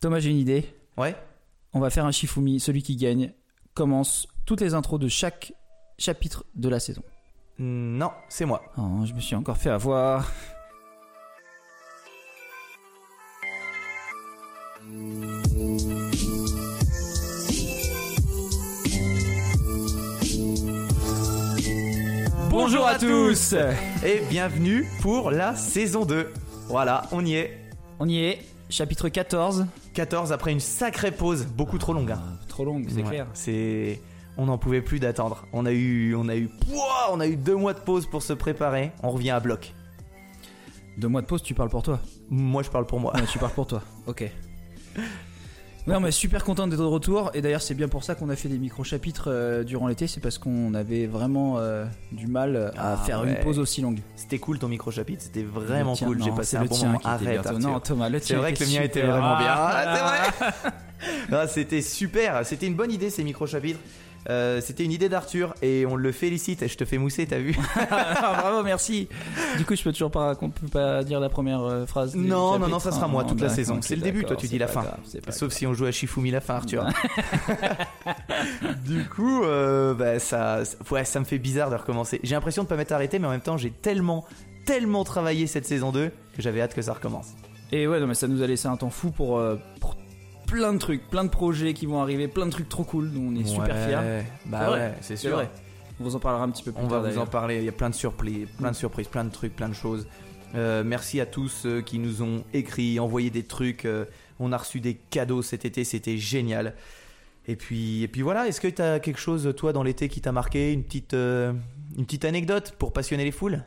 Thomas, j'ai une idée. Ouais. On va faire un Shifumi. Celui qui gagne commence toutes les intros de chaque chapitre de la saison. Non, c'est moi. Oh, je me suis encore fait avoir. Bonjour à tous Et bienvenue pour la saison 2. Voilà, on y est. On y est, chapitre 14. 14 après une sacrée pause, beaucoup trop longue. hein. Trop longue, c'est Ouais, clair. C'est on n'en pouvait plus d'attendre. On a eu on a eu Pouah, on a eu deux mois de pause pour se préparer. On revient à bloc. Deux mois de pause, tu parles pour toi? Moi je parle pour moi. Ouais, tu parles pour toi. Ok. Non, mais super content d'être de retour. Et d'ailleurs, c'est bien pour ça qu'on a fait des micro-chapitres euh, durant l'été. C'est parce qu'on avait vraiment euh, du mal à Ah, faire ouais. une pause aussi longue. C'était cool ton micro chapitre, c'était vraiment tien- cool. J'ai passé un le bon moment. Arrête. Non, Thomas, le C'est vrai que le mien était vraiment bien. Ah, Ah, c'est vrai. Ah, c'était super, c'était une bonne idée ces micro-chapitres. Euh, c'était une idée d'Arthur et on le félicite. Je te fais mousser, t'as vu Ah, bravo, merci. Du coup, je peux toujours pas, peut pas dire la première euh, phrase. Non, non, non, ça sera hein, moi toute la saison. C'est le début, toi tu dis la fin. grave, Sauf si on joue à Shifumi la fin, Arthur. du coup, euh, bah, ça, ça- ouais, ça me fait bizarre de recommencer. J'ai l'impression de pas m'être arrêté, mais en même temps, j'ai tellement, tellement travaillé cette saison 2 que j'avais hâte que ça recommence. Et ouais, non, mais ça nous a laissé un temps fou pour, pour plein de trucs, plein de projets qui vont arriver, plein de trucs trop cool dont on est super Ouais, fiers. Bah ouais, c'est C'est sûr. vrai. On vous en parlera un petit peu plus On va tard. vous en d'ailleurs. parler. Il y a plein de surprises, plein de surprises, plein de trucs, plein de choses. Euh, merci à tous ceux qui nous ont écrit, envoyé des trucs. euh, on a reçu des cadeaux cet été, c'était génial. Et puis, et puis voilà. Est-ce que tu as quelque chose toi dans l'été qui t'a marqué, une petite, euh, une petite anecdote pour passionner les foules?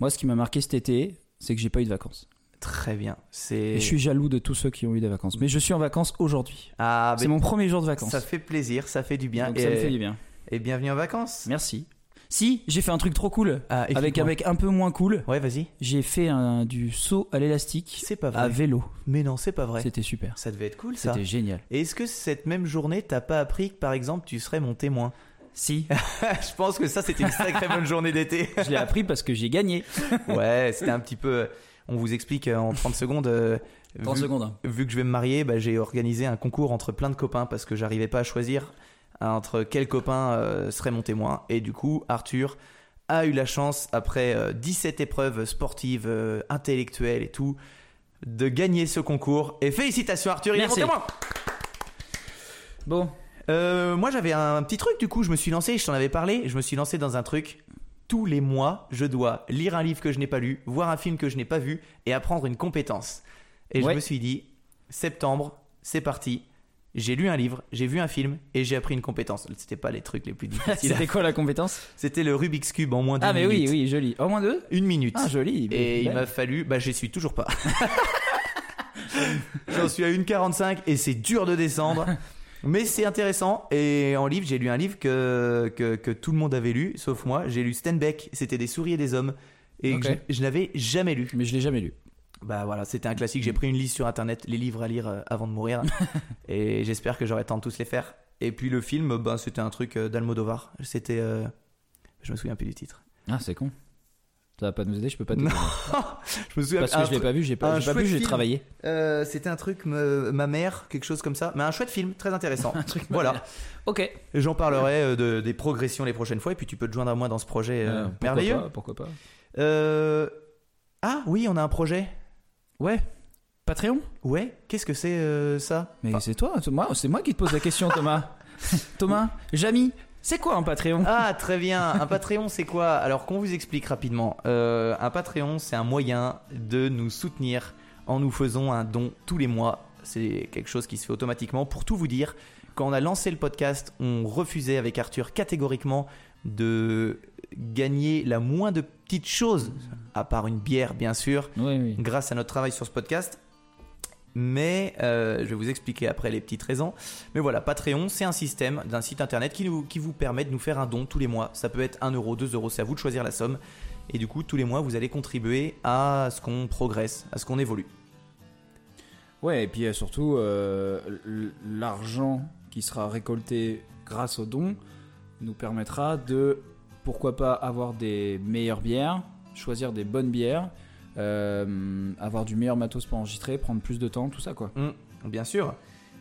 Moi, ce qui m'a marqué cet été, c'est que j'ai pas eu de vacances. Très bien. C'est. Je suis jaloux de tous ceux qui ont eu des vacances. Mais je suis en vacances aujourd'hui. Ah, C'est mon premier jour de vacances. ça fait plaisir, ça fait du bien. Donc et, ça me fait du bien. et bienvenue en vacances. Merci. Si, j'ai fait un truc trop cool. Ah, Avec un mec un peu moins cool. Ouais, vas-y. J'ai fait un, du saut à l'élastique C'est pas vrai. à vélo. Mais non, c'est pas vrai. C'était super. Ça devait être cool ça. C'était génial. Et est-ce que cette même journée, t'as pas appris que par exemple tu serais mon témoin? Si, Je pense que ça c'était une sacrée bonne journée d'été. je l'ai appris parce que j'ai gagné. Ouais, c'était un petit peu. On vous explique euh, en 30 secondes. euh, 30 vu, secondes. vu que je vais me marier, bah, j'ai organisé un concours entre plein de copains parce que j'arrivais pas à choisir entre quel copain euh, serait mon témoin. Et du coup, Arthur a eu la chance, après euh, 17 épreuves sportives, euh, intellectuelles et tout, de gagner ce concours. Et félicitations Arthur, il est mon témoin Bon, Euh, moi j'avais un petit truc du coup, je me suis lancé, je t'en avais parlé, je me suis lancé dans un truc. Tous les mois, je dois lire un livre que je n'ai pas lu, voir un film que je n'ai pas vu et apprendre une compétence. Et Ouais. je me suis dit, septembre, c'est parti. J'ai lu un livre, j'ai vu un film et j'ai appris une compétence. C'était pas les trucs les plus difficiles. c'était quoi la compétence? C'était le Rubik's Cube en moins d'une Ah, mais oui, oui, joli. Au moins deux? Une minute. Ah, joli. Et il m'a fallu, bah j'y suis toujours pas. J'en suis à 1,45 et c'est dur de descendre. Mais c'est intéressant. Et en livre, j'ai lu un livre que, que, que tout le monde avait lu, sauf moi. J'ai lu Steinbeck, c'était Des souris et des hommes. Et je n'avais jamais lu. Mais je l'ai jamais lu. Bah voilà, c'était un classique. J'ai pris une liste sur internet, les livres à lire euh, avant de mourir. et j'espère que j'aurai le temps de tous les faire. Et puis le film, bah, c'était un truc euh, d'Almodovar. C'était. euh, Je me souviens plus du titre. Ah, c'est con. Ça va pas nous aider, je peux pas te Non. Je me souviens Parce que je l'ai pas vu, j'ai pas, j'ai vu, j'ai travaillé. Euh, c'était un truc, me- ma mère, quelque chose comme ça. Mais un chouette film, très intéressant. Un truc voilà. Ok. J'en parlerai euh, de, des progressions les prochaines fois. Et puis tu peux te joindre à moi dans ce projet euh, Euh, pourquoi merveilleux. pas, Pourquoi pas Euh, Ah oui, on a un projet. Ouais. Patreon? Ouais, qu'est-ce que c'est euh, ça? Mais Enfin, c'est toi, moi, c'est moi qui te pose la question, Thomas. Thomas, Jamy, c'est quoi un Patreon? Ah, très bien. Un Patreon, c'est quoi? Alors qu'on vous explique rapidement. Euh, un Patreon, c'est un moyen de nous soutenir en nous faisant un don tous les mois. C'est quelque chose qui se fait automatiquement. Pour tout vous dire, quand on a lancé le podcast, on refusait avec Arthur catégoriquement de gagner la moindre petite chose, à part une bière bien sûr, Oui, oui. grâce à notre travail sur ce podcast. Mais euh, je vais vous expliquer après les petites raisons. Mais voilà, Patreon, c'est un système d'un site internet qui, vous permet de nous faire un don tous les mois. Ça peut être 1 euro, 2 euros, c'est à vous de choisir la somme. Et du coup, tous les mois, vous allez contribuer à ce qu'on progresse, à ce qu'on évolue. Ouais, et puis euh, surtout, euh, l'argent qui sera récolté grâce aux dons nous permettra de, pourquoi pas, avoir des meilleures bières, choisir des bonnes bières, euh, avoir du meilleur matos pour enregistrer, prendre plus de temps, tout ça quoi. Mm. Bien sûr.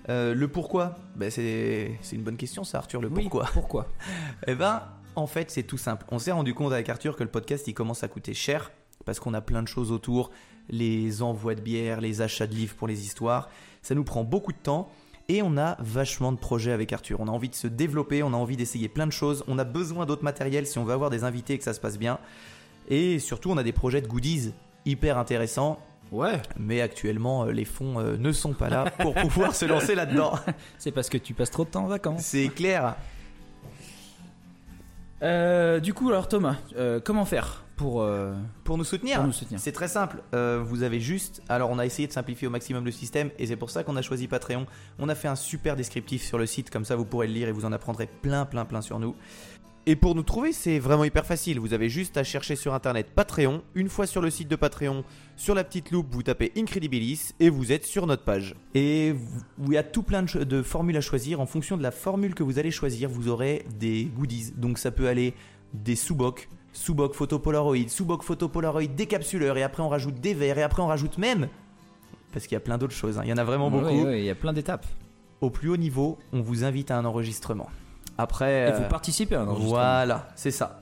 Euh, le pourquoi? Ben c'est, une bonne question, ça, Arthur. Le Oui, pourquoi Pourquoi? Eh ben, en fait, c'est tout simple. On s'est rendu compte avec Arthur que le podcast, il commence à coûter cher parce qu'on a plein de choses autour, les envois de bière, les achats de livres pour les histoires. Ça nous prend beaucoup de temps et on a vachement de projets avec Arthur. On a envie de se développer, on a envie d'essayer plein de choses. On a besoin d'autres matériels si on veut avoir des invités et que ça se passe bien. Et surtout, on a des projets de goodies hyper intéressants. Ouais. Mais actuellement, euh, les fonds euh, ne sont pas là pour pouvoir se lancer là-dedans. C'est parce que tu passes trop de temps en vacances. C'est clair. Euh, du coup, alors Thomas, euh, comment faire pour, euh, Pour nous soutenir, soutenir C'est très simple. Vous avez juste. Alors, on a essayé de simplifier au maximum le système et c'est pour ça qu'on a choisi Patreon. On a fait un super descriptif sur le site, comme ça vous pourrez le lire et vous en apprendrez plein, plein, plein sur nous. Et pour nous trouver, c'est vraiment hyper facile. Vous avez juste à chercher sur internet Patreon. Une fois sur le site de Patreon, sur la petite loupe, vous tapez Incredibilis et vous êtes sur notre page. Et il y a tout plein de, formules à choisir. En fonction de la formule que vous allez choisir, vous aurez des goodies. Donc ça peut aller des sous-bocs, sous-boc photo Polaroid, sous-boc photo Polaroid décapsuleur, et après on rajoute des verres, et après on rajoute même, parce qu'il y a plein d'autres choses, hein. il y en a vraiment beaucoup. Oui, oui, il y a plein d'étapes. Au plus haut niveau, on vous invite à un enregistrement. Après, Et euh, vous participez à un enregistrement. voilà, c'est ça.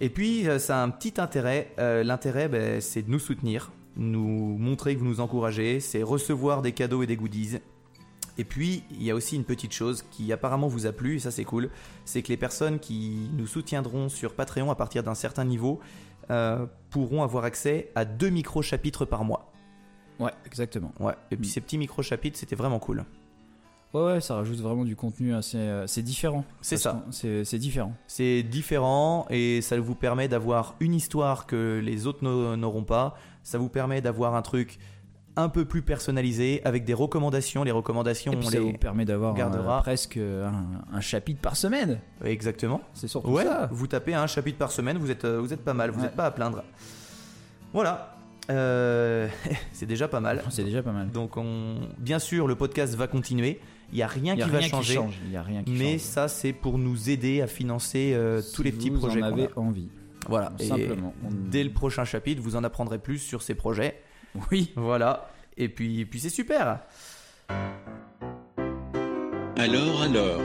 Et puis, euh, ça a un petit intérêt. Euh, L'intérêt, ben, c'est de nous soutenir, nous montrer que vous nous encouragez, c'est recevoir des cadeaux et des goodies. Et puis, il y a aussi une petite chose qui apparemment vous a plu, et ça c'est cool, c'est que les personnes qui nous soutiendront sur Patreon à partir d'un certain niveau euh, pourront avoir accès à deux micro-chapitres par mois. Ouais, exactement. Ouais. Et puis Mm. ces petits micro-chapitres, c'était vraiment cool. Ouais, ouais, ça rajoute vraiment du contenu assez. euh, c'est différent. C'est ça. C'est différent. C'est différent et ça vous permet d'avoir une histoire que les autres n'au- n'auront pas. Ça vous permet d'avoir un truc un peu plus personnalisé avec des recommandations. Les recommandations, Et puis on ça les... vous permet d'avoir euh, presque un, un chapitre par semaine. Exactement. C'est surtout Ouais, ça. vous tapez un chapitre par semaine, vous êtes, euh, vous êtes pas mal, vous Ouais. n'êtes pas à plaindre. Voilà. Euh, c'est déjà pas mal. C'est déjà pas mal. Donc, on... bien sûr, le podcast va continuer. Il n'y a rien Il y a qui rien va changer. change. Il y a rien qui mais change. ça, c'est pour nous aider à financer euh, tous les petits vous projets en qu'on avez a. envie. Voilà. Et Simplement. On- Dès le prochain chapitre, vous en apprendrez plus sur ces projets. Oui. Voilà. Et puis, puis c'est super. Alors alors.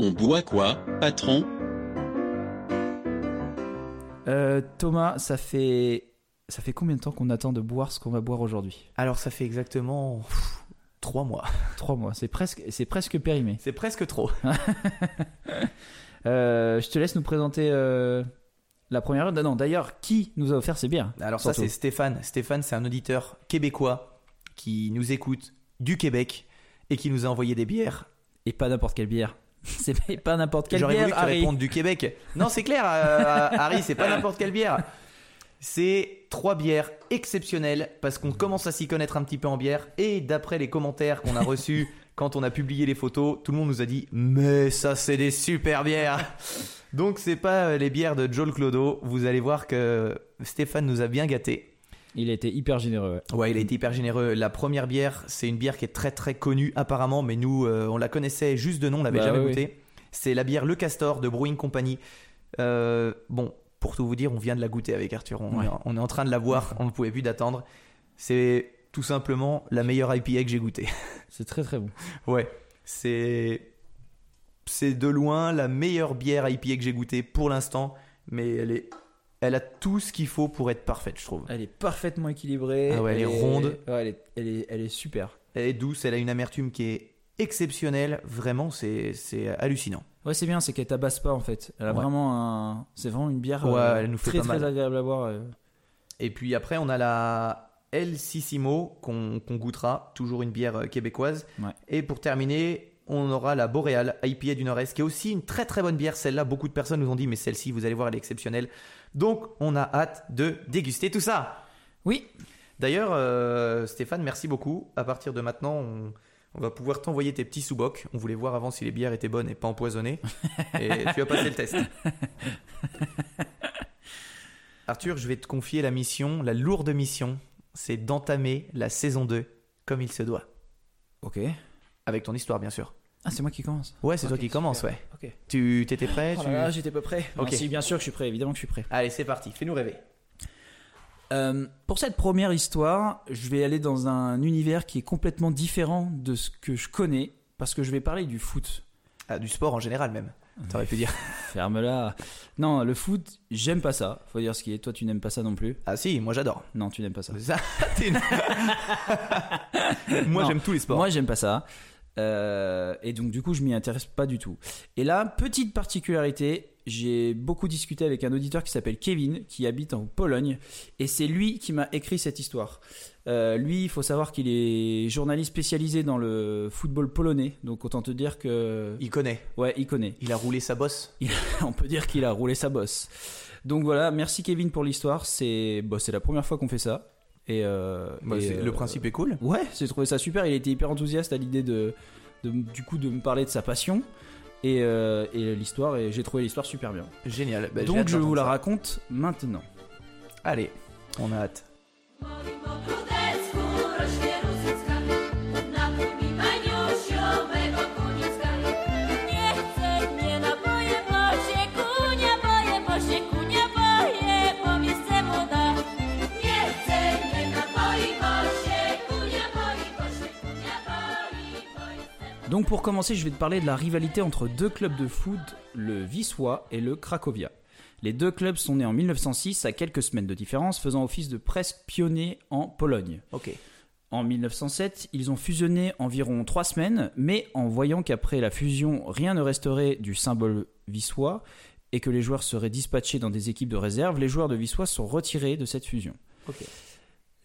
On boit quoi, patron? Euh, Thomas, ça fait ça fait combien de temps qu'on attend de boire ce qu'on va boire aujourd'hui? Alors, ça fait exactement pff, trois mois. Trois mois. C'est presque c'est presque périmé. C'est presque trop. Euh, je te laisse nous présenter euh, la première. Non, d'ailleurs, qui nous a offert ces bières Alors, ça, c'est Stéphane. Stéphane, c'est un auditeur québécois qui nous écoute du Québec et qui nous a envoyé des bières. Et pas n'importe quelle bière. C'est pas- n'importe quelle J'aurais bière. voulu que tu Harry. répondes du Québec. Non, c'est clair, euh, Harry, c'est pas n'importe quelle bière. C'est trois bières exceptionnelles parce qu'on commence à s'y connaître un petit peu en bière et d'après les commentaires qu'on a reçus quand on a publié les photos, tout le monde nous a dit mais ça c'est des super bières. Donc c'est pas euh, les bières de Joel Clodo. Vous allez voir que Stéphane nous a bien gâtés. Il a été hyper généreux. ouais. Ouais, il a été hyper généreux. La première bière, c'est une bière qui est très très connue apparemment, mais nous, euh, on la connaissait juste de nom, on l'avait Bah jamais oui, goûtée. C'est la bière Le Castor de Brewing Company. Euh, bon, pour tout vous dire, on vient de la goûter avec Arthur. On, Ouais. est, on est en train de la boire, on ne pouvait plus d'attendre. C'est tout simplement la meilleure IPA que j'ai goûtée. C'est très très bon. ouais, c'est c'est de loin la meilleure bière IPA que j'ai goûtée pour l'instant, mais elle est elle a tout ce qu'il faut pour être parfaite, je trouve. Elle est parfaitement équilibrée. Ah ouais, elle est ronde. Ouais, elle, est, elle, est, elle est super. Elle est douce, elle a une amertume qui est exceptionnelle. Vraiment, c'est hallucinant. Ouais, c'est bien, c'est qu'elle tabasse pas en fait. Elle a Ouais. vraiment un. C'est vraiment une bière Ouais, euh, elle nous fait très pas très mal. agréable à boire. euh. Et puis après, on a la El Sissimo qu'on qu'on goûtera, toujours une bière euh, québécoise. Ouais. Et pour terminer, on aura la Boréal IPA du Nord-Est, qui est aussi une très très bonne bière. Celle-là, beaucoup de personnes nous ont dit, mais celle-ci, vous allez voir, elle est exceptionnelle. Donc, on a hâte de déguster tout ça. Oui, D'ailleurs, euh, Stéphane, merci beaucoup. À partir de maintenant, on, on va pouvoir t'envoyer tes petits sous-bocs. On voulait voir avant si les bières étaient bonnes et pas empoisonnées. et tu as passé le test. Arthur, je vais te confier la mission, la lourde mission, c'est d'entamer la saison 2 comme il se doit. ok. Avec ton histoire, bien sûr. Ah, c'est moi qui commence. Ouais, c'est toi qui commence, ouais. Ok. Tu t'étais prêt Oh tu- j'étais pas prêt. Ok. Si, bien sûr que je suis prêt, évidemment que je suis prêt. Allez, c'est parti, fais-nous rêver. Euh, pour cette première histoire, je vais aller dans un univers qui est complètement différent de ce que je connais, parce que je vais parler du foot. Ah, du sport en général même. T'aurais pu dire. Ferme-la. Non, le foot, j'aime pas ça. Faut dire ce qui est. Toi, tu n'aimes pas ça non plus. Ah si, moi j'adore. Non, tu n'aimes pas ça. Ça, une- moi j'aime tous les sports. Moi, j'aime pas ça. Euh, et donc, du coup, je m'y intéresse pas du tout. Et là, petite particularité, j'ai beaucoup discuté avec un auditeur qui s'appelle Kevin, qui habite en Pologne, et c'est lui qui m'a écrit cette histoire. Euh, lui, il faut savoir qu'il est journaliste spécialisé dans le football polonais, donc autant te dire que, Il connaît. ouais, il connaît. Il a roulé sa bosse. On peut dire qu'il a roulé sa bosse. Donc voilà, merci Kevin pour l'histoire. C'est, bon, c'est la première fois qu'on fait ça. Et, euh, Bah, et, c'est- euh, Le principe est cool. Ouais, j'ai trouvé ça super. Il était hyper enthousiaste à l'idée de, de- du coup, de me parler de sa passion et, euh, et l'histoire. Et j'ai trouvé l'histoire super bien. Génial. Bah, Donc je vous la ça. raconte maintenant. Allez, on a hâte. Donc pour commencer, je vais te parler de la rivalité entre deux clubs de foot, le Wisła et le Cracovia. Les deux clubs sont nés en 1906 à quelques semaines de différence, faisant office de presque pionniers en Pologne. Ok. En 1907, ils ont fusionné environ trois semaines, mais en voyant qu'après la fusion, rien ne resterait du symbole Wisła et que les joueurs seraient dispatchés dans des équipes de réserve, les joueurs de Wisła sont retirés de cette fusion.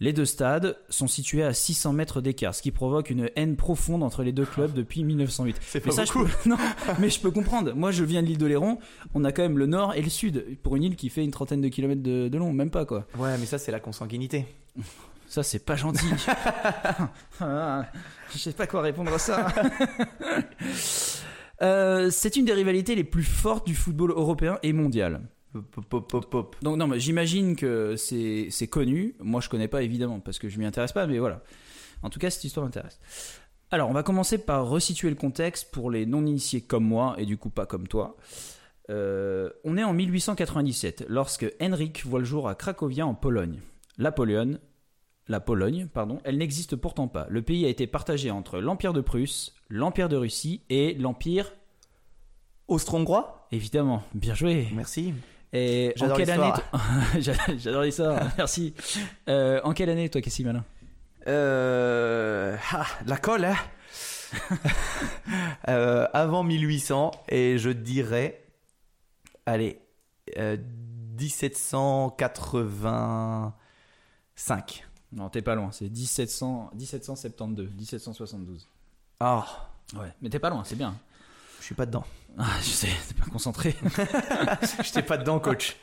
Les deux stades sont situés à 600 mètres d'écart, ce qui provoque une haine profonde entre les deux clubs depuis 1908. C'est Mais pas ça, je beaucoup. peux... non, mais je peux comprendre. Moi, je viens de l'île d'Oléron. On a quand même le nord et le sud pour une île qui fait une trentaine de kilomètres de, de long, même pas quoi. Ouais, mais ça c'est la consanguinité. Ça, c'est pas gentil. Ah, je sais pas quoi répondre à ça. Euh, c'est une des rivalités les plus fortes du football européen et mondial. Pop, pop, pop, pop. Donc non, mais j'imagine que c'est c'est connu. Moi, je connais pas évidemment parce que je m'y intéresse pas, mais voilà. En tout cas, cette histoire m'intéresse. Alors, on va commencer par resituer le contexte pour les non-initiés comme moi et du coup pas comme toi. Euh, on est en 1897 lorsque Henrik voit le jour à Cracovia en Pologne. La Pologne, la Pologne, pardon, elle n'existe pourtant pas. Le pays a été partagé entre l'Empire de Prusse, l'Empire de Russie et l'Empire, Austro-hongrois? Évidemment, bien joué. Merci. Et en J'adore quelle année l'histoire, merci. Euh, en quelle année toi, Cassie Malin? Euh... Ah, la colle, hein Euh, Avant 1800, et je dirais... Allez, euh, 1785. Non, t'es pas loin, c'est 1700, 1772, 1772. Ah, Ouais, mais t'es pas loin, c'est bien. je suis pas dedans. Ah, je sais, t'es pas concentré. J'étais pas dedans, coach.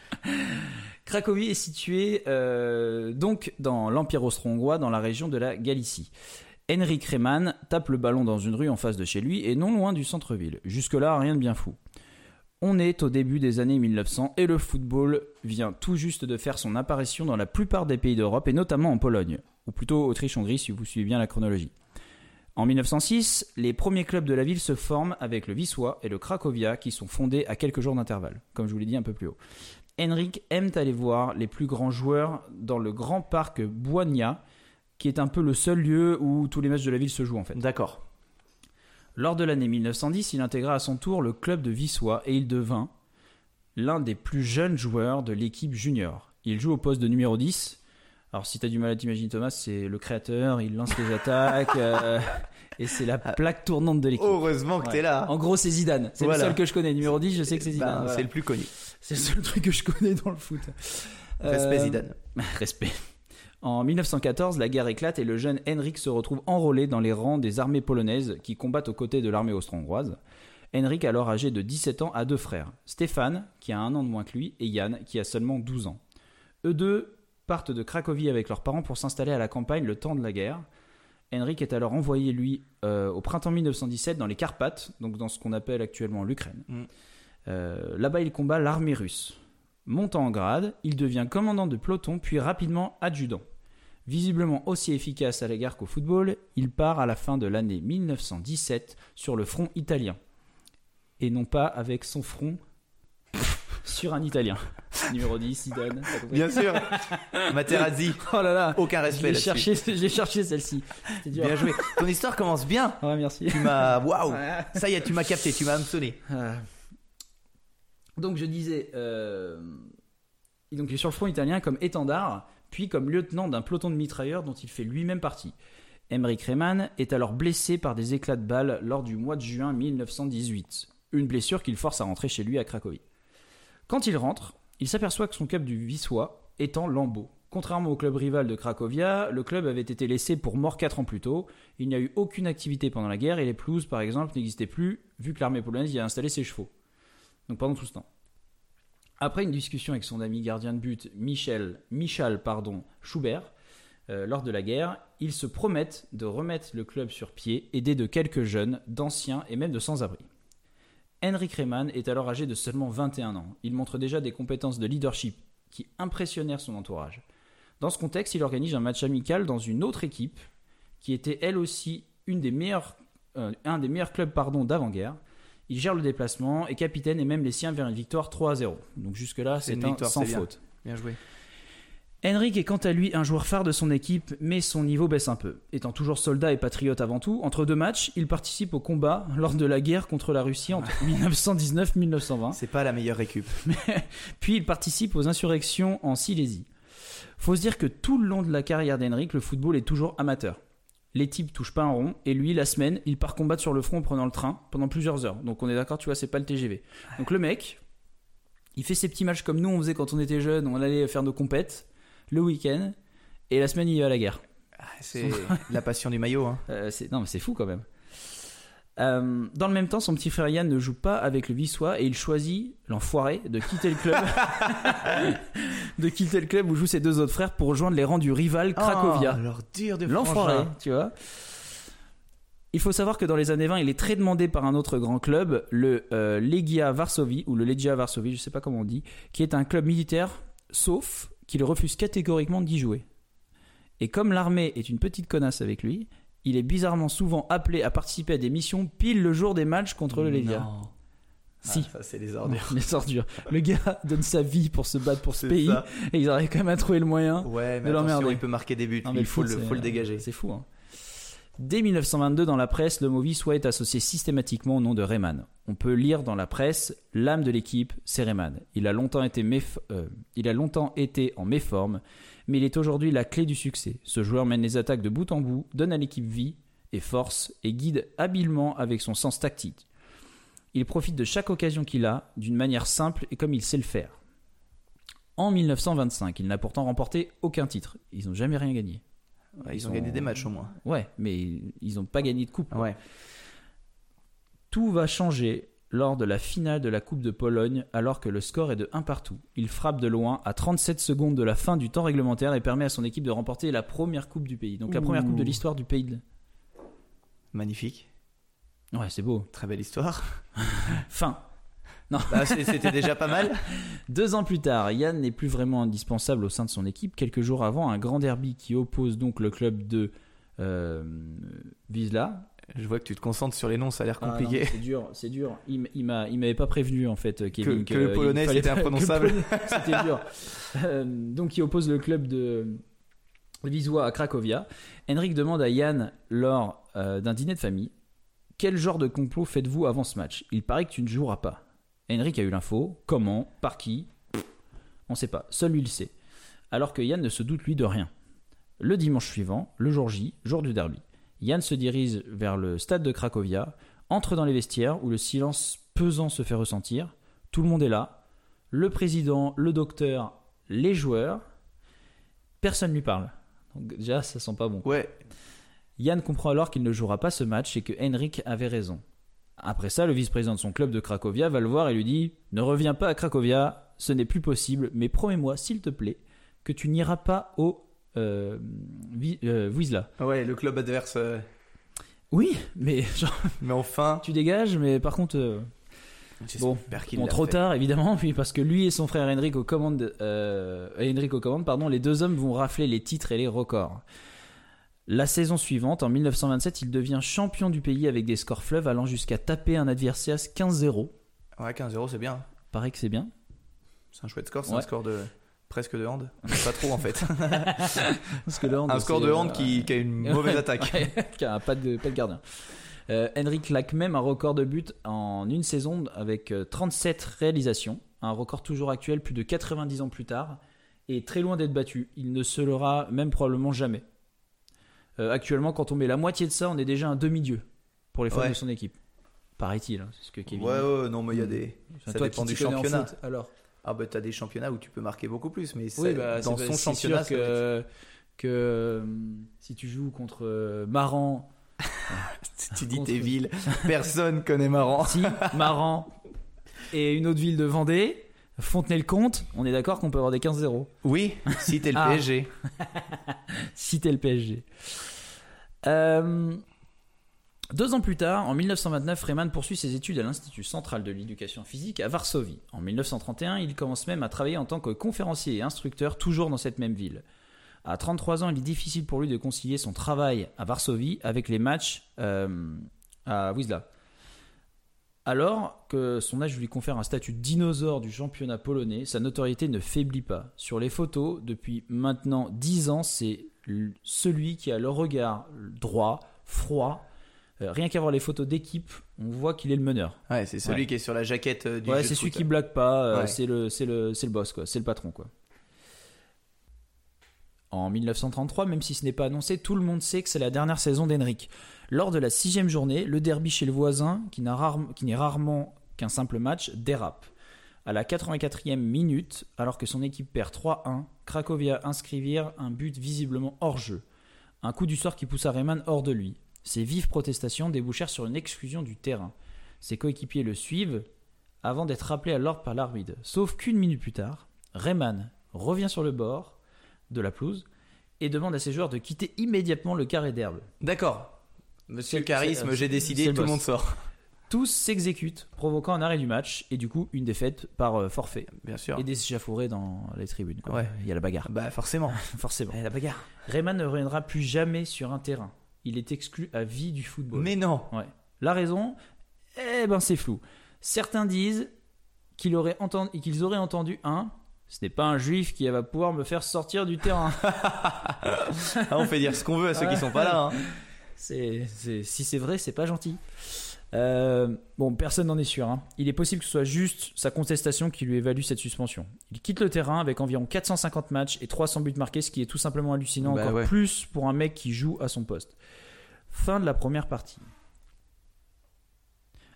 Cracovie est située euh, donc dans l'Empire austro-hongrois, dans la région de la Galicie. Henrik Rehmann tape le ballon dans une rue en face de chez lui et non loin du centre-ville. Jusque-là, rien de bien fou. On est au début des années 1900 et le football vient tout juste de faire son apparition dans la plupart des pays d'Europe et notamment en Pologne, ou plutôt Autriche-Hongrie si vous suivez bien la chronologie. En 1906, les premiers clubs de la ville se forment avec le Wisła et le Cracovia qui sont fondés à quelques jours d'intervalle, comme je vous l'ai dit un peu plus haut. Henrik aime aller voir les plus grands joueurs dans le grand parc Bwania, qui est un peu le seul lieu où tous les matchs de la ville se jouent en fait. D'accord. Lors de l'année 1910, il intégra à son tour le club de Wisła et il devint l'un des plus jeunes joueurs de l'équipe junior. Il joue au poste de numéro 10. Alors si t'as du mal à t'imaginer Thomas, c'est le créateur, il lance les attaques euh, et c'est la plaque tournante de l'équipe. Heureusement que Ouais. t'es là. En gros, c'est Zidane. C'est Voilà. le seul que je connais. Numéro 10, je sais que c'est Ben, Zidane. Voilà. C'est le plus connu. C'est le seul truc que je connais dans le foot. Respect Euh, Zidane. Respect. En 1914, la guerre éclate et le jeune Henrik se retrouve enrôlé dans les rangs des armées polonaises qui combattent aux côtés de l'armée austro-hongroise. Henrik, alors âgé de 17 ans, a deux frères, Stéphane, qui a un an de moins que lui, et Yann, qui a seulement 12 ans. Eux deux partent de Cracovie avec leurs parents pour s'installer à la campagne le temps de la guerre. Henrik est alors envoyé, lui, euh, au printemps 1917 dans les Carpates, donc dans ce qu'on appelle actuellement l'Ukraine. Mm. Euh, Là-bas, il combat l'armée russe. Montant en grade, il devient commandant de peloton, puis rapidement adjudant. Visiblement aussi efficace à la guerre qu'au football, il part à la fin de l'année 1917 sur le front italien. Et non pas avec son front. Sur un Italien. Numéro 10, Zidane. Bien sûr. Materazzi. Oh là là. Aucun respect cherché, j'ai cherché celle-ci. Dur. Bien joué. Ton histoire commence bien. Ouais, merci. Tu m'as. Waouh. Ça y est, tu m'as capté, tu m'as hameçonné. Euh, Donc je disais, euh, donc il est sur le front italien comme étendard, puis comme lieutenant d'un peloton de mitrailleurs dont il fait lui-même partie. Emmerich Rehmann est alors blessé par des éclats de balles lors du mois de juin 1918, une blessure qu'il force à rentrer chez lui à Cracovie. Quand il rentre, il s'aperçoit que son club du Wisła est en lambeaux. Contrairement au club rival de Cracovia, le club avait été laissé pour mort 4 ans plus tôt. Il n'y a eu aucune activité pendant la guerre et les pelouses, par exemple, n'existaient plus vu que l'armée polonaise y a installé ses chevaux. Donc pendant tout ce temps. Après une discussion avec son ami gardien de but Michel, Michal Schubert, euh, lors de la guerre, ils se promettent de remettre le club sur pied, aidés de quelques jeunes, d'anciens et même de sans-abri. Henrik Rehmann est alors âgé de seulement 21 ans. Il montre déjà des compétences de leadership qui impressionnèrent son entourage. Dans ce contexte, il organise un match amical dans une autre équipe qui était elle aussi une des meilleures, euh, un des meilleurs clubs d'avant-guerre. Il gère le déplacement et capitaine et même les siens vers une victoire 3 à 0. Donc jusque-là, C'est un victoire, sans bien. faute. Bien joué. Henrik est quant à lui un joueur phare de son équipe, mais son niveau baisse un peu. Étant toujours soldat et patriote avant tout, entre deux matchs, il participe au combat lors de la guerre contre la Russie entre 1919-1920, C'est pas la meilleure récup. puis il participe aux insurrections en Silésie. Faut se dire que tout le long de la carrière d'Henrik, le football est toujours amateur. Les types touchent pas un rond, et lui, la semaine, il part combattre sur le front en prenant le train pendant plusieurs heures. Donc on est d'accord, tu vois, c'est pas le TGV. Donc le mec, il fait ses petits matchs comme nous on faisait quand on était jeunes, on allait faire nos compètes le week-end, et la semaine il va à la guerre. Ah, C'est la passion du maillot. Hein. Euh, non mais c'est fou quand même. Euh, dans le même temps, son petit frère Yann ne joue pas avec le Wisła et il choisit, l'enfoiré, de quitter le club, de quitter le club où jouent ses deux autres frères pour rejoindre les rangs du rival Cracovia. Oh, leur de L'enfoiré, tu vois. Il faut savoir que dans les années 20, il est très demandé par un autre grand club, le euh, Legia Varsovie, ou le Legia Varsovie, je sais pas comment on dit, qui est un club militaire, sauf qu'il refuse catégoriquement d'y jouer. Et comme l'armée est une petite connasse avec lui, il est bizarrement souvent appelé à participer à des missions pile le jour des matchs contre le Legia. Non. Si. Ah, ça, c'est les ordures. Les ordures. Le gars donne sa vie pour se battre pour ce pays, ça. et ils arrivent quand même à trouver le moyen Ouais, mais De l'emmerder. il peut marquer des buts. Non, lui, mais il le, faut le dégager. C'est fou. hein. Dès 1922, dans la presse, le mot Wisła est associé systématiquement au nom de Rehmann. On peut lire dans la presse l'âme de l'équipe, c'est Rehmann. Il a longtemps été, méf- euh, il a longtemps été en méforme, mais il est aujourd'hui la clé du succès. Ce joueur mène les attaques de bout en bout, donne à l'équipe vie et force et guide habilement avec son sens tactique. Il profite de chaque occasion qu'il a d'une manière simple et comme il sait le faire. En 1925, il n'a pourtant remporté aucun titre. Ils n'ont jamais rien gagné. Ouais, ils, Ils ont ont- gagné des matchs au moins. Ouais, mais ils n'ont pas gagné de coupe. Ouais. Tout va changer lors de la finale de la Coupe de Pologne alors que le score est de 1 partout. Il frappe de loin à 37 secondes de la fin du temps réglementaire et permet à son équipe de remporter la première Coupe du pays. Donc la première. Coupe de l'histoire du pays. de- Magnifique. Ouais, c'est beau. Très belle histoire. Fin. Bah, c'est- C'était déjà pas mal. Deux ans plus tard, Yann n'est plus vraiment indispensable au sein de son équipe. Quelques jours avant, un grand derby qui oppose donc le club de euh, Wisla Je vois que tu te concentres sur les noms, ça a l'air Ah non, compliqué. c'est dur, c'est dur. Il, il m'a, il m'avait pas prévenu en fait, Kevin, que le il polonais, fallait c'était pas- que le imprononçable. polonais, c'était dur. Euh, donc, il oppose le club de Wisła à Cracovia. Henrik demande à Yann lors euh, d'un dîner de famille quel genre de complot faites-vous avant ce match? Il paraît que tu ne joueras pas. Henrik a eu l'info. Comment Par qui Pff, On sait pas. Seul lui le sait. Alors que Yann ne se doute lui de rien. Le dimanche suivant, le jour J, jour du derby, Yann se dirige vers le stade de Cracovia, entre dans les vestiaires où le silence pesant se fait ressentir. Tout le monde est là. Le président, le docteur, les joueurs. Personne lui parle. Donc déjà, ça sent pas bon. Ouais, Yann comprend alors qu'il ne jouera pas ce match et que Henrik avait raison. Après ça, le vice-président de son club de Cracovia va le voir et lui dit Ne reviens pas à Cracovia, ce n'est plus possible, mais promets-moi, s'il te plaît, que tu n'iras pas au euh, Vi- euh, Wisla. ouais, le club adverse. euh, Oui, mais genre, Mais enfin, tu dégages, mais par contre, euh, Bon, trop fait. tard évidemment, puis parce que lui et son frère Henrik aux commandes, euh, Henrik aux commandes, pardon, les deux hommes vont rafler les titres et les records. La saison suivante, en 1927, il devient champion du pays avec des scores fleuves allant jusqu'à taper un adversaire 15-0. Ouais, 15 euros, c'est bien. Paraît que c'est bien. C'est un chouette score, c'est Ouais. un score de presque de hand. Pas trop en fait. Parce que un score de euh, hand qui, qui a une mauvaise attaque. qui a pas de, pas de gardien. Euh, Henry claque même un record de buts en une saison avec euh, 37 réalisations, un record toujours actuel plus de 90 ans plus tard, et très loin d'être battu. Il ne se l'aura même probablement jamais. Euh, actuellement, quand on met la moitié de ça, on est déjà un demi-dieu pour les fans Ouais. de son équipe. Paraît-il, hein, c'est ce que Kevin Ouais, ouais, non, mais il y a des. Ça toi dépend qui du championnat. foot, alors. Ah, bah, t'as des championnats où tu peux marquer beaucoup plus, mais Oui, c'est- bah, dans son championnat, sûr que, que euh, si tu joues contre euh, Maran, tu dis contre- tes villes, personne connaît Maran. Si, Maran et une autre ville de Vendée, Fontenay-le-Comte, on est d'accord qu'on peut avoir des 15-0. Oui, si t'es le Ah. PSG. Si t'es le PSG. Euh, deux ans plus tard, en 1929, Freeman poursuit ses études à l'Institut central de l'éducation physique à Varsovie. En 1931, il commence même à travailler en tant que conférencier et instructeur, toujours dans cette même ville. À 33 ans, il est difficile pour lui de concilier son travail à Varsovie avec les matchs euh, à Wisla. Alors que son âge lui confère un statut de dinosaure du championnat polonais, sa notoriété ne faiblit pas. Sur les photos, depuis maintenant 10 ans, c'est celui qui a le regard droit, froid. Euh, rien qu'à voir les photos d'équipe, on voit qu'il est le meneur. Ouais, c'est celui Ouais. qui est sur la jaquette euh, du Ouais, c'est celui qui blague pas, euh, Ouais. c'est le, le, boss, quoi. C'est le patron, quoi. En 1933, même si ce n'est pas annoncé, tout le monde sait que c'est la dernière saison d'Henrik. Lors de la sixième journée, le derby chez le voisin, qui n'est rarement qu'un simple match, dérape. À la 84e minute, alors que son équipe perd 3-1, Cracovia inscrivirent un but visiblement hors jeu. Un coup du sort qui poussa Rayman hors de lui. Ses vives protestations débouchèrent sur une exclusion du terrain. Ses coéquipiers le suivent avant d'être rappelé à l'ordre par l'arbitre. Sauf qu'une minute plus tard, Rayman revient sur le bord de la pelouse et demande à ses joueurs de quitter immédiatement le carré d'herbe. D'accord. Monsieur C'est- Charisme, c'est- j'ai décidé, le tout le monde sort. Tous s'exécutent, provoquant un arrêt du match et du coup une défaite par euh, forfait. Bien sûr. Et des échauffourées dans les tribunes. quoi. Ouais. Il y a la bagarre, Bah forcément. forcément. Eh, la bagarre. Rayman ne reviendra plus jamais sur un terrain. Il est exclu à vie du football. Mais non. Ouais. La raison, eh ben c'est flou. Certains disent qu'il aurait entendu, qu'ils auraient entendu un. Ce n'est pas un juif qui va pouvoir me faire sortir du terrain. Ah, on fait dire ce qu'on veut à ceux qui sont pas là. hein. C'est, si c'est vrai, c'est pas gentil. Euh, bon, personne n'en est sûr. hein. Il est possible que ce soit juste sa contestation qui lui évalue cette suspension. Il quitte le terrain avec environ 450 matchs et 300 buts marqués, ce qui est tout simplement hallucinant, Bah encore ouais. plus pour un mec qui joue à son poste. Fin de la première partie.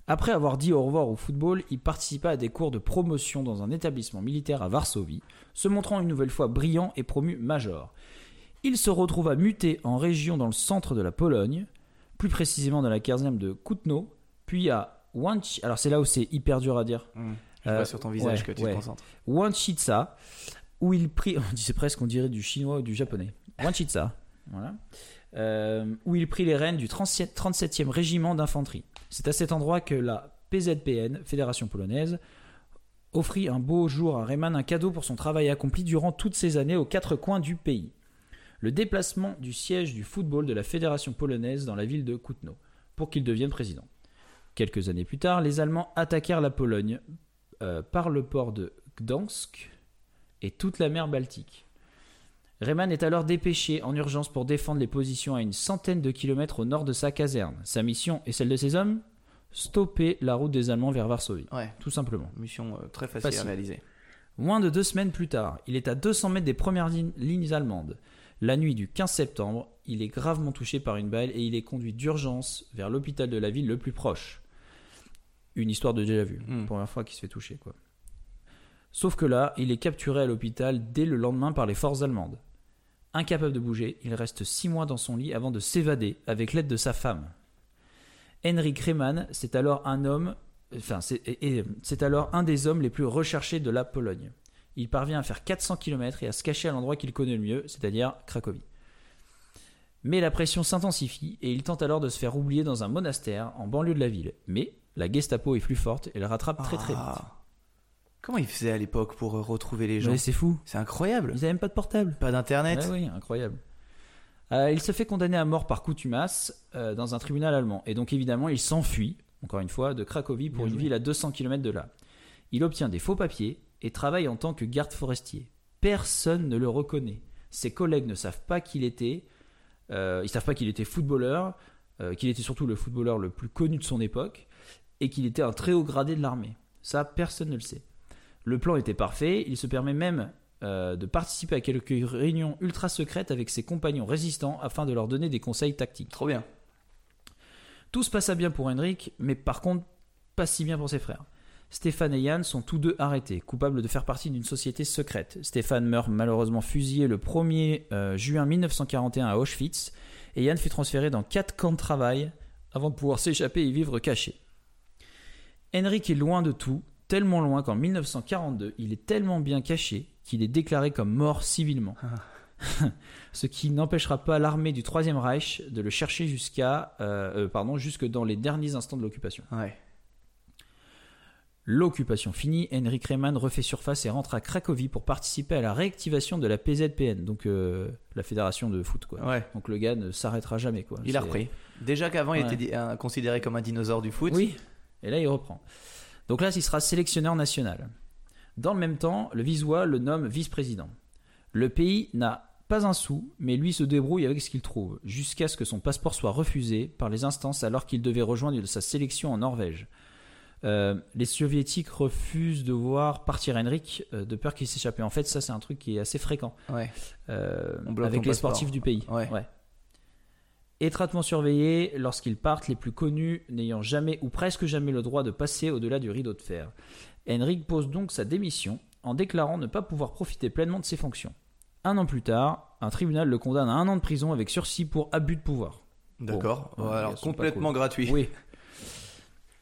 Après avoir dit au revoir au football, il participa à des cours de promotion dans un établissement militaire à Varsovie, se montrant une nouvelle fois brillant et promu major. Il se retrouva muté en région dans le centre de la Pologne, plus précisément dans la caserne de Kutno, puis à Wanchi. Alors c'est là où c'est hyper dur à dire. Je Euh, vois sur ton visage ouais, que tu ouais. te concentres. Wanchitsa, où il prit. On disait presque, on dirait du chinois ou du japonais. Wanchitsa, voilà. Euh, où il prit les rênes du 37 37e régiment d'infanterie. C'est à cet endroit que la PZPN, Fédération polonaise, offrit un beau jour à Rayman un cadeau pour son travail accompli durant toutes ces années aux quatre coins du pays. Le déplacement du siège du football de la Fédération polonaise dans la ville de Kutno, pour qu'il devienne président. Quelques années plus tard, les Allemands attaquèrent la Pologne euh, par le port de Gdansk et toute la mer Baltique. Rayman est alors dépêché en urgence pour défendre les positions à une centaine de kilomètres au nord de sa caserne. Sa mission et celle de ses hommes? Stopper la route des Allemands vers Varsovie, Ouais. tout simplement. Mission euh, très facile, Facile. à réaliser. Moins de deux semaines plus tard, il est à 200 mètres des premières lignes, lignes allemandes. La nuit du 15 septembre, il est gravement touché par une balle et il est conduit d'urgence vers l'hôpital de la ville le plus proche. Une histoire de déjà vu. Hmm. Première fois qu'il se fait toucher, quoi. Sauf que là, il est capturé à l'hôpital dès le lendemain par les forces allemandes. Incapable de bouger, il reste six mois dans son lit avant de s'évader avec l'aide de sa femme. Henrik Rehmann, c'est alors un homme, enfin, c'est alors un des hommes les plus recherchés de la Pologne. Il parvient à faire 400 km et à se cacher à l'endroit qu'il connaît le mieux, c'est-à-dire Cracovie. Mais la pression s'intensifie et il tente alors de se faire oublier dans un monastère en banlieue de la ville. Mais la Gestapo est plus forte et le rattrape très très vite. Ah. Comment ils faisaient à l'époque pour euh, retrouver les gens? Mais c'est fou. C'est incroyable. Ils n'avaient même pas de portable. Pas d'internet? Oui, incroyable. Euh, il se fait condamner à mort par coutumace euh, dans un tribunal allemand. Et donc évidemment, il s'enfuit, encore une fois, de Cracovie pour Bien une joué. ville à 200 km de là. Il obtient des faux papiers et travaille en tant que garde forestier. Personne ne le reconnaît. Ses collègues ne savent pas qu'il était. euh, ils savent pas qu'il était footballeur, euh, qu'il était surtout le footballeur le plus connu de son époque, et qu'il était un très haut gradé de l'armée. Ça, personne ne le sait. Le plan était parfait. Il se permet même euh, de participer à quelques réunions ultra secrètes avec ses compagnons résistants afin de leur donner des conseils tactiques. Trop bien. Tout se passa bien pour Henrik, mais par contre, pas si bien pour ses frères. Stéphane et Yann sont tous deux arrêtés, coupables de faire partie d'une société secrète. Stéphane meurt malheureusement fusillé le 1er euh, juin 1941 à Auschwitz, et Yann fut transféré dans quatre camps de travail avant de pouvoir s'échapper et vivre caché. Henrik est loin de tout, tellement loin qu'en 1942, il est tellement bien caché qu'il est déclaré comme mort civilement. Ce qui n'empêchera pas l'armée du Troisième Reich de le chercher jusqu'à, euh, euh, pardon, jusque dans les derniers instants de l'occupation. Ouais. L'occupation finie, Henrik Rehmann refait surface et rentre à Cracovie pour participer à la réactivation de la PZPN, donc euh, la fédération de foot. Quoi. Ouais. Donc le gars ne s'arrêtera jamais. Quoi. Il a repris. Déjà qu'avant, il était un- considéré comme un dinosaure du foot. Oui, et là il reprend. Donc là, il sera sélectionneur national. Dans le même temps, le Visois le nomme vice-président. Le pays n'a pas un sou, mais lui se débrouille avec ce qu'il trouve, jusqu'à ce que son passeport soit refusé par les instances alors qu'il devait rejoindre sa sélection en Norvège. Euh, les soviétiques refusent de voir partir Henrik euh, de peur qu'il s'échappe. En fait, ça c'est un truc qui est assez fréquent Ouais. euh, avec les passeport. sportifs du pays. Ouais. Étroitement surveillés lorsqu'ils partent, les plus connus n'ayant jamais ou presque jamais le droit de passer au-delà du rideau de fer. Henrik pose donc sa démission en déclarant ne pas pouvoir profiter pleinement de ses fonctions. Un an plus tard, un tribunal le condamne à un an de prison avec sursis pour abus de pouvoir. D'accord. Bon, Alors, complètement cool. gratuit. Oui.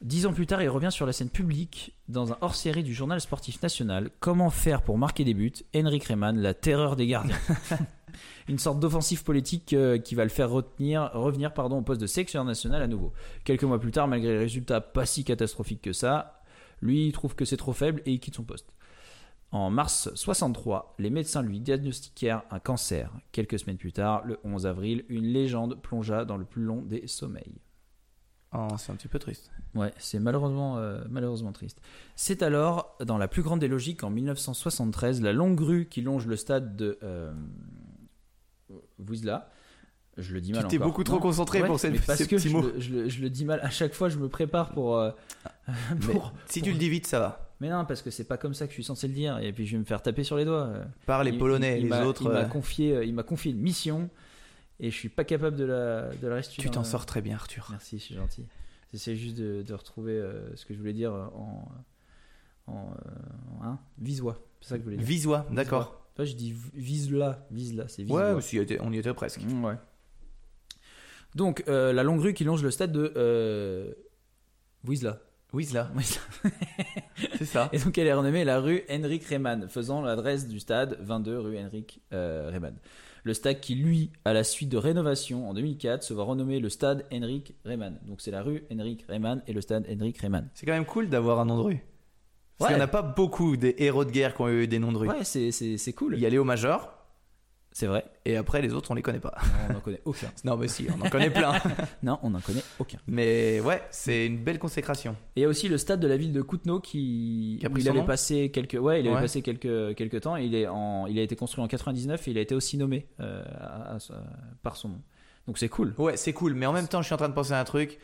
Dix ans plus tard, il revient sur la scène publique dans un hors-série du journal sportif national. Comment faire pour marquer des buts? Henrik Rehmann, la terreur des gardiens. Une sorte d'offensive politique euh, qui va le faire retenir, revenir pardon, au poste de sélectionneur national à nouveau. Quelques mois plus tard, malgré les résultats pas si catastrophiques que ça, lui il trouve que c'est trop faible et il quitte son poste. En mars 63, les médecins lui diagnostiquèrent un cancer. Quelques semaines plus tard, le 11 avril, une légende plongea dans le plus long des sommeils. Oh, c'est un petit peu triste. Ouais, c'est malheureusement, euh, malheureusement triste. C'est alors, dans la plus grande des logiques, en 1973, la longue rue qui longe le stade de euh. Je le dis mal Tu t'es beaucoup trop Non. concentré Ouais, pour cette- mais parce ces que petits je mots. le, je, le, je le dis mal. À chaque fois, je me prépare pour. euh, pour- si tu le dis vite, ça va. Mais non, parce que c'est pas comme ça que je suis censé le dire. Et puis je vais me faire taper sur les doigts. Par les Il- Polonais, il- il les autres. Il m'a euh, confié, il m'a confié une mission et je suis pas capable de la, de la restituer. Tu t'en sors très bien, Arthur. Merci, suis gentil. J'essaie juste de, de retrouver euh, ce que je voulais dire en, en, euh, en- hein, visois. C'est ça que je voulais dire. Visois, d'accord. Toi, je dis vise là, vise là, c'est Ouais, visois. aussi, on y était presque. Mm, ouais. Donc, euh, la longue rue qui longe le stade de euh, Wisla. Wisla, Wisla. c'est ça. Et donc, elle est renommée la rue Henrik Rehmann, faisant l'adresse du stade 22 rue Henrik euh. Le stade qui, lui, à la suite de rénovation en 2004, se va renommer le stade Henrik Rehmann. Donc, c'est la rue Henrik Rehmann et le stade Henrik Rehmann. C'est quand même cool d'avoir un nom de rue. Parce Ouais. qu'il n'y en a pas beaucoup des héros de guerre qui ont eu des noms de rue. Ouais, c'est, c'est, c'est cool. Il y a Léo Major, C'est vrai. et après les autres on les connaît pas. On n'en connaît aucun. Non, mais si, on en connaît plein. Non, on n'en connaît aucun. Mais ouais, c'est une belle consécration. Et il y a aussi le stade de la ville de Koutenau qui, Qui a pris il avait passé quelques, ouais, il avait Ouais. passé quelques quelques temps. Il est en, il a été construit en 99 et il a été aussi nommé euh, à- à- à- par son nom. Donc c'est cool. Ouais, c'est cool, mais en même temps, je suis en train de penser à un truc.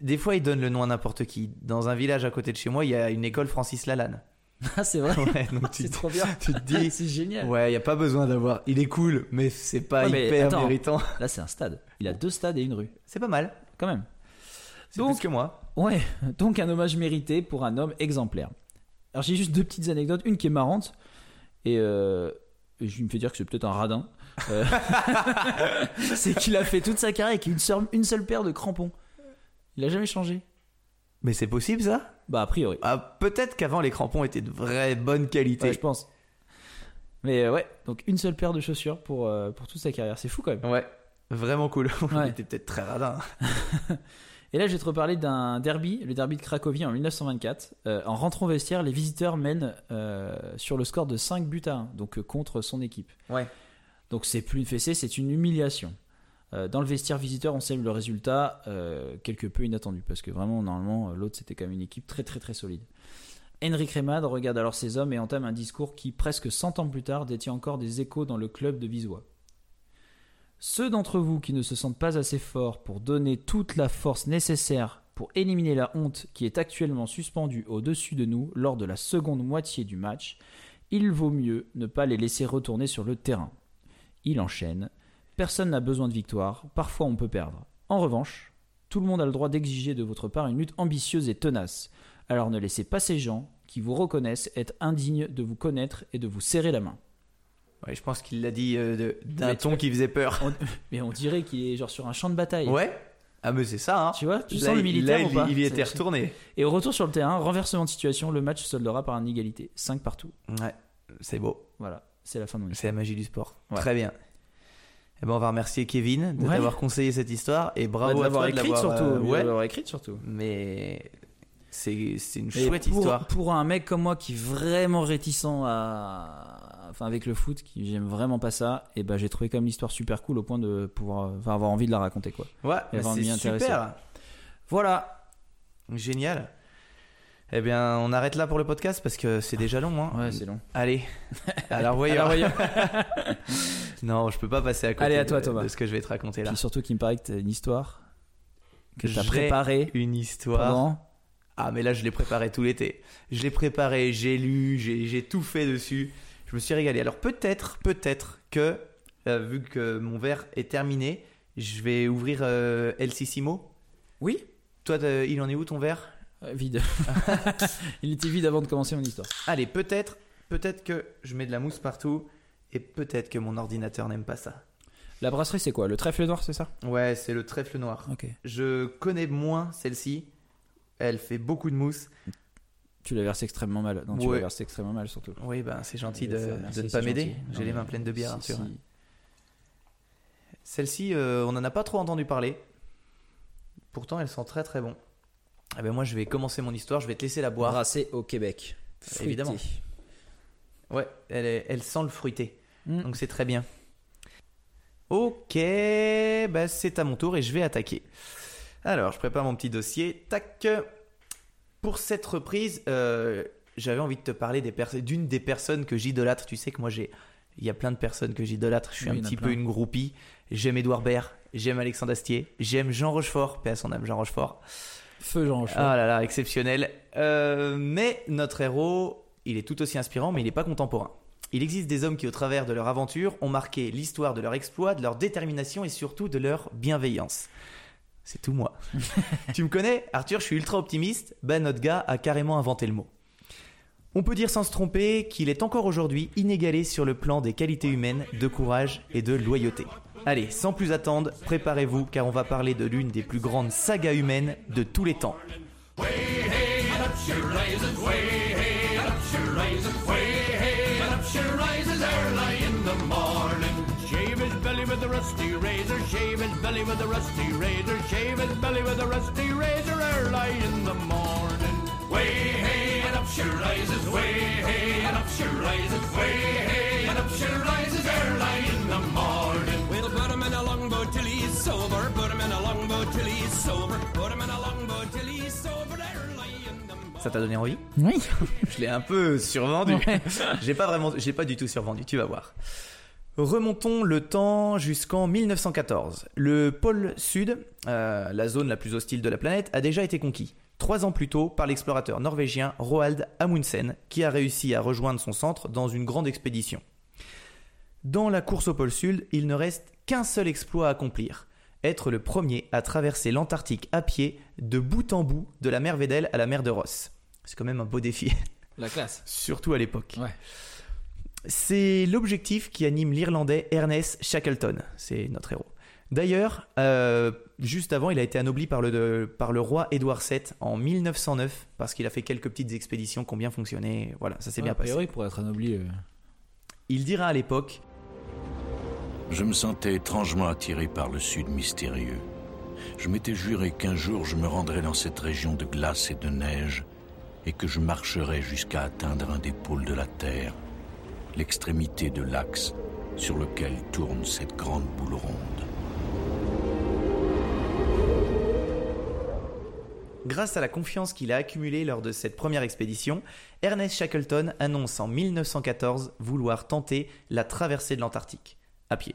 Des fois, ils donnent le nom à n'importe qui. Dans un village à côté de chez moi, il y a une école Francis Lalanne. Ah c'est vrai. Ouais, donc tu, c'est trop bien. tu te dis, c'est génial. ouais, il n'y a pas besoin d'avoir. Il est cool, mais c'est pas Ouais, mais hyper attends. méritant. Là c'est un stade. Il a deux stades et une rue. C'est pas mal. Quand même. C'est Donc- plus que moi. Ouais. Donc un hommage mérité pour un homme exemplaire. Alors j'ai juste deux petites anecdotes. Une qui est marrante et, euh, je me fais dire que c'est peut-être un radin. Euh, c'est qu'il a fait toute sa carrière avec une seule, une seule paire de crampons. Il a jamais changé. Mais c'est possible ça? Bah a priori. ah, Peut-être qu'avant les crampons étaient de vraie bonne qualité. Ouais, je pense. Mais euh, ouais, donc une seule paire de chaussures pour, euh, pour toute sa carrière. C'est fou quand même. Ouais, vraiment cool. Il Ouais. était peut-être très radin. Et là, je vais te reparler d'un derby, le derby de Cracovie en 1924. Euh, en rentrant au vestiaire, les visiteurs mènent sur le score de 5 buts à 1, donc contre son équipe. Ouais. Donc c'est plus une fessée, c'est une humiliation. Euh, dans le vestiaire visiteur, on salue le résultat euh, quelque peu inattendu, parce que vraiment, normalement, euh, l'autre, c'était quand même une équipe très très très solide. Henrik Remad regarde alors ces hommes et entame un discours qui, presque 100 ans plus tard, détient encore des échos dans le club de Visois. Ceux d'entre vous qui ne se sentent pas assez forts pour donner toute la force nécessaire pour éliminer la honte qui est actuellement suspendue au-dessus de nous lors de la seconde moitié du match, il vaut mieux ne pas les laisser retourner sur le terrain. Il enchaîne. Personne n'a besoin de victoire, parfois on peut perdre. En revanche, tout le monde a le droit d'exiger de votre part une lutte ambitieuse et tenace. Alors ne laissez pas ces gens qui vous reconnaissent être indignes de vous connaître et de vous serrer la main. Ouais, je pense qu'il l'a dit euh, d'un ton qui faisait peur. On- mais on dirait qu'il est genre sur un champ de bataille. Ouais. Ah mais c'est ça. Hein. Tu vois, tu Là, sens le il- militaire là, ou pas il y était retourné. Et au retour sur le terrain, renversement de situation, le match se soldera par une égalité. 5 partout. Ouais, c'est beau. Voilà, c'est la fin de mon. C'est la magie du sport. Ouais. Très bien. Eh ben, on va remercier Kevin de Ouais. t'avoir conseillé cette histoire et bravo de à l'avoir toi de écrite l'avoir, surtout. euh, ouais. l'avoir écrite surtout. Mais c'est une Et chouette pour, histoire. Pour un mec comme moi qui est vraiment réticent à, enfin avec le foot, qui j'aime vraiment pas ça, et ben j'ai trouvé comme l'histoire super cool au point de pouvoir, enfin avoir envie de la raconter quoi. Ouais, avoir c'est super. Voilà. Génial. Eh bien, on arrête là pour le podcast parce que c'est déjà long. Hein. Ouais, c'est long. Allez, alors voyons. Voyons. non, je peux pas passer à côté Allez, à toi, de, Thomas. de ce que je vais te raconter là. Puis surtout qu'il me paraît que t'as une histoire que t'as J'ai préparée Une histoire. pendant. Ah, mais là, je l'ai préparé tout l'été. Je l'ai préparé, j'ai lu, j'ai j'ai tout fait dessus. Je me suis régalé. Alors, peut-être, peut-être que, euh, vu que mon verre est terminé, je vais ouvrir euh, El Sissimo. Oui. Toi, t'as- il en est où ton verre? Euh, Vide. Il était vide avant de commencer mon histoire. Allez, peut-être, peut-être que je mets de la mousse partout et peut-être que mon ordinateur n'aime pas ça. La brasserie, c'est quoi? Le trèfle noir, c'est ça? Ouais, c'est le trèfle noir. Ok. Je connais moins celle-ci. Elle fait beaucoup de mousse. Tu la verses extrêmement mal. Non, tu Ouais. la verses extrêmement mal surtout. Oui, ben c'est gentil de, de ne pas m'aider. J'ai les mains pleines de bière, si, Arthur. si. Celle-ci, euh, on n'en a pas trop entendu parler. Pourtant, elle sent très très bon. Eh ben moi, je vais commencer mon histoire. Je vais te laisser la boire. Brassée au Québec. Fruité. Évidemment. Ouais, elle, est- elle sent le fruité. Mm. Donc c'est très bien. Ok, bah c'est à mon tour et je vais attaquer. Alors, je prépare mon petit dossier. Tac. Pour cette reprise, euh, j'avais envie de te parler des pers- d'une des personnes que j'idolâtre. Tu sais que moi, j'ai, il y a plein de personnes que j'idolâtre. Je suis Oui, un petit peu une groupie. J'aime Édouard Baird, j'aime Alexandre Astier, j'aime Jean Rochefort, paix à son âme, Jean Rochefort. Feu Jean Rochefort. Ah là là, exceptionnel. Euh, mais notre héros, il est tout aussi inspirant, mais il n'est pas contemporain. Il existe des hommes qui, au travers de leur aventure, ont marqué l'histoire de leur exploit, de leur détermination et surtout de leur bienveillance. C'est tout moi. tu me connais, Arthur, je suis ultra optimiste. Ben, notre gars a carrément inventé le mot. On peut dire sans se tromper qu'il est encore aujourd'hui inégalé sur le plan des qualités humaines, de courage et de loyauté. Allez, sans plus attendre, préparez-vous car on va parler de l'une des plus grandes sagas humaines de tous les temps. Longboat till he's sober, put him in a longboat till he's sober, put him in a longboat till he's sober early in the morning. Ça t'a donné envie? Oui. Je l'ai un peu survendu. j'ai pas vraiment, j'ai pas du tout survendu. Tu vas voir. Remontons le temps jusqu'en 1914. Le pôle sud, euh, la zone la plus hostile de la planète, a déjà été conquis. Trois ans plus tôt par l'explorateur norvégien Roald Amundsen, qui a réussi à rejoindre son centre dans une grande expédition. Dans la course au pôle sud, il ne reste qu'un seul exploit à accomplir être le premier à traverser l'Antarctique à pied de bout en bout de la mer Weddell à la mer de Ross. C'est quand même un beau défi, La classe. surtout à l'époque. Ouais. C'est l'objectif qui anime l'Irlandais Ernest Shackleton, c'est notre héros. D'ailleurs, euh, juste avant, il a été anobli par le, par le roi Édouard VII en 1909 parce qu'il a fait quelques petites expéditions qui ont bien fonctionné. Voilà, ça s'est bien a passé. priori, pour être anobli. euh, Il dira à l'époque Je me sentais étrangement attiré par le sud mystérieux. Je m'étais juré qu'un jour je me rendrais dans cette région de glace et de neige et que je marcherais jusqu'à atteindre un des pôles de la Terre, l'extrémité de l'axe sur lequel tourne cette grande boule ronde. Grâce à la confiance qu'il a accumulée lors de cette première expédition, Ernest Shackleton annonce en 1914 vouloir tenter la traversée de l'Antarctique, à pied.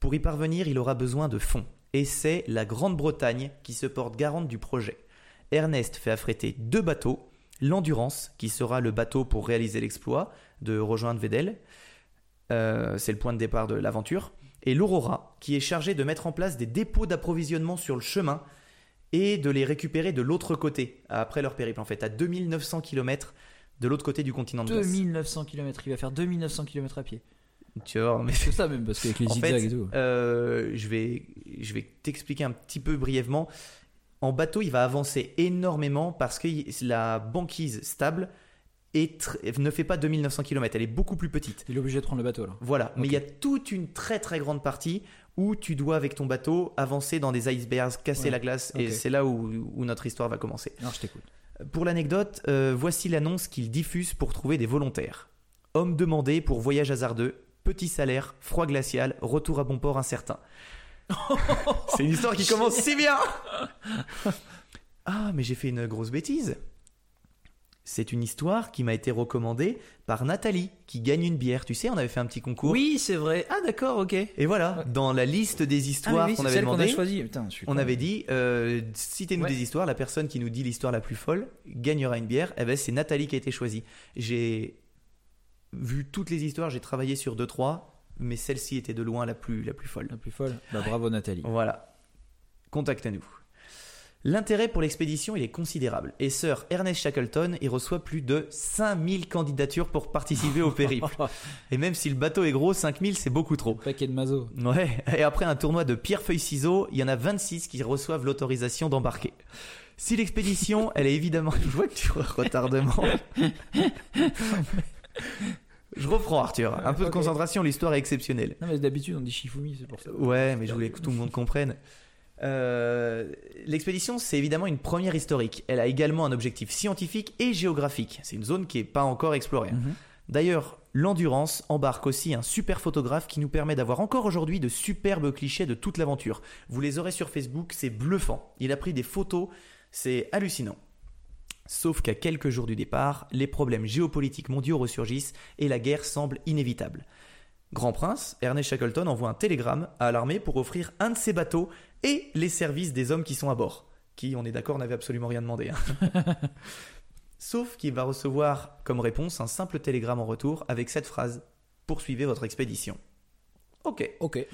Pour y parvenir, il aura besoin de fonds, et c'est la Grande-Bretagne qui se porte garante du projet. Ernest fait affréter deux bateaux, l'Endurance, qui sera le bateau pour réaliser l'exploit de rejoindre Vedel, euh, c'est le point de départ de l'aventure, et l'Aurora, qui est chargé de mettre en place des dépôts d'approvisionnement sur le chemin et de les récupérer de l'autre côté, après leur périple en fait, à 2900 km de l'autre côté du continent de glace. 2900 km, il va faire 2900 km à pied. Tu vois, mais C'est ça même, parce qu'avec les en zigzags fait, et tout. euh, je vais, je vais t'expliquer un petit peu brièvement. En bateau, il va avancer énormément parce que la banquise stable est ne fait pas 2900 km, elle est beaucoup plus petite. Il est obligé de prendre le bateau là. Voilà, mais il y a toute une très très grande partie où tu dois avec ton bateau avancer dans des icebergs, casser Ouais, la glace, et c'est là où, où notre histoire va commencer. Non, je t'écoute. Pour l'anecdote, euh, voici l'annonce qu'il diffuse pour trouver des volontaires. Homme demandé pour voyage hasardeux, petit salaire, froid glacial, retour à bon port incertain. C'est une histoire qui commence si bien Ah, mais j'ai fait une grosse bêtise. C'est une histoire qui m'a été recommandée par Nathalie, qui gagne une bière. Tu sais, on avait fait un petit concours. Oui, c'est vrai. Ah, d'accord, ok. Et voilà, dans la liste des Ah, histoires oui, qu'on avait celle qu'on a demandé, choisi. Putain, je suis on con. avait dit, euh, citez-nous Ouais. des histoires. La personne qui nous dit l'histoire la plus folle gagnera une bière. Eh ben, c'est Nathalie qui a été choisie. J'ai vu toutes les histoires, j'ai travaillé sur deux trois, mais celle-ci était de loin la plus la plus folle. La plus folle. Bah, bravo Nathalie. Voilà. Contactez-nous. L'intérêt pour l'expédition, il est considérable. Et Sir Ernest Shackleton, il reçoit plus de 5000 candidatures pour participer au périple. Et même si le bateau est gros, 5000 c'est beaucoup trop. Paquet de mazo. Ouais, et après un tournoi de pierre-feuille-ciseaux, il y en a 26 qui reçoivent l'autorisation d'embarquer. Si l'expédition, elle est évidemment... Je vois que tu retardement. Je reprends Arthur, un peu de concentration, l'histoire est exceptionnelle. Non, mais d'habitude, on dit Shifumi, c'est pour ça. Ouais, mais je voulais que tout le monde comprenne. Euh, L'expédition, c'est évidemment une première historique. Elle a également un objectif scientifique et géographique. C'est une zone qui n'est pas encore explorée. Mhm. D'ailleurs, l'Endurance embarque aussi un super photographe qui nous permet d'avoir encore aujourd'hui de superbes clichés de toute l'aventure. Vous les aurez sur Facebook, c'est bluffant. Il a pris des photos, c'est hallucinant. Sauf qu'à quelques jours du départ, les problèmes géopolitiques mondiaux ressurgissent et la guerre semble inévitable. Grand Prince, Ernest Shackleton envoie un télégramme à l'armée pour offrir un de ses bateaux et les services des hommes qui sont à bord. Qui, on est d'accord, n'avaient absolument rien demandé. hein. Sauf qu'il va recevoir comme réponse un simple télégramme en retour avec cette phrase Poursuivez votre expédition. Ok. Ok.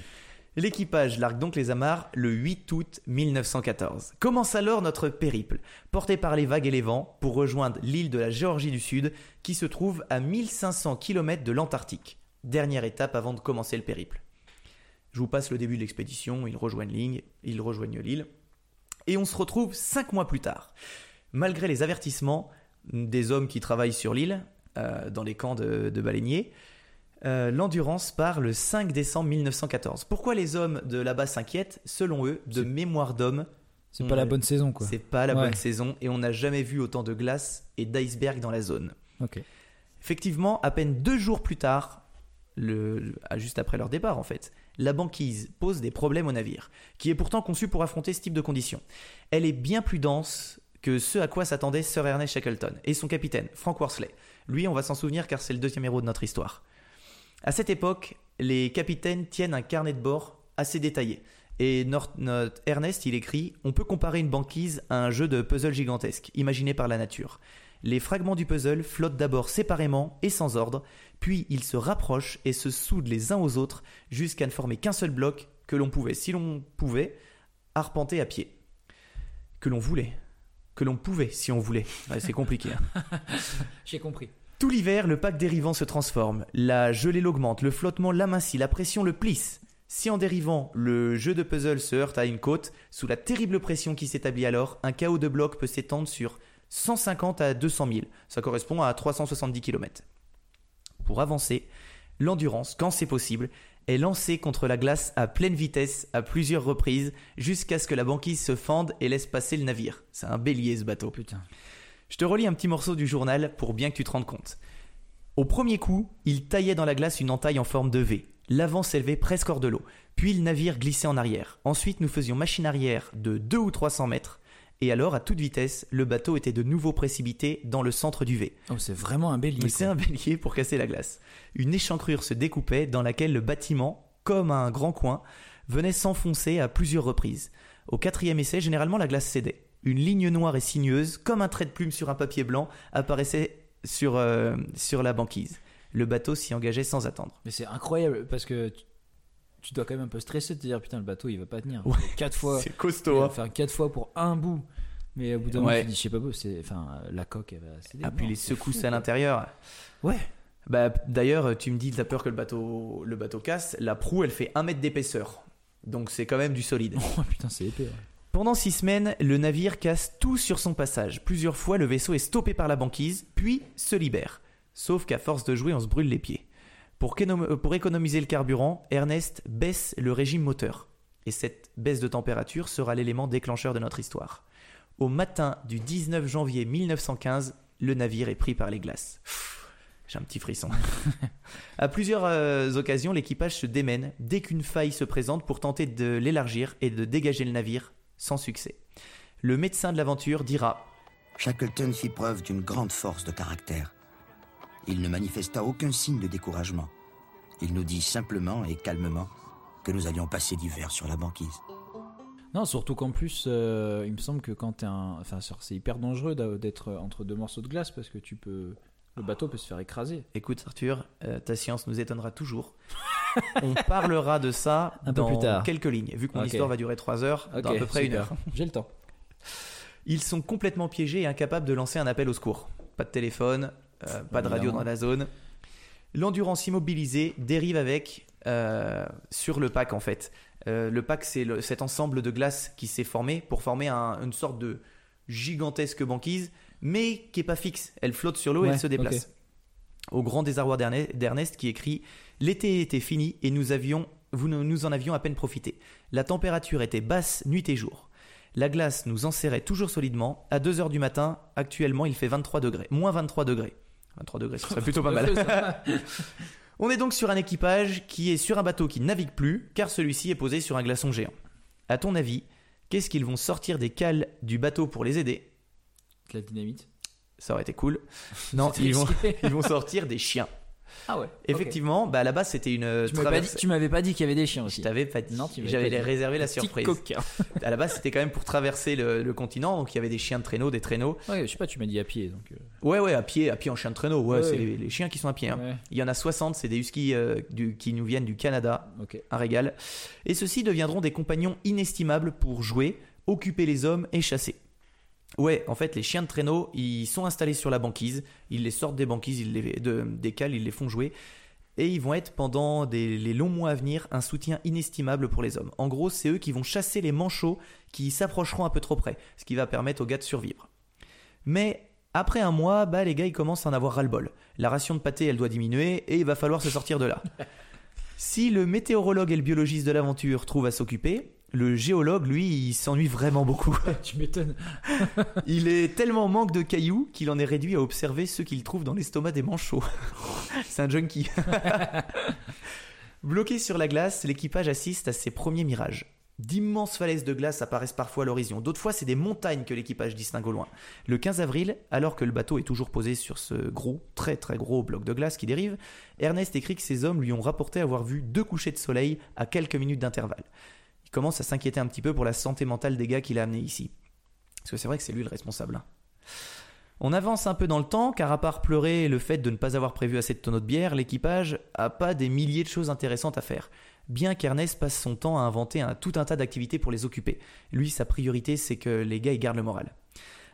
L'équipage largue donc les amarres le 8 août 1914. Commence alors notre périple, porté par les vagues et les vents, pour rejoindre l'île de la Géorgie du Sud, qui se trouve à 1500 km de l'Antarctique. Dernière étape avant de commencer le périple. Je vous passe le début de l'expédition, ils rejoignent l'île, ils rejoignent l'île, et on se retrouve cinq mois plus tard. Malgré les avertissements des hommes qui travaillent sur l'île, euh, dans les camps de, de baleiniers, euh, l'endurance part le 5 décembre 1914. Pourquoi les hommes de là-bas s'inquiètent Selon eux, de mémoire d'hommes, C'est pas la bonne saison, quoi. c'est pas la Ouais. bonne saison et on n'a jamais vu autant de glace et d'iceberg dans la zone. Ok. Effectivement, à peine deux jours plus tard, ah, juste après leur départ en fait, la banquise pose des problèmes au navire, qui est pourtant conçu pour affronter ce type de conditions. Elle est bien plus dense que ce à quoi s'attendait Sir Ernest Shackleton et son capitaine, Frank Worsley. Lui, on va s'en souvenir car c'est le deuxième héros de notre histoire. À cette époque, les capitaines tiennent un carnet de bord assez détaillé. Et notre Ernest, il écrit On peut comparer une banquise à un jeu de puzzle gigantesque, imaginé par la nature. Les fragments du puzzle flottent d'abord séparément et sans ordre, puis ils se rapprochent et se soudent les uns aux autres jusqu'à ne former qu'un seul bloc que l'on pouvait, si l'on pouvait, arpenter à pied. Que l'on voulait. Que l'on pouvait, si on voulait. Ouais, c'est compliqué. hein. J'ai compris. Tout l'hiver, le pack dérivant se transforme. La gelée l'augmente, le flottement l'amincit, la pression le plisse. Si en dérivant, le jeu de puzzle se heurte à une côte, sous la terrible pression qui s'établit alors, un chaos de blocs peut s'étendre sur 150 à 200 000. Ça correspond à 370 km. Pour avancer, l'endurance, quand c'est possible, est lancée contre la glace à pleine vitesse à plusieurs reprises jusqu'à ce que la banquise se fende et laisse passer le navire. C'est un bélier ce bateau. Putain. Je te relis un petit morceau du journal pour bien que tu te rendes compte. Au premier coup, il taillait dans la glace une entaille en forme de V. L'avant s'élevait presque hors de l'eau. Puis le navire glissait en arrière. Ensuite, nous faisions machine arrière de 2 ou 300 mètres. Et alors, à toute vitesse, le bateau était de nouveau précipité dans le centre du V. Oh, c'est vraiment un bélier. C'est un bélier pour casser la glace. Une échancrure se découpait dans laquelle le bâtiment, comme un grand coin, venait s'enfoncer à plusieurs reprises. Au quatrième essai, généralement, la glace cédait. Une ligne noire et sinueuse, comme un trait de plume sur un papier blanc, apparaissait sur, euh, sur la banquise. Le bateau s'y engageait sans attendre. Mais c'est incroyable parce que tu, dois quand même un peu stresser de te dire putain le bateau il va pas tenir. Ouais. Quatre fois. C'est costaud. hein. faire quatre fois pour un bout. Mais au bout d'un moment tu dis je sais pas c'est enfin la coque elle va céder. Ah, puis les secousses fou, à l'intérieur. Ouais. Bah, D'ailleurs, tu me dis, t'as peur que le bateau, le bateau casse. La proue, elle fait un mètre d'épaisseur. Donc c'est quand même du solide. Oh putain c'est épais. ouais. Pendant six semaines, le navire casse tout sur son passage. Plusieurs fois, le vaisseau est stoppé par la banquise, puis se libère. Sauf qu'à force de jouer, on se brûle les pieds. Pour, euh, pour économiser le carburant, Ernest baisse le régime moteur. Et cette baisse de température sera l'élément déclencheur de notre histoire. Au matin du 19 janvier 1915, le navire est pris par les glaces. J'ai un petit frisson. à plusieurs euh, occasions, l'équipage se démène dès qu'une faille se présente pour tenter de l'élargir et de dégager le navire sans succès. Le médecin de l'aventure dira Shackleton fit preuve d'une grande force de caractère. Il ne manifesta aucun signe de découragement. Il nous dit simplement et calmement que nous allions passer l'hiver sur la banquise. Non surtout qu'en plus euh, il me semble que quand t'es un enfin c'est hyper dangereux d'a- d'être entre deux morceaux de glace parce que tu peux le bateau peut se faire écraser. Écoute Arthur, euh, ta science nous étonnera toujours. On parlera de ça Un peu dans plus tard. quelques lignes. Vu que mon histoire va durer 3 heures, dans à peu près une heure. J'ai le temps. Ils sont complètement piégés et incapables de lancer un appel au secours. Pas de téléphone, euh, pas de radio dans la zone. L'endurance immobilisée dérive avec euh, sur le pack en fait. Euh, le pack, c'est cet ensemble de glace qui s'est formé pour former un- une sorte de gigantesque banquise, mais qui est pas fixe. Elle flotte sur l'eau et elle se déplace. Au grand désarroi d'Erne- d'Ernest qui écrit L'été était fini et nous, avions, vous, nous en avions à peine profité. La température était basse nuit et jour. La glace nous enserrait toujours solidement. À 2 heures du matin, actuellement, il fait 23 degrés. Moins 23 degrés. 23 degrés, ce serait plutôt pas mal. On est donc sur un équipage qui est sur un bateau qui navigue plus, car celui-ci est posé sur un glaçon géant. À ton avis, qu'est-ce qu'ils vont sortir des cales du bateau pour les aider? De la dynamite. Ça aurait été cool. Non, ils vont, ils vont sortir des chiens. Ah ouais. Effectivement, bah à la base c'était une euh, Tu m'avais pas dit, traversée. tu m'avais pas dit qu'il y avait des chiens Je aussi. t'avais pas dit. Non, tu m'avais J'avais pas dit. réservé la surprise. coquin. À la base, c'était quand même pour traverser le, le continent, donc il y avait des chiens de traîneau, des traîneaux. Ouais, je sais pas, tu m'as dit à pied donc. euh, Ouais, ouais, à pied, à pied en chien de traîneau. Ouais, Ouais, c'est ouais. les, les chiens qui sont à pied. hein. ouais. Il y en a 60, c'est des huskies euh, du- qui nous viennent du Canada, Ok. un régal. Et ceux-ci deviendront des compagnons inestimables pour jouer, occuper les hommes et chasser. Ouais, en fait, les chiens de traîneau, ils sont installés sur la banquise, ils les sortent des banquises, ils les, de, des cales, ils les font jouer. Et ils vont être pendant des- les longs mois à venir un soutien inestimable pour les hommes. En gros, c'est eux qui vont chasser les manchots qui s'approcheront un peu trop près, ce qui va permettre aux gars de survivre. Mais après un mois, bah, les gars ils commencent à en avoir ras-le-bol. La ration de pâté elle doit diminuer et il va falloir se sortir de là. si le météorologue et le biologiste de l'aventure trouvent à s'occuper, le géologue lui il s'ennuie vraiment beaucoup. tu m'étonnes. il est tellement en manque de cailloux qu'il en est réduit à observer ceux qu'il trouve dans l'estomac des manchots. C'est un junkie. Bloqué sur la glace, l'équipage assiste à ses premiers mirages. D'immenses falaises de glace apparaissent parfois à l'horizon. D'autres fois, c'est des montagnes que l'équipage distingue au loin. Le 15 avril, alors que le bateau est toujours posé sur ce gros, très très gros bloc de glace qui dérive, Ernest écrit que ses hommes lui ont rapporté avoir vu deux couchers de soleil à quelques minutes d'intervalle. Il commence à s'inquiéter un petit peu pour la santé mentale des gars qu'il a amenés ici. Parce que c'est vrai que c'est lui le responsable. hein. On avance un peu dans le temps, car à part pleurer le fait de ne pas avoir prévu assez de tonneaux de bière, l'équipage a pas des milliers de choses intéressantes à faire. Bien qu'Ernest passe son temps à inventer un, tout un tas d'activités pour les occuper. Lui, sa priorité, c'est que les gars ils gardent le moral.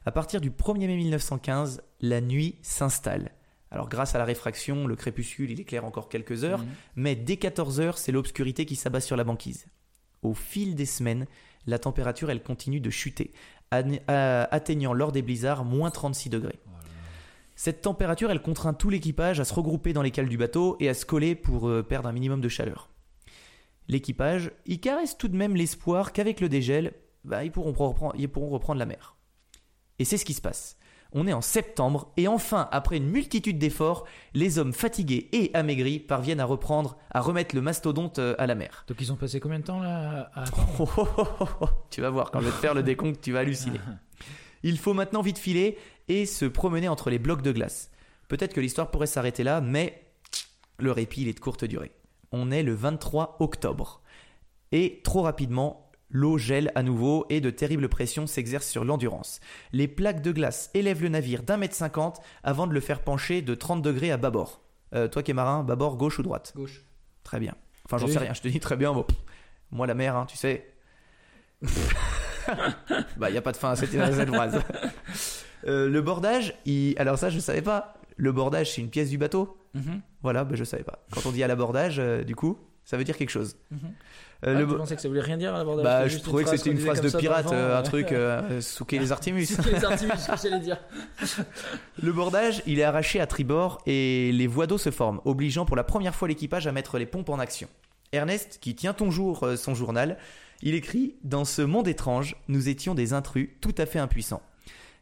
À partir du 1er mai 1915, la nuit s'installe. Alors grâce à la réfraction, le crépuscule il éclaire encore quelques heures, Mhm. mais dès 14 heures, c'est l'obscurité qui s'abat sur la banquise. Au fil des semaines, la température elle continue de chuter, à- atteignant lors des blizzards moins 36 degrés. Cette température elle contraint tout l'équipage à se regrouper dans les cales du bateau et à se coller pour euh, perdre un minimum de chaleur. L'équipage y caresse tout de même l'espoir qu'avec le dégel, bah, ils pourront reprendre la mer. Et c'est ce qui se passe. On est en septembre et enfin, après une multitude d'efforts, les hommes fatigués et amaigris parviennent à reprendre, à remettre le mastodonte euh, à la mer. Donc ils ont passé combien de temps là à Oh, oh, oh, oh, oh. Tu vas voir, quand je vais te faire le décompte, tu vas halluciner. Il faut maintenant vite filer et se promener entre les blocs de glace. Peut-être que l'histoire pourrait s'arrêter là, mais le répit il est de courte durée. On est le 23 octobre. Et trop rapidement, l'eau gèle à nouveau et de terribles pressions s'exercent sur l'endurance. Les plaques de glace élèvent le navire d'un mètre cinquante avant de le faire pencher de 30 degrés à bâbord. Euh, toi qui es marin, bâbord gauche ou droite Gauche. Très bien. Enfin, j'en sais rien, je te dis très bien. bon, moi, la mer, hein, tu sais. bah, il n'y a pas de fin à cette, à cette phrase. Euh, le bordage, il- alors ça, je savais pas. Le bordage, c'est une pièce du bateau? Mhm. Voilà, bah, je savais pas. Quand on dit à l'abordage, euh, du coup, ça veut dire quelque chose. Mhm. Euh, Ah, le tu bo- pensais que ça voulait rien dire l'abordage bah, je trouvais que c'était une phrase de pirate, euh, un truc, ouais. euh, souquer les Artemus. Souquer les que j'allais dire. Le bordage, il est arraché à tribord et les voies d'eau se forment, obligeant pour la première fois l'équipage à mettre les pompes en action. Ernest, qui tient toujours euh, son journal, il écrit Dans ce monde étrange, nous étions des intrus tout à fait impuissants.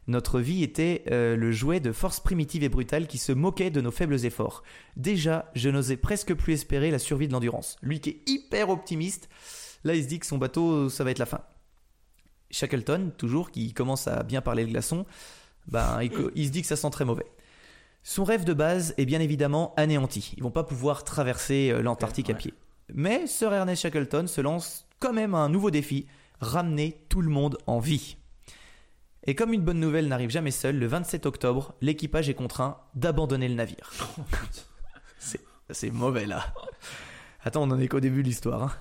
Notre vie était euh, le jouet de forces primitives et brutales qui se moquaient de nos faibles efforts. Déjà, je n'osais presque plus espérer la survie de l'endurance. Lui qui est hyper optimiste, là il se dit que son bateau, ça va être la fin. Shackleton, toujours, qui commence à bien parler le glaçon, ben, il, se dit que ça sent très mauvais. Son rêve de base est bien évidemment anéanti. Ils vont pas pouvoir traverser euh, l'Antarctique à Ouais. pied. Mais Sir Ernest Shackleton se lance quand même à un nouveau défi ramener tout le monde en vie. Et comme une bonne nouvelle n'arrive jamais seule, le 27 octobre, l'équipage est contraint d'abandonner le navire. C'est- C'est mauvais là. Attends, on en est qu'au début de l'histoire. hein.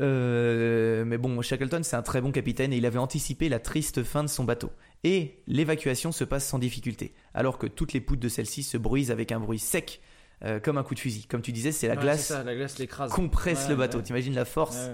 Euh, mais bon, Shackleton, c'est un très bon capitaine et il avait anticipé la triste fin de son bateau. Et l'évacuation se passe sans difficulté, alors que toutes les poutres de celle-ci se bruisent avec un bruit sec, euh, comme un coup de fusil. Comme tu disais, c'est la Ouais, glace ça, la glace compresse Ouais, le bateau. ouais. T'imagines la force.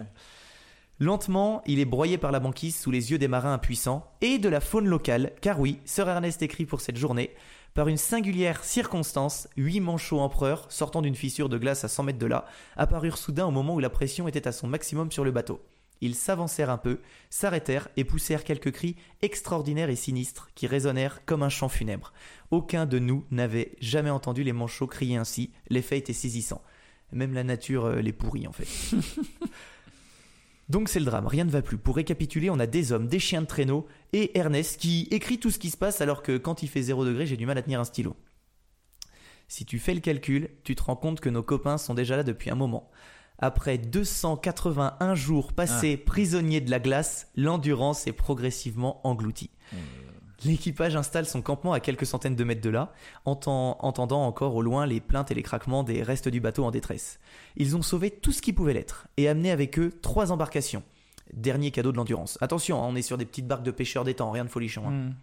Lentement, il est broyé par la banquise sous les yeux des marins impuissants et de la faune locale, car oui, Sir Ernest écrit pour cette journée, par une singulière circonstance, huit manchots empereurs, sortant d'une fissure de glace à 100 mètres de là, apparurent soudain au moment où la pression était à son maximum sur le bateau. Ils s'avancèrent un peu, s'arrêtèrent et poussèrent quelques cris extraordinaires et sinistres qui résonnèrent comme un chant funèbre. Aucun de nous n'avait jamais entendu les manchots crier ainsi, l'effet était saisissant. Même la nature euh, les pourrit en fait. Donc c'est le drame, rien ne va plus. Pour récapituler, on a des hommes, des chiens de traîneau et Ernest qui écrit tout ce qui se passe alors que quand il fait 0 degré, j'ai du mal à tenir un stylo. Si tu fais le calcul, tu te rends compte que nos copains sont déjà là depuis un moment. Après 281 jours passés prisonniers de la glace, l'endurance est progressivement engloutie. L'équipage installe son campement à quelques centaines de mètres de là, entend- entendant encore au loin les plaintes et les craquements des restes du bateau en détresse. Ils ont sauvé tout ce qui pouvait l'être et amené avec eux trois embarcations. Dernier cadeau de l'endurance. Attention, hein, on est sur des petites barques de pêcheurs d'étang, rien de folichon. hein. Mm.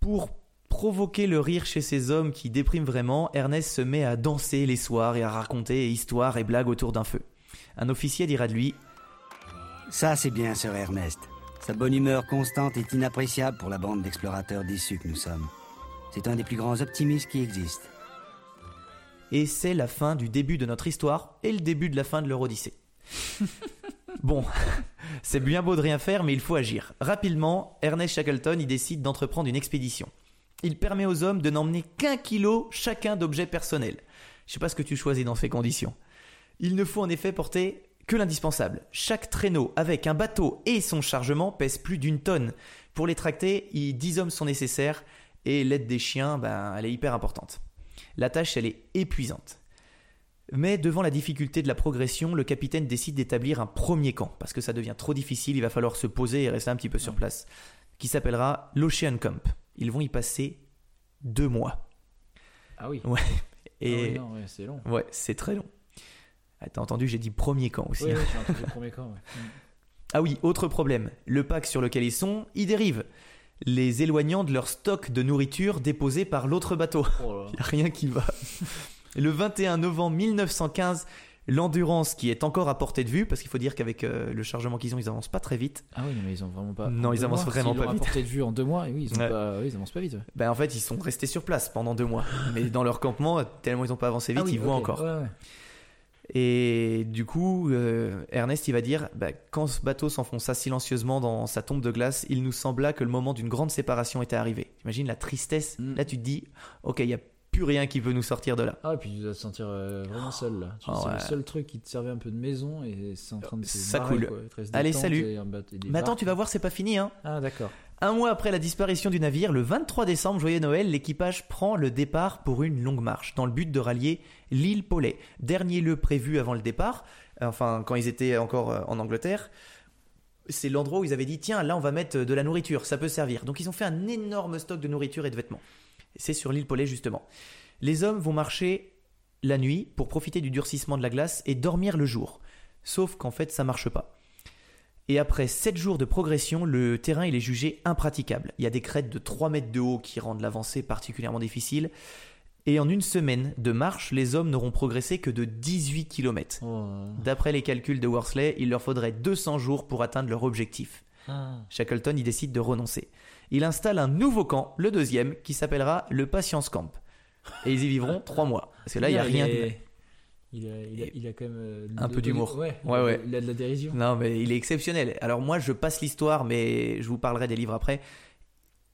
Pour provoquer le rire chez ces hommes qui dépriment vraiment, Ernest se met à danser les soirs et à raconter histoires et blagues autour d'un feu. Un officier dira de lui Ça, c'est bien, Sir Ernest. Sa bonne humeur constante est inappréciable pour la bande d'explorateurs déçus que nous sommes. C'est un des plus grands optimistes qui existent. Et c'est la fin du début de notre histoire et le début de la fin de leur Odyssée. bon, c'est bien beau de rien faire, mais il faut agir. Rapidement, Ernest Shackleton y décide d'entreprendre une expédition. Il permet aux hommes de n'emmener qu'un kilo chacun d'objets personnels. Je sais pas ce que tu choisis dans ces conditions. Il ne faut en effet porter que l'indispensable. Chaque traîneau avec un bateau et son chargement pèse plus d'une tonne. Pour les tracter, il- 10 hommes sont nécessaires et l'aide des chiens, ben, elle est hyper importante. La tâche, elle est épuisante. Mais devant la difficulté de la progression, le capitaine décide d'établir un premier camp, parce que ça devient trop difficile, il va falloir se poser et rester un petit peu sur place, qui s'appellera l'Ocean Camp. Ils vont y passer deux mois. Ah oui. Ouais. Ah oui, non, ouais, c'est long. ouais, c'est très long. Ah, T'as entendu, j'ai dit premier camp aussi. Oui, hein. oui, j'ai entendu premier camp. ouais. Mm. Ah oui, autre problème. Le pack sur lequel ils sont, il dérive, les éloignant de leur stock de nourriture déposé par l'autre bateau. Oh là là. Il a rien qui va. Le 21 novembre 1915, l'endurance qui est encore à portée de vue, parce qu'il faut dire qu'avec euh, le chargement qu'ils ont, ils avancent pas très vite. Ah oui, mais ils ont vraiment pas. Non, ils avancent mois, vraiment pas vite. apporté de vue en deux mois, et oui, ils, ont Ouais. pas... oui, ils avancent pas vite. ouais. Ben en fait, ils sont restés sur place pendant deux mois. Mais dans leur campement, tellement ils n'ont pas avancé vite, Ah oui, ils voient encore. ouais. Et du coup, euh, Ernest, il va dire, bah, quand ce bateau s'enfonça silencieusement dans sa tombe de glace, il nous sembla que le moment d'une grande séparation était arrivé. Imagine la tristesse. Mm. Là, tu te dis, ok, il n'y a plus rien qui peut nous sortir de là. Ah, et puis tu dois te sentir euh, vraiment seul là. Oh, c'est ouais. le seul truc qui te servait un peu de maison et c'est en train de se Ça coule. quoi. Allez, salut. et et Mais attends, tu vas voir, c'est pas fini, hein. Ah, d'accord. Un mois après la disparition du navire, le 23 décembre, joyeux Noël, l'équipage prend le départ pour une longue marche dans le but de rallier l'île Paulet, dernier lieu prévu avant le départ, enfin quand ils étaient encore euh, en Angleterre. C'est l'endroit où ils avaient dit tiens là on va mettre de la nourriture, ça peut servir. Donc ils ont fait un énorme stock de nourriture et de vêtements. C'est sur l'île Paulet justement. Les hommes vont marcher la nuit pour profiter du durcissement de la glace et dormir le jour. Sauf qu'en fait ça marche pas. Et après 7 jours de progression, le terrain il est jugé impraticable. Il y a des crêtes de 3 mètres de haut qui rendent l'avancée particulièrement difficile. Et en une semaine de marche, les hommes n'auront progressé que de 18 km. Oh. D'après les calculs de Worsley, il leur faudrait 200 jours pour atteindre leur objectif. Ah. Shackleton y décide de renoncer. Il installe un nouveau camp, le deuxième, qui s'appellera le Patience Camp. Et ils y vivront 3 mois. Parce que là, il n'y a rien. est- Il a, il, a, il a quand même euh, Un peu d'humour. Ouais, Ouais, ouais. Il a de la dérision. Non, mais il est exceptionnel. Alors moi, je passe l'histoire, mais je vous parlerai des livres après.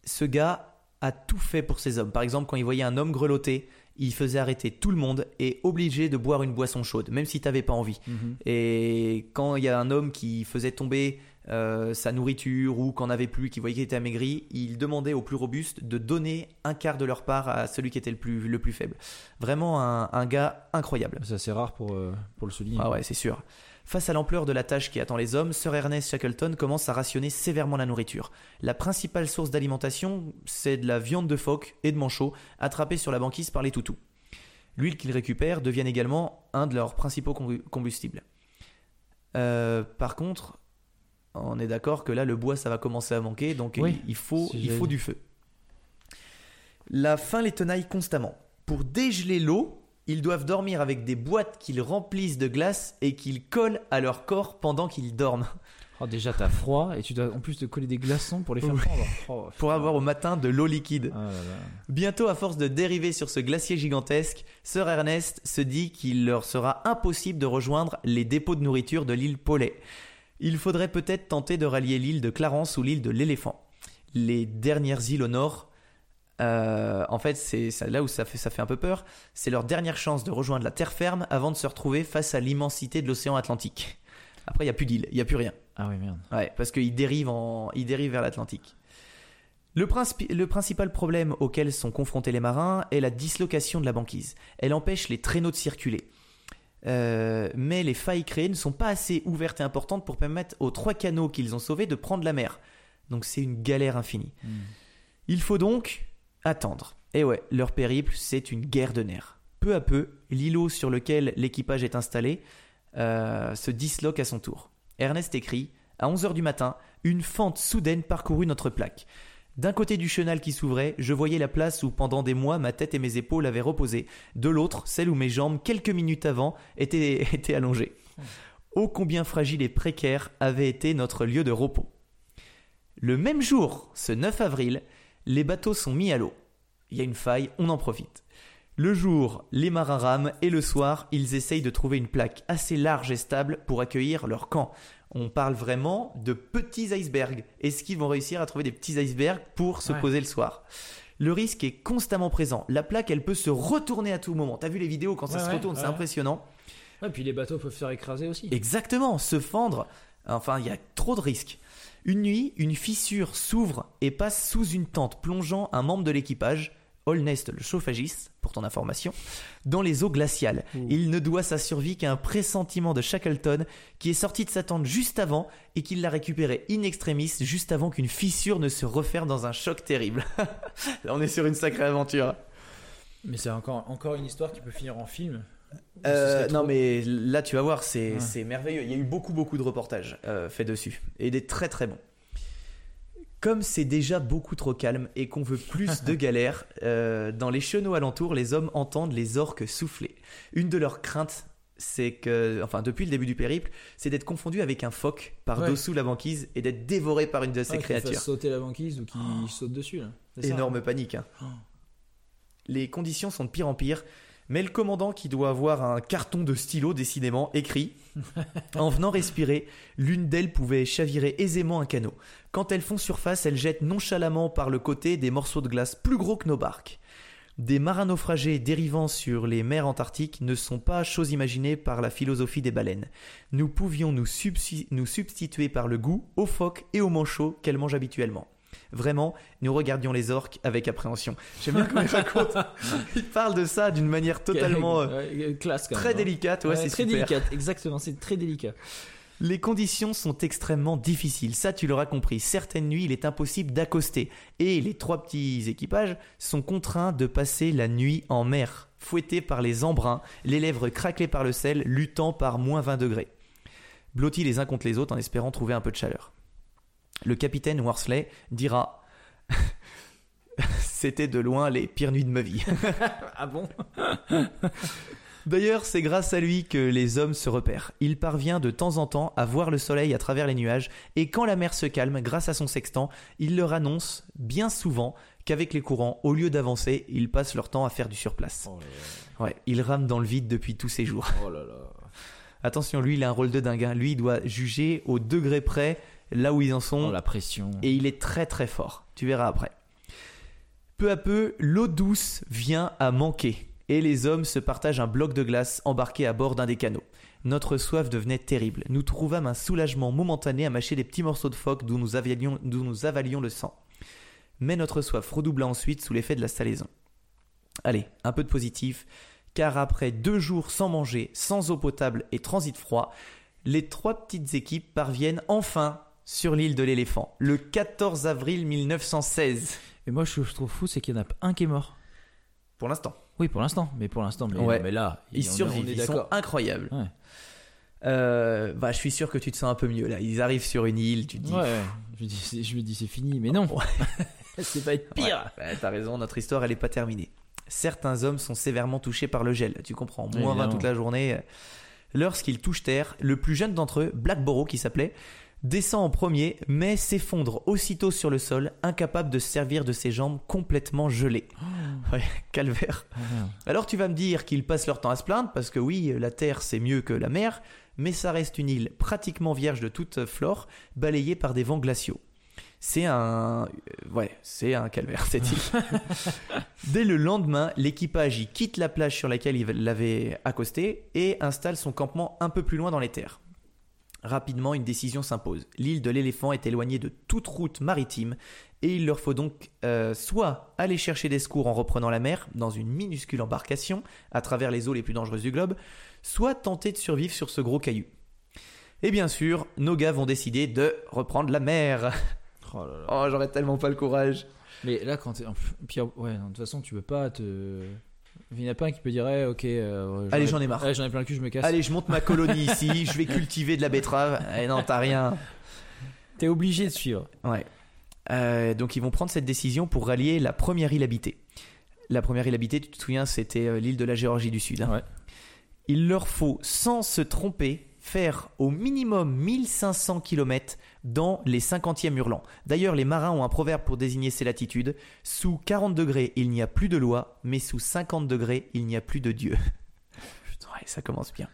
Ce gars a tout fait pour ses hommes. Par exemple, quand il voyait un homme grelotté, il faisait arrêter tout le monde et obligé de boire une boisson chaude, même si t'avais pas envie. Mhm. Et quand il y a un homme qui faisait tomber euh, sa nourriture ou qu'en avait plus, qui voyait qu'il était amaigri, il demandait aux plus robustes de donner un quart de leur part à celui qui était le plus, le plus faible. Vraiment un, un gars incroyable. C'est assez rare pour, euh, pour le souligner. Ah ouais, c'est sûr. Face à l'ampleur de la tâche qui attend les hommes, Sir Ernest Shackleton commence à rationner sévèrement la nourriture. La principale source d'alimentation, c'est de la viande de phoque et de manchot attrapée sur la banquise par les toutous. L'huile qu'ils récupèrent devient également un de leurs principaux combu- combustibles. Euh, par contre, on est d'accord que là, le bois, ça va commencer à manquer, donc Oui, il, il faut, il faut du feu. La faim les tenaille constamment. Pour dégeler l'eau, ils doivent dormir avec des boîtes qu'ils remplissent de glace et qu'ils collent à leur corps pendant qu'ils dorment. Oh, déjà, t'as froid et tu dois en plus te coller des glaçons pour les faire prendre. Oh, Pour avoir au matin de l'eau liquide. Ah là là. Bientôt, à force de dériver sur ce glacier gigantesque, Sir Ernest se dit qu'il leur sera impossible de rejoindre les dépôts de nourriture de l'île Paulet. Il faudrait peut-être tenter de rallier l'île de Clarence ou l'île de l'Éléphant. Les dernières îles au nord, euh, en fait, c'est là où ça fait, ça fait un peu peur, c'est leur dernière chance de rejoindre la terre ferme avant de se retrouver face à l'immensité de l'océan Atlantique. Après, il n'y a plus d'île, il n'y a plus rien. Ah oui, merde. Ouais, parce qu'il dérive, en... il dérive vers l'Atlantique. Le principal problème auquel sont confrontés les marins est la dislocation de la banquise. Elle empêche les traîneaux de circuler. Euh, mais les failles créées ne sont pas assez ouvertes et importantes pour permettre aux trois canaux qu'ils ont sauvés de prendre la mer. Donc c'est une galère infinie. Hmm. Il faut donc attendre. Et ouais, leur périple, c'est une guerre de nerfs. Peu à peu, l'îlot sur lequel l'équipage est installé euh, se disloque à son tour. Ernest écrit À 11h du matin, une fente soudaine parcourut notre plaque. D'un côté du chenal qui s'ouvrait, je voyais la place où pendant des mois ma tête et mes épaules avaient reposé. De l'autre, celle où mes jambes, quelques minutes avant, étaient, étaient allongées. Ô combien fragile et précaire avait été notre lieu de repos. Le même jour, ce 9 avril, les bateaux sont mis à l'eau. Il y a une faille, on en profite. Le jour, les marins rament et le soir, ils essayent de trouver une plaque assez large et stable pour accueillir leur camp. On parle vraiment de petits icebergs. Est-ce qu'ils vont réussir à trouver des petits icebergs pour se Ouais. poser le soir? Le risque est constamment présent. La plaque, elle peut se retourner à tout moment. T'as vu les vidéos quand ça Ouais, se ouais, retourne, c'est impressionnant. Ouais, puis les bateaux peuvent se faire écraser aussi. Exactement, se fendre. Enfin, il y a trop de risques. Une nuit, une fissure s'ouvre et passe sous une tente, plongeant un membre de l'équipage, Holnest le chauffagiste, pour ton information, dans les eaux glaciales. Il ne doit sa survie qu'à un pressentiment de Shackleton qui est sorti de sa tente juste avant et qui l'a récupéré in extremis juste avant qu'une fissure ne se referme dans un choc terrible. Là, on est sur une sacrée aventure. Mais c'est encore, encore une histoire qui peut finir en film. Euh, non trop- mais là tu vas voir c'est Ouais. c'est merveilleux il y a eu beaucoup beaucoup de reportages euh, faits dessus et des très très bons comme c'est déjà beaucoup trop calme et qu'on veut plus de galères euh, dans les chenaux alentours les hommes entendent les orques souffler une de leurs craintes c'est que enfin depuis le début du périple c'est d'être confondu avec un phoque par Ouais. dessous la banquise et d'être dévoré par une de ces Ah, créatures sauter la banquise ou qu'il saute dessus. Là. Ça Énorme panique. hein. Oh. Les conditions sont de pire en pire, mais le commandant qui doit avoir un carton de stylo décidément écrit En venant respirer, l'une d'elles pouvait chavirer aisément un canot. Quand elles font surface, elles jettent nonchalamment par le côté des morceaux de glace plus gros que nos barques. Des marins naufragés dérivant sur les mers antarctiques ne sont pas chose imaginée par la philosophie des baleines. Nous pouvions nous, substituer par le goût aux phoques et aux manchots qu'elles mangent habituellement. Vraiment, nous regardions les orques avec appréhension. J'aime bien comment il raconte. Il parle de ça d'une manière totalement euh, classe quand très hein. délicate. Ouais, Ouais, c'est très super. délicate, exactement, c'est très délicat. Les conditions sont extrêmement difficiles, ça tu l'auras compris. Certaines nuits, il est impossible d'accoster. Et les trois petits équipages sont contraints de passer la nuit en mer, fouettés par les embruns, les lèvres craquelées par le sel, luttant par moins 20 degrés. Blottis les uns contre les autres en espérant trouver un peu de chaleur. Le capitaine Worsley dira C'était de loin les pires nuits de ma vie. Ah bon? D'ailleurs, c'est grâce à lui que les hommes se repèrent. Il parvient de temps en temps à voir le soleil à travers les nuages, et quand la mer se calme, grâce à son sextant, il leur annonce bien souvent qu'avec les courants, au lieu d'avancer, ils passent leur temps à faire du surplace. Oh là là. Ouais, il rame dans le vide depuis tous ces jours. Oh là. Attention, lui, il a un rôle de dingue. hein. Lui, il doit juger au degré près là où ils en sont, Oh, la pression. et il est très très fort. Tu verras après. Peu à peu, l'eau douce vient à manquer et les hommes se partagent un bloc de glace embarqué à bord d'un des canots. Notre soif devenait terrible. Nous trouvâmes un soulagement momentané à mâcher des petits morceaux de phoque d'où nous avalions, d'où nous avalions le sang. Mais notre soif redoubla ensuite sous l'effet de la salaison. Allez, un peu de positif, car après deux jours sans manger, sans eau potable et transit froid, les trois petites équipes parviennent enfin sur l'île de l'éléphant, le 14 avril 1916. Et moi, ce que je trouve fou, c'est qu'il y en a un qui est mort. Pour l'instant. Oui, pour l'instant, mais pour l'instant, mais, Ouais. mais là, Ils survivent, ils sont incroyables. Ouais. Euh, bah, je suis sûr que tu te sens un peu mieux là. Ils arrivent sur une île, tu te dis. Ouais. Je, me dis, je me dis c'est fini, mais non. c'est pas être pire. Ouais, t'as raison, notre histoire elle est pas terminée. Certains hommes sont sévèrement touchés par le gel, tu comprends, moins 20 Évidemment. toute la journée. Lorsqu'ils touchent terre, le plus jeune d'entre eux, Blackborough qui s'appelait, descend en premier, mais s'effondre aussitôt sur le sol, incapable de se servir de ses jambes complètement gelées. Ouais, calvaire. Ah. Alors tu vas me dire qu'ils passent leur temps à se plaindre, parce que oui, la terre c'est mieux que la mer, mais ça reste une île pratiquement vierge de toute flore, balayée par des vents glaciaux. C'est un... euh, Ouais, c'est un calvaire cette île. Dès le lendemain, l'équipage y quitte la plage sur laquelle il l'avait accosté et installe son campement un peu plus loin dans les terres. Rapidement, une décision s'impose. L'île de l'éléphant est éloignée de toute route maritime et il leur faut donc euh, soit aller chercher des secours en reprenant la mer dans une minuscule embarcation à travers les eaux les plus dangereuses du globe, soit tenter de survivre sur ce gros caillou. Et bien sûr, nos gars vont décider de reprendre la mer. Oh là là. Oh, j'aurais tellement pas le courage. Mais là, quand t'es. en- Puis, ouais, de toute façon, tu peux pas te. Il n'y en a pas un qui peut dire, eh, ok. euh, Allez, j'en ai marre. Ouais, j'en ai plein le cul, je me casse. Allez, je monte ma colonie ici, je vais cultiver de la betterave. Eh non, t'as rien. T'es obligé de suivre. Ouais. Euh, donc ils vont prendre cette décision pour rallier la première île habitée. La première île habitée, tu te souviens, c'était euh, l'île de la Géorgie du Sud. hein. Ouais. Il leur faut, sans se tromper, faire au minimum 1500 km dans les 50e hurlants. D'ailleurs, les marins ont un proverbe pour désigner ces latitudes. Sous 40 degrés, il n'y a plus de loi, mais sous 50 degrés, il n'y a plus de Dieu. Putain, ouais, ça commence bien.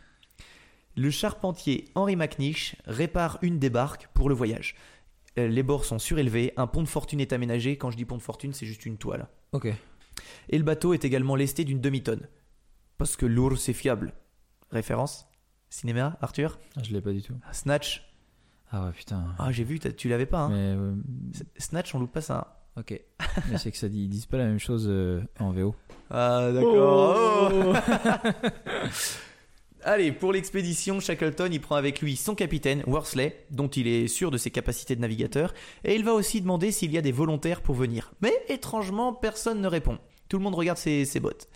Le charpentier Henri McNish répare une des barques pour le voyage. Euh, Les bords sont surélevés, un pont de fortune est aménagé. Quand je dis pont de fortune, c'est juste une toile. Ok. Et le bateau est également lesté d'une demi-tonne. Parce que lourd, c'est fiable. Référence Cinéma, Arthur? Ah, je l'ai pas du tout. Snatch Ah ouais, putain. Ah, j'ai vu, tu l'avais pas. Hein Mais, euh, Snatch, on loupe pas ça. hein. ok. Mais c'est que ça dit, ils disent pas la même chose euh, en VO. Ah, d'accord. Oh. Allez, pour l'expédition, Shackleton, il prend avec lui son capitaine, Worsley, dont il est sûr de ses capacités de navigateur, et il va aussi demander s'il y a des volontaires pour venir. Mais étrangement, personne ne répond. Tout le monde regarde ses, ses bottes.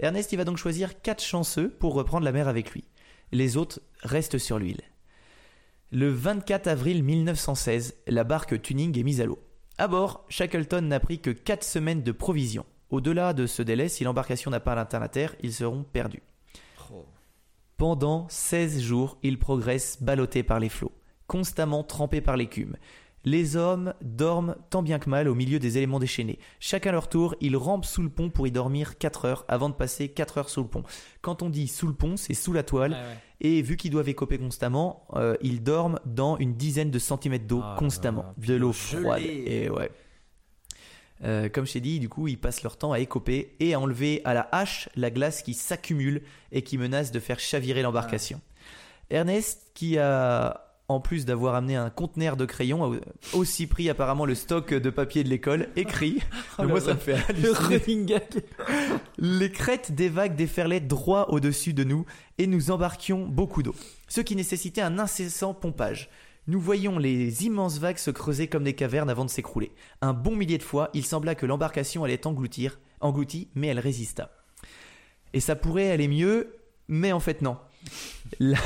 Ernest, il va donc choisir quatre chanceux pour reprendre la mer avec lui. Les autres restent sur l'huile. Le 24 avril 1916, la barque Tuning est mise à l'eau. À bord, Shackleton n'a pris que 4 semaines de provisions. Au-delà de ce délai, si l'embarcation n'a pas atteint la terre, ils seront perdus. Pendant 16 jours, ils progressent ballottés par les flots, constamment trempés par l'écume. Les hommes dorment tant bien que mal au milieu des éléments déchaînés. Chacun leur tour, ils rampent sous le pont pour y dormir 4 heures avant de passer 4 heures sous le pont. Quand on dit sous le pont, c'est sous la toile. Et vu qu'ils doivent écoper constamment, euh, ils dorment dans une dizaine de centimètres d'eau Ah, constamment. putain, de l'eau froide. Et ouais. Euh, comme je t'ai dit, du coup, ils passent leur temps à écoper et à enlever à la hache la glace qui s'accumule et qui menace de faire chavirer l'embarcation. Ernest, qui a, en plus d'avoir amené un conteneur de crayons, aussi pris apparemment le stock de papier de l'école, écrit. Oh moi, ça me fait Le halluciner. running gag. Les crêtes des vagues déferlaient droit au-dessus de nous et nous embarquions beaucoup d'eau, ce qui nécessitait un incessant pompage. Nous voyions les immenses vagues se creuser comme des cavernes avant de s'écrouler. Un bon millier de fois, il sembla que l'embarcation allait engloutir, engloutie, mais elle résista. Et ça pourrait aller mieux, mais en fait non. La-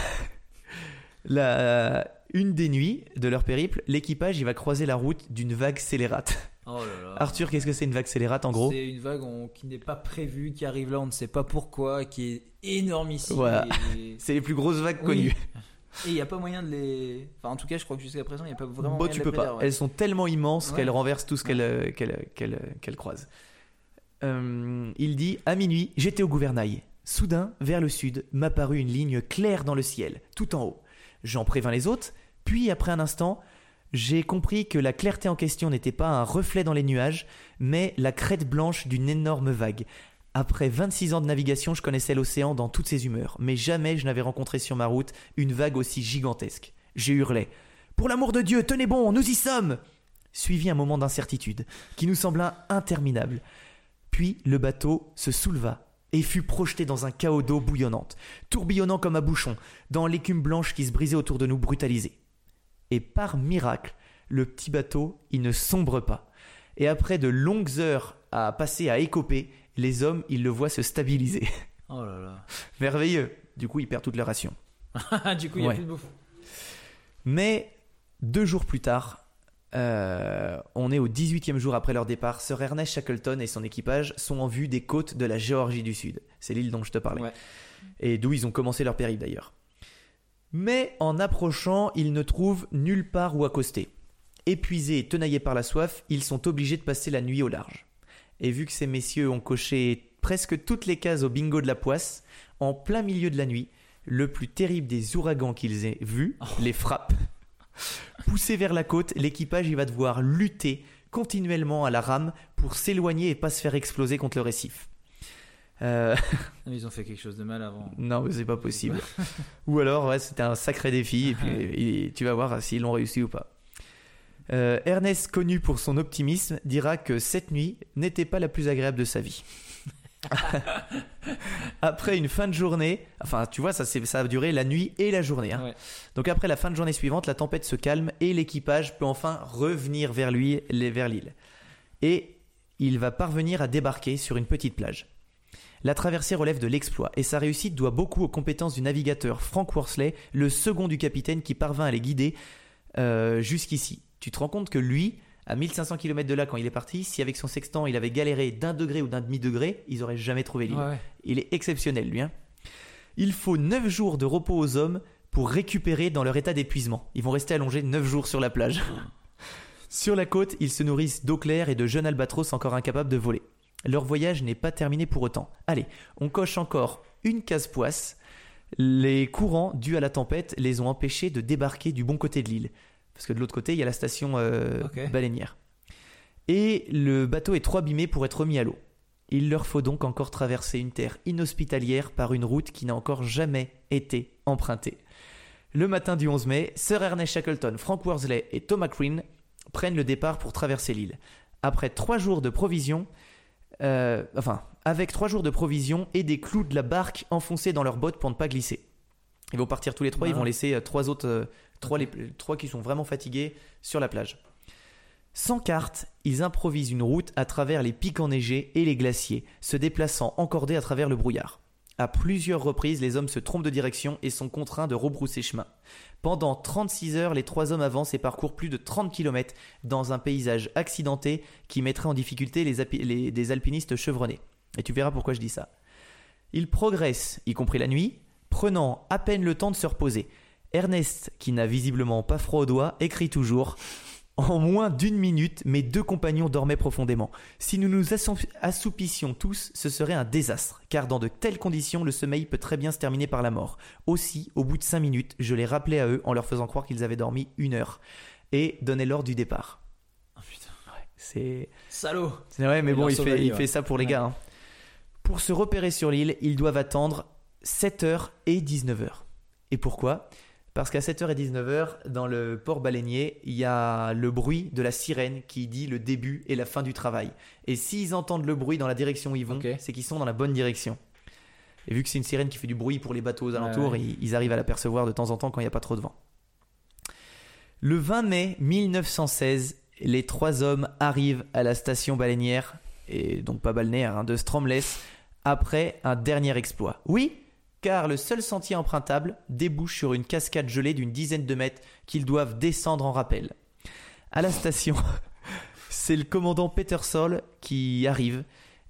la- une des nuits de leur périple, l'équipage il va croiser la route d'une vague scélérate. Oh là là. Arthur, qu'est-ce que c'est une vague scélérate en gros? C'est une vague on- qui n'est pas prévue, qui arrive là, on ne sait pas pourquoi, qui est énormissime. Voilà. Et C'est les plus grosses vagues Oui. connues. et il n'y a pas moyen de les. Enfin, en tout cas, je crois que jusqu'à présent, il n'y a pas vraiment. Bon, moyen tu de peux les pas. ouais. Elles sont tellement immenses Ouais. qu'elles renversent tout ce qu'elles euh, qu'elles- qu'elles croisent. Euh, il dit À minuit, j'étais au gouvernail. Soudain, vers le sud, m'apparut une ligne claire dans le ciel, tout en haut. J'en prévins les autres, puis après un instant, j'ai compris que la clarté en question n'était pas un reflet dans les nuages, mais la crête blanche d'une énorme vague. Après 26 ans de navigation, je connaissais l'océan dans toutes ses humeurs, mais jamais je n'avais rencontré sur ma route une vague aussi gigantesque. J'ai hurlé Pour l'amour de Dieu, tenez bon, nous y sommes Suivi un moment d'incertitude, qui nous sembla interminable. Puis le bateau se souleva et fut projeté dans un chaos d'eau bouillonnante, tourbillonnant comme un bouchon, dans l'écume blanche qui se brisait autour de nous brutalisée. Et par miracle, le petit bateau, il ne sombre pas. Et après de longues heures à passer à écoper, les hommes, ils le voient se stabiliser. Oh là là. Merveilleux. Du coup, ils perdent toute leur ration. du coup, il n'y a Ouais. plus de bouffe. Mais deux jours plus tard, euh, on est au 18e jour après leur départ, Sir Ernest Shackleton et son équipage sont en vue des côtes de la Géorgie du Sud. C'est l'île dont je te parlais. Ouais. Et d'où ils ont commencé leur périple d'ailleurs. Mais en approchant, ils ne trouvent nulle part où accoster. Épuisés et tenaillés par la soif, ils sont obligés de passer la nuit au large. Et vu que ces messieurs ont coché presque toutes les cases au bingo de la poisse, en plein milieu de la nuit, le plus terrible des ouragans qu'ils aient vus les frappe. Poussé vers la côte, l'équipage y va devoir lutter continuellement à la rame pour s'éloigner et pas se faire exploser contre le récif. Euh, mais Ils ont fait quelque chose de mal avant. non, mais c'est pas possible. ou alors, ouais, c'était un sacré défi, et puis et tu vas voir s'ils l'ont réussi ou pas. Euh, Ernest, connu pour son optimisme, dira que cette nuit n'était pas la plus agréable de sa vie. après une fin de journée, enfin, tu vois, ça, ça a duré la nuit et la journée. hein. Ouais. Donc après la fin de journée suivante, la tempête se calme et l'équipage peut enfin revenir vers lui, vers l'île. Et il va parvenir à débarquer sur une petite plage. La traversée relève de l'exploit et sa réussite doit beaucoup aux compétences du navigateur Frank Worsley, le second du capitaine qui parvint à les guider euh, jusqu'ici. Tu te rends compte que lui, à 1500 km de là quand il est parti, si avec son sextant il avait galéré d'un degré ou d'un demi-degré, ils auraient jamais trouvé l'île. Ouais. Il est exceptionnel, lui. hein. Il faut 9 jours de repos aux hommes pour récupérer dans leur état d'épuisement. Ils vont rester allongés 9 jours sur la plage. sur la côte, ils se nourrissent d'eau claire et de jeunes albatros encore incapables de voler. Leur voyage n'est pas terminé pour autant. Allez, on coche encore une case poisse. Les courants dus à la tempête les ont empêchés de débarquer du bon côté de l'île. Parce que de l'autre côté, il y a la station euh, baleinière. Et le bateau est trop abîmé pour être remis à l'eau. Il leur faut donc encore traverser une terre inhospitalière par une route qui n'a encore jamais été empruntée. Le matin du 11 mai, Sir Ernest Shackleton, Frank Worsley et Thomas Green prennent le départ pour traverser l'île. Après trois jours de provisions, euh, enfin, avec trois jours de provisions et des clous de la barque enfoncés dans leurs bottes pour ne pas glisser. Ils vont partir tous les trois, ils Voilà. vont laisser euh, trois autres, trois, qui sont vraiment fatigués sur la plage. Sans carte, ils improvisent une route à travers les pics enneigés et les glaciers, se déplaçant encordés à travers le brouillard. À plusieurs reprises, les hommes se trompent de direction et sont contraints de rebrousser chemin. Pendant 36 heures, les trois hommes avancent et parcourent plus de 30 km dans un paysage accidenté qui mettrait en difficulté les, alpinistes chevronnés. Et tu verras pourquoi je dis ça. Ils progressent, y compris la nuit, prenant à peine le temps de se reposer. Ernest, qui n'a visiblement pas froid aux doigts, écrit toujours En moins d'une minute, mes deux compagnons dormaient profondément. Si nous nous assou- assoupissions tous, ce serait un désastre, car dans de telles conditions, le sommeil peut très bien se terminer par la mort. Aussi, au bout de cinq minutes, je les rappelais à eux en leur faisant croire qu'ils avaient dormi une heure, et donnais l'ordre du départ. Oh putain. C'est. Salaud C'est vrai, mais bon, il fait, il ouais. ça pour les Ouais. gars. hein. Pour se repérer sur l'île, ils doivent attendre 7h et 19h. Et pourquoi? Parce qu'à 7h et 19h, dans le port baleinier, il y a le bruit de la sirène qui dit le début et la fin du travail. Et s'ils entendent le bruit dans la direction où ils vont, c'est qu'ils sont dans la bonne direction. Et vu que c'est une sirène qui fait du bruit pour les bateaux aux alentours, ouais. Ils, ils arrivent à l'apercevoir de temps en temps quand il n'y a pas trop de vent. Le 20 mai 1916, les trois hommes arrivent à la station baleinière, et donc pas balnéaire, hein, de Stromless, après un dernier exploit. Oui, car le seul sentier empruntable débouche sur une cascade gelée d'une dizaine de mètres qu'ils doivent descendre en rappel. À la station, c'est le commandant Petersol qui arrive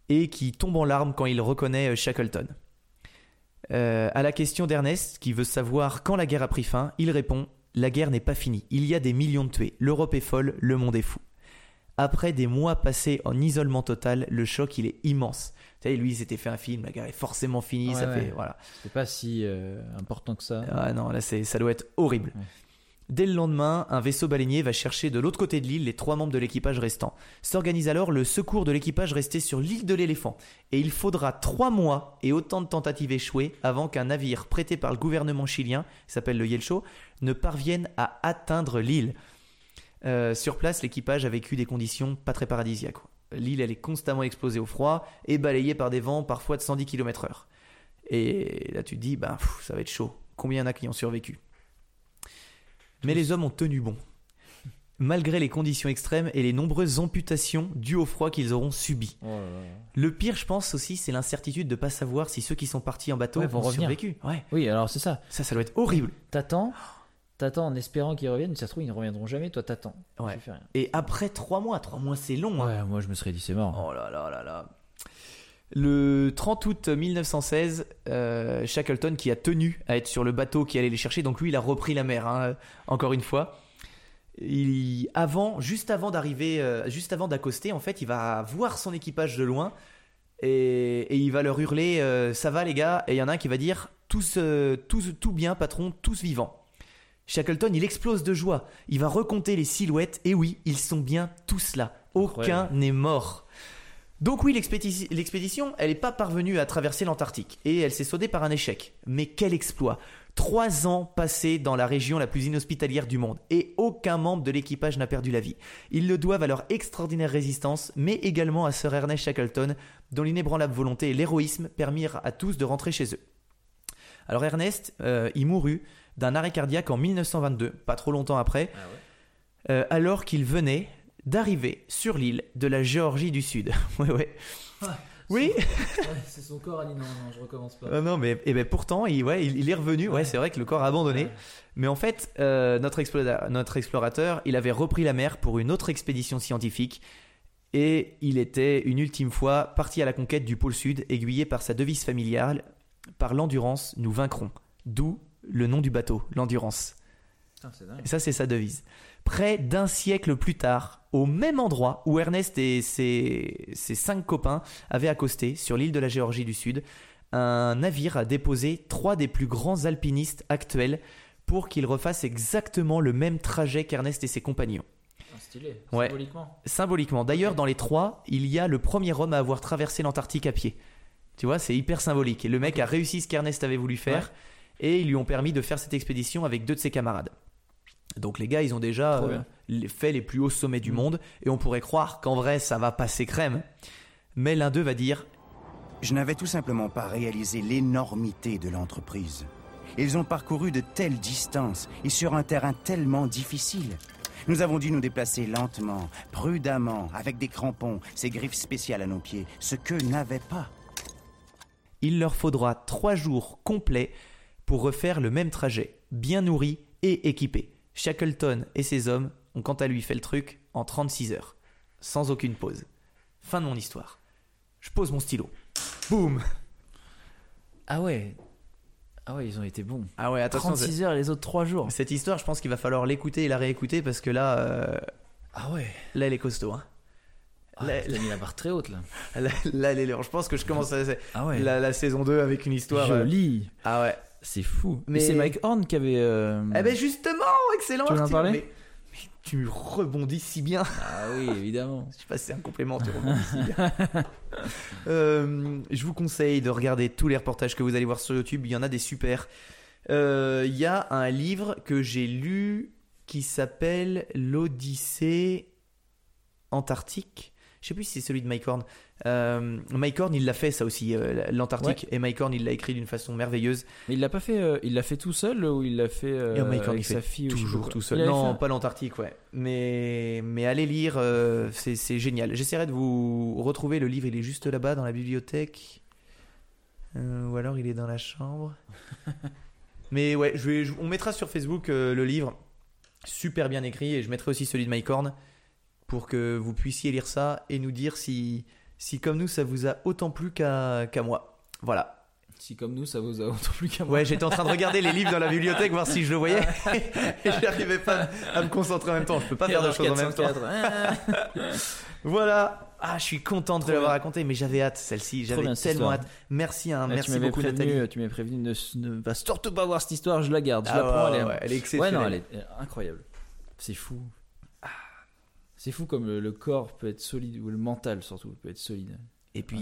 et qui tombe en larmes quand il reconnaît euh, Shackleton. Euh, à la question d'Ernest, qui veut savoir quand la guerre a pris fin, il répond La guerre n'est pas finie. Il y a des millions de tués. L'Europe est folle, le monde est fou. Après des mois passés en isolement total, le choc est immense. Lui, il s'était fait un film, la guerre est forcément finie, Ouais, ça ouais. fait voilà. C'est pas si euh, important que ça. Ah non, là c'est ça doit être horrible. Ouais. Dès le lendemain, un vaisseau baleinier va chercher de l'autre côté de l'île les trois membres de l'équipage restants. S'organise alors le secours de l'équipage resté sur l'île de l'éléphant. Et il faudra trois mois et autant de tentatives échouées avant qu'un navire prêté par le gouvernement chilien, qui s'appelle le Yelcho, ne parvienne à atteindre l'île. Euh, sur place, l'équipage a vécu des conditions pas très paradisiaques. quoi. L'île, elle est constamment exposée au froid et balayée par des vents parfois de 110 km/h. Et là, tu te dis, bah, pff, ça va être chaud. Combien y en a qui ont survécu? Mais les hommes ont tenu bon. Malgré les conditions extrêmes et les nombreuses amputations dues au froid qu'ils auront subies. Oh là là. Le pire, je pense aussi, c'est l'incertitude de pas savoir si ceux qui sont partis en bateau Ouais, vont vont revenir. survécu. Ouais, Oui, alors c'est ça. ça, ça doit être horrible. T'attends, t'attends en espérant qu'ils reviennent. Si ça se trouve, ils ne reviendront jamais. Toi, t'attends. Ouais. Rien. Et après trois mois, trois mois c'est long. hein. Ouais, moi je me serais dit c'est mort. Oh là là là là. Le 30 août 1916, euh, Shackleton, qui a tenu à être sur le bateau qui allait les chercher, donc lui il a repris la mer, hein, encore une fois. Il, avant, juste avant d'arriver, euh, juste avant d'accoster, en fait, il va voir son équipage de loin et, et il va leur hurler euh, Ça va les gars? Et il y en a un qui va dire tous, tous, Tout bien, patron, tous vivants. Shackleton, il explose de joie. Il va recompter les silhouettes et oui, ils sont bien tous là. Aucun n'est mort. Donc oui, l'expédition, l'expédition, elle n'est pas parvenue à traverser l'Antarctique et elle s'est soldée par un échec. Mais quel exploit Trois ans passés dans la région la plus inhospitalière du monde et aucun membre de l'équipage n'a perdu la vie. Ils le doivent à leur extraordinaire résistance, mais également à Sir Ernest Shackleton, dont l'inébranlable volonté et l'héroïsme permirent à tous de rentrer chez eux. Alors Ernest, euh, il mourut d'un arrêt cardiaque en 1922, pas trop longtemps après, euh, alors qu'il venait d'arriver sur l'île de la Géorgie du Sud. ouais, ouais. Oui, c'est son corps, a dit non, non, je recommence pas. Euh, non, mais et ben pourtant, il, ouais, il, il est revenu. Ouais, c'est vrai que le corps a abandonné. Mais en fait, euh, notre, notre explorateur, il avait repris la mer pour une autre expédition scientifique. Et il était une ultime fois parti à la conquête du pôle Sud, aiguillé par sa devise familiale Par l'endurance, nous vaincrons. D'où le nom du bateau, l'endurance. Et ça, c'est sa devise. Près d'un siècle plus tard, au même endroit où Ernest et ses, ses cinq copains avaient accosté sur l'île de la Géorgie du Sud, un navire a déposé trois des plus grands alpinistes actuels pour qu'ils refassent exactement le même trajet qu'Ernest et ses compagnons. Ah, Stylé, Ouais. symboliquement. Symboliquement. D'ailleurs, dans les trois, il y a le premier homme à avoir traversé l'Antarctique à pied. Tu vois, c'est hyper symbolique. Et le mec a réussi ce qu'Ernest avait voulu faire. Et ils lui ont permis de faire cette expédition avec deux de ses camarades. Donc les gars, ils ont déjà euh, fait les plus hauts sommets du Mm. monde. Et on pourrait croire qu'en vrai, ça va passer crème. Mais l'un d'eux va dire Je n'avais tout simplement pas réalisé l'énormité de l'entreprise. Ils ont parcouru de telles distances et sur un terrain tellement difficile. Nous avons dû nous déplacer lentement, prudemment, avec des crampons, ces griffes spéciales à nos pieds, ce que n'avaient pas. il leur faudra trois jours complets pour refaire le même trajet, bien nourris et équipés. Shackleton et ses hommes ont quant à lui fait le truc en 36 heures, sans aucune pause. Fin de mon histoire. Je pose mon stylo. Boum Ah ouais. Ah ouais, ils ont été bons. Ah ouais, attention. 36 heures et les autres 3 jours. Cette histoire, je pense qu'il va falloir l'écouter et la réécouter parce que là, euh, Ah ouais. là, elle est costaud. Hein. Ah, mis la barre très haute là. Là, là, elle est. Je pense que je commence à, Ah ouais. la, la saison 2 avec une histoire. euh, Joli. Ah ouais. C'est fou. Mais- c'est Mike Horn qui avait. euh, Eh ben justement, excellent Tu veux en parler Mais, Tu rebondis si bien. Ah oui, évidemment. Je sais pas si c'est un complément, tu rebondis si bien. Euh, je vous conseille de regarder tous les reportages que vous allez voir sur YouTube. Il y en a des super. Euh, Il y a un livre que j'ai lu qui s'appelle L'Odyssée Antarctique. Je sais plus si c'est celui de Mike Horn. Euh, Mike Horn, il l'a fait ça aussi, euh, l'Antarctique. Et Mike Horn, il l'a écrit d'une façon merveilleuse. Mais il l'a pas fait. euh, il l'a fait tout seul ou il l'a fait Et Mike Horn, avec il sa fille toujours tout seul. Non, fait pas l'Antarctique, ouais. Mais, mais allez lire, c'est génial. J'essaierai de vous retrouver le livre, il est juste là-bas dans la bibliothèque. Ou alors il est dans la chambre. mais ouais, je vais, je- on mettra sur Facebook le livre, super bien écrit, et je mettrai aussi celui de Mike Horn pour que vous puissiez lire ça et nous dire si, si comme nous, ça vous a autant plu qu'à qu'à moi. Voilà. Si comme nous, ça vous a autant plus qu'à moi. Ouais, j'étais en train de regarder les livres dans la bibliothèque, voir si je le voyais. et j'arrivais pas à me concentrer en même temps. Je peux pas faire deux choses en même temps. 404. Voilà. Ah, je suis contente de Trop l'avoir bien. raconté, mais j'avais hâte celle-ci. J'avais tellement hâte. Merci, hein, Ah, merci tu beaucoup, prévenu, Nathalie. tu m'avais prévenu ne, ne va surtout pas voir cette histoire, je la garde, je Ah la prends, ouais, elle est, ouais, elle est ouais, exceptionnelle. non, elle est elle est incroyable. C'est fou. C'est fou comme le, le corps peut être solide, ou le mental surtout peut être solide. Et puis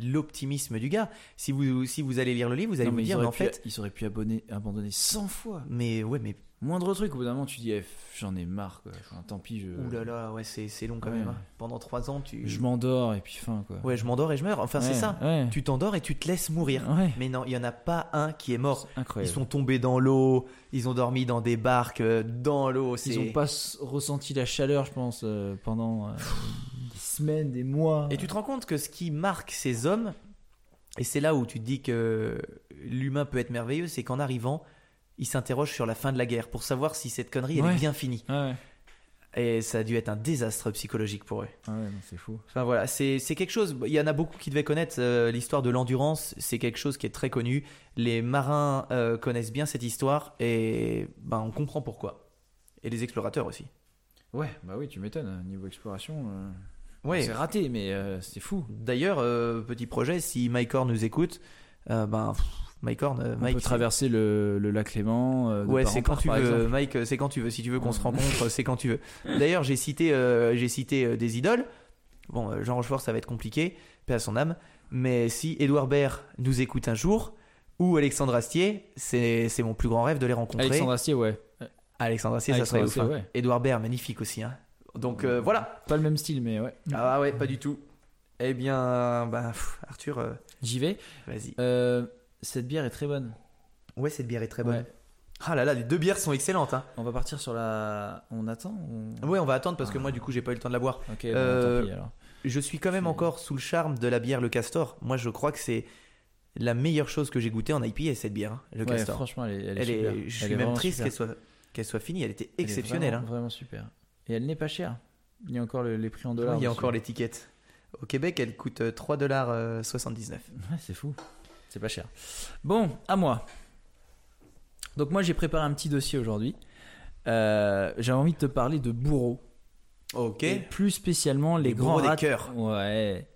l'optimisme du gars. Si vous, si vous allez lire le livre, vous allez Non, vous dire, mais en pu- fait, ils auraient pu abonner, abandonner 100 fois. mais ouais, mais Moindre truc, au bout d'un moment, tu dis, eh, j'en ai marre, quoi. Enfin, tant pis, je, oulala, ouais, c'est c'est long quand Ouais. même. hein. Pendant trois ans, tu. je m'endors et puis fin, quoi. Ouais, je m'endors et je meurs. Enfin, c'est ça. Ouais. Tu t'endors et tu te laisses mourir. Mais non, il y en a pas un qui est mort. Ils Incroyable. sont tombés dans l'eau, ils ont dormi dans des barques euh, dans l'eau. Ils c'est- ont pas ressenti la chaleur, je pense, euh, pendant euh, des semaines, des mois. Et tu te rends compte que ce qui marque ces hommes, et c'est là où tu te dis que l'humain peut être merveilleux, c'est qu'en arrivant, ils s'interrogent sur la fin de la guerre pour savoir si cette connerie elle Ouais. est bien finie. Ouais. Et ça a dû être un désastre psychologique pour eux. Ah ouais, c'est fou. Enfin voilà, c'est quelque chose, il y en a beaucoup qui devaient connaître euh, l'histoire de l'endurance, c'est quelque chose qui est très connu. Les marins euh, connaissent bien cette histoire et ben, on comprend pourquoi. Et les explorateurs aussi. Ouais, bah oui, tu m'étonnes. hein, Niveau exploration, euh, Ouais. c'est raté, mais c'est fou. D'ailleurs, petit projet, si Horn nous écoute, ben, pff, Mike Horn, euh, On Mike, peut traverser le, le lac Léman. euh, de Ouais, c'est quand part, tu par veux. Mike. euh, C'est quand tu veux. Si tu veux qu'on se rencontre, c'est quand tu veux. D'ailleurs, j'ai cité, euh, j'ai cité euh, des idoles. Bon, euh, Jean Rochefort, ça va être compliqué, paix à son âme. Mais si Édouard Baird nous écoute un jour, ou Alexandre Astier, c'est mon plus grand rêve de les rencontrer. Alexandre Astier, ouais. Alexandre Astier, ça serait ouf. Hein. ouais. Édouard Baird, magnifique aussi. hein. Donc euh, voilà. Pas le même style, mais ouais. Ah ouais, pas du tout. Eh bien, bah, pff, Arthur, euh, J'y vais. vas-y. Euh, cette bière est très bonne. Ouais, cette bière est très bonne. Ouais. Ah là là, les deux bières sont excellentes. Hein. On va partir sur la. On attend ou- Ouais, on va attendre parce que moi, du coup, j'ai pas eu le temps de la boire. Ok, bon, Euh, tant pis alors. Je suis quand même encore sous le charme de la bière Le Castor. Moi, je crois que c'est la meilleure chose que j'ai goûté en IPA, cette bière, hein, Le Ouais, Castor. franchement, elle est, elle est Elle est, super. je Elle suis est même triste qu'elle soit, qu'elle soit finie. Elle était Elle est exceptionnelle. Vraiment, hein. vraiment super. Et elle n'est pas chère. Il y a encore le- les prix en dollars. Il y a encore l'étiquette. Au Québec, elle coûte euh, 3,79$. Ouais, c'est fou. C'est pas cher. Bon, à moi. Donc moi j'ai préparé un petit dossier aujourd'hui. Euh, j'ai envie de te parler de bourreaux. Ok. Et plus spécialement les, Les grands bourreaux des cœurs. Ouais.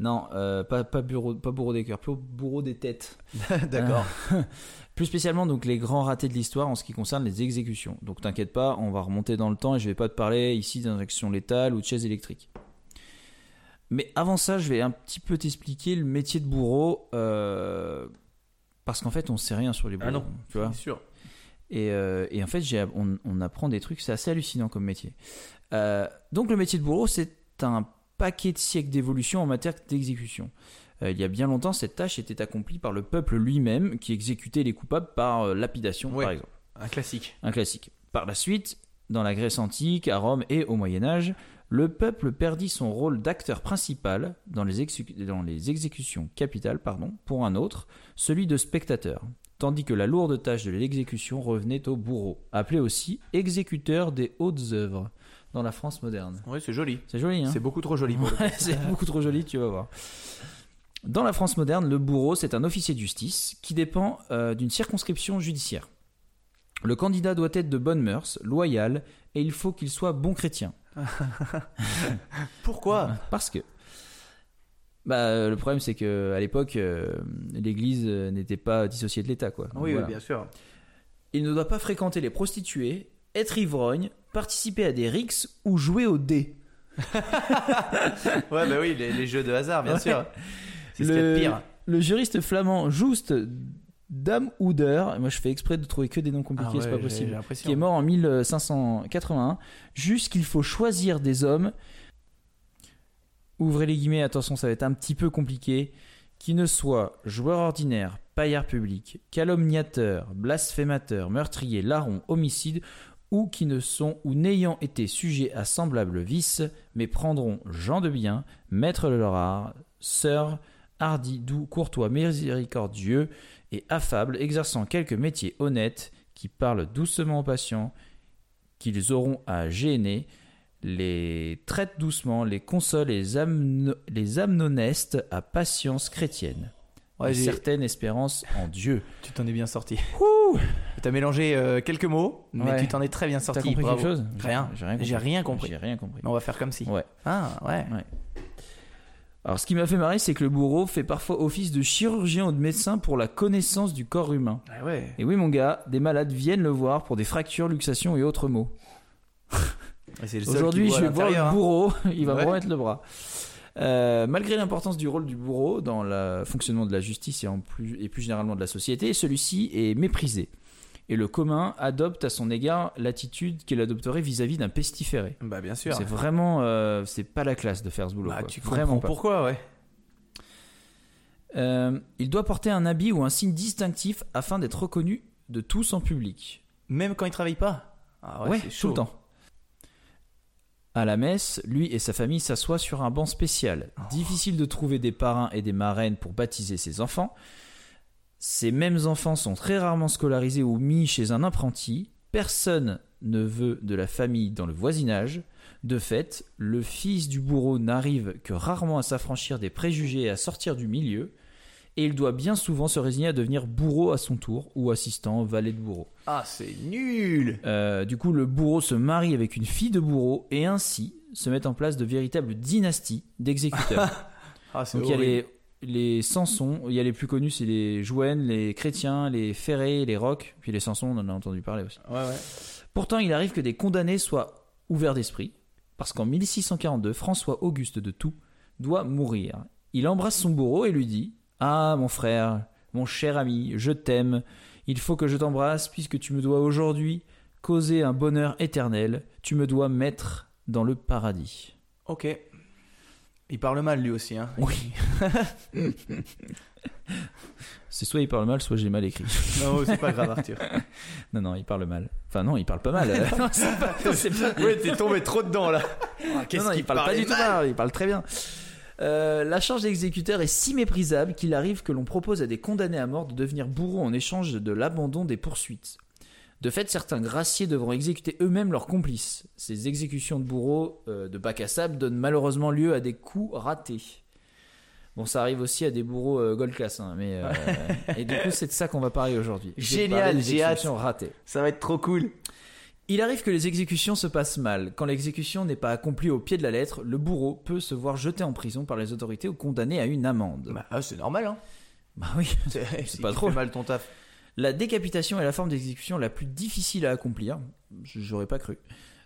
Non, euh, pas, pas, bureau, pas bourreau des cœurs, plutôt bourreau des têtes. D'accord. Plus spécialement donc les grands ratés de l'histoire en ce qui concerne les exécutions. Donc t'inquiète pas, on va remonter dans le temps et je vais pas te parler ici d'injection létale ou de chaise électrique. Mais avant ça, je vais un petit peu t'expliquer le métier de bourreau euh, parce qu'en fait on sait rien sur les bourreaux. Ah non. tu vois. Sûr. Et, euh, et en fait, on, on apprend des trucs, c'est assez hallucinant comme métier. Euh, donc, le métier de bourreau, c'est un paquet de siècles d'évolution en matière d'exécution. Il y a bien longtemps, cette tâche était accomplie par le peuple lui-même qui exécutait les coupables par lapidation, Ouais. par exemple. Un classique. Un classique. Par la suite, dans la Grèce antique, à Rome et au Moyen Âge, le peuple perdit son rôle d'acteur principal dans les, exécu- dans les exécutions capitales pardon, pour un autre, celui de spectateur, tandis que la lourde tâche de l'exécution revenait au bourreau, appelé aussi exécuteur des hautes œuvres dans la France moderne. Oui, c'est joli. C'est joli, hein C'est beaucoup trop joli. Ouais, c'est beaucoup trop joli, tu vas voir. Dans la France moderne, le bourreau, c'est un officier de justice qui dépend euh, d'une circonscription judiciaire. Le candidat doit être de bonnes mœurs, loyal, et il faut qu'il soit bon chrétien. Pourquoi Parce que. Bah, euh, le problème, c'est que à l'époque, euh, l'Église euh, n'était pas dissociée de l'État, quoi. Donc, Oui, voilà. oui, bien sûr. Il ne doit pas fréquenter les prostituées, être ivrogne, participer à des rixes ou jouer au dés. Ouais, bah oui, les, les jeux de hasard, bien Ouais. sûr. C'est ce qu'il y a de Le, pire. le juriste flamand Juste Damhouder, moi je fais exprès de trouver que des noms compliqués, Ah ouais, c'est pas possible, qui est mort en 1581, juste qu'il faut choisir des hommes, ouvrez les guillemets, attention ça va être un petit peu compliqué, qui ne soient joueurs ordinaires, paillards publics, calomniateurs, blasphémateurs, meurtriers, larrons, homicides, ou qui ne sont ou n'ayant été sujets à semblables vices, mais prendront gens de bien, maîtres de leur art, sœurs, hardis, doux, courtois, miséricordieux et affables, exerçant quelques métiers honnêtes, qui parlent doucement aux patients, qu'ils auront à gêner, les traitent doucement, les consolent et les, amno- les amnonestent à patience chrétienne. Ouais, j'ai- certaine espérance en Dieu. Tu t'en es bien sorti. T'as mélangé euh, quelques mots, mais Ouais. tu t'en es très bien T'as sorti. compris bravo. quelque chose? Rien. J'ai rien compris. J'ai rien compris. J'ai rien compris. Mais on va faire comme si. Ouais. Ah, ouais. Alors, ce qui m'a fait marrer, c'est que le bourreau fait parfois office de chirurgien ou de médecin pour la connaissance du corps humain. Ah ouais. Et oui, mon gars, des malades viennent le voir pour des fractures, luxations et autres maux. Aujourd'hui, je vais voir le hein. bourreau, il va Ouais. me remettre le bras. Euh, malgré l'importance du rôle du bourreau dans le fonctionnement de la justice et, en plus, et plus généralement de la société, celui-ci est méprisé. Et le commun adopte à son égard l'attitude qu'il adopterait vis-à-vis d'un pestiféré. Bah bien sûr. C'est vraiment, euh, c'est pas la classe de faire ce boulot. Bah, quoi. tu vraiment pas. pourquoi, ouais. Euh, il doit porter un habit ou un signe distinctif afin d'être reconnu de tous en public. Même quand il travaille pas? Ah ouais, Ouais, tout le temps. À la messe, lui et sa famille s'assoient sur un banc spécial. Oh. Difficile de trouver des parrains et des marraines pour baptiser ses enfants. Ces mêmes enfants sont très rarement scolarisés ou mis chez un apprenti. Personne ne veut de la famille dans le voisinage. De fait, le fils du bourreau n'arrive que rarement à s'affranchir des préjugés et à sortir du milieu. Et il doit bien souvent se résigner à devenir bourreau à son tour ou assistant, valet de bourreau. Ah, c'est nul. Euh, du coup, le bourreau se marie avec une fille de bourreau et ainsi se mettent en place de véritables dynasties d'exécuteurs. Ah, c'est Donc il y a horrible. les, les Sansons, il y a les plus connus, c'est les Jouennes, les Chrétiens, les Ferrés, les Rocs, puis les Sansons, on en a entendu parler aussi. Ouais, ouais. Pourtant, il arrive que des condamnés soient ouverts d'esprit, parce qu'en 1642, François Auguste de Toux doit mourir. Il embrasse son bourreau et lui dit Ah, mon frère, mon cher ami, je t'aime. Il faut que je t'embrasse, puisque tu me dois aujourd'hui causer un bonheur éternel. Tu me dois mettre dans le paradis. Ok. Il parle mal lui aussi, hein. Oui. C'est soit il parle mal, soit j'ai mal écrit. non, c'est pas grave, Arthur. Non, non, il parle mal. Enfin, non, il parle pas mal. Non, pas- pas- ouais, t'es tombé trop dedans là. Non, non, il parle pas du tout mal, il parle très bien. Euh, la charge d'exécuteur est si méprisable qu'il arrive que l'on propose à des condamnés à mort de devenir bourreaux en échange de l'abandon des poursuites. De fait, certains graciés devront exécuter eux-mêmes leurs complices. Ces exécutions de bourreaux euh, de bac à sable donnent malheureusement lieu à des coups ratés. Bon, ça arrive aussi à des bourreaux euh, gold class, hein, mais euh, et du coup, c'est de ça qu'on va parler aujourd'hui. Génial, j'ai hâte. ratées. Ça va être trop cool. Il arrive que les exécutions se passent mal. Quand l'exécution n'est pas accomplie au pied de la lettre, le bourreau peut se voir jeté en prison par les autorités ou condamné à une amende. Bah, ah, c'est normal, hein. Bah oui. C'est pas trop mal ton taf. La décapitation est la forme d'exécution la plus difficile à accomplir. J'aurais pas cru.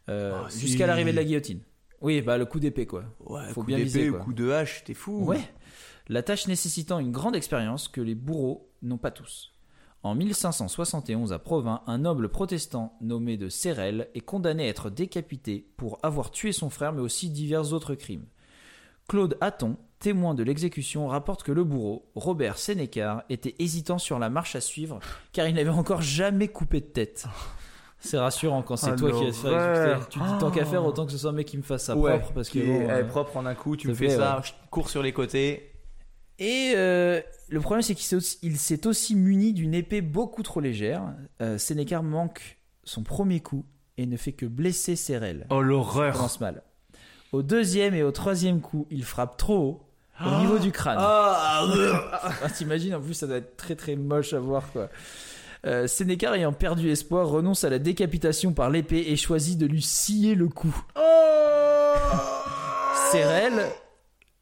Euh, Ah. Jusqu'à l'arrivée de la guillotine. Oui, bah le coup d'épée quoi. Ouais, Faut coup bien ou quoi. coup de hache, t'es fou. Ouais. La tâche nécessitant une grande expérience que les bourreaux n'ont pas tous. En 1571 à Provins, un noble protestant nommé de Sérel est condamné à être décapité pour avoir tué son frère mais aussi divers autres crimes. Claude Hatton, témoin de l'exécution, rapporte que le bourreau, Robert Sénécard, était hésitant sur la marche à suivre car il n'avait encore jamais coupé de tête. C'est rassurant quand c'est Ah, toi qui vas te faire exécuter. Tu dis tant qu'à faire, autant que ce soit un mec qui me fasse ça Ouais, propre parce que qui est bon, euh, propre en un coup, tu me fais ça, ouais. je cours sur les côtés. Et euh, le problème, c'est qu'il s'est aussi, muni d'une épée beaucoup trop légère. Euh, Sénécar manque son premier coup et ne fait que blesser Sérel. Oh l'horreur. Au deuxième et au troisième coup, il frappe trop haut, au niveau du crâne. Ah, Ah, T'imagines, en plus, ça doit être très très moche à voir, quoi. Euh, Sénécar, ayant perdu espoir, renonce à la décapitation par l'épée et choisit de lui scier le cou. Sérel,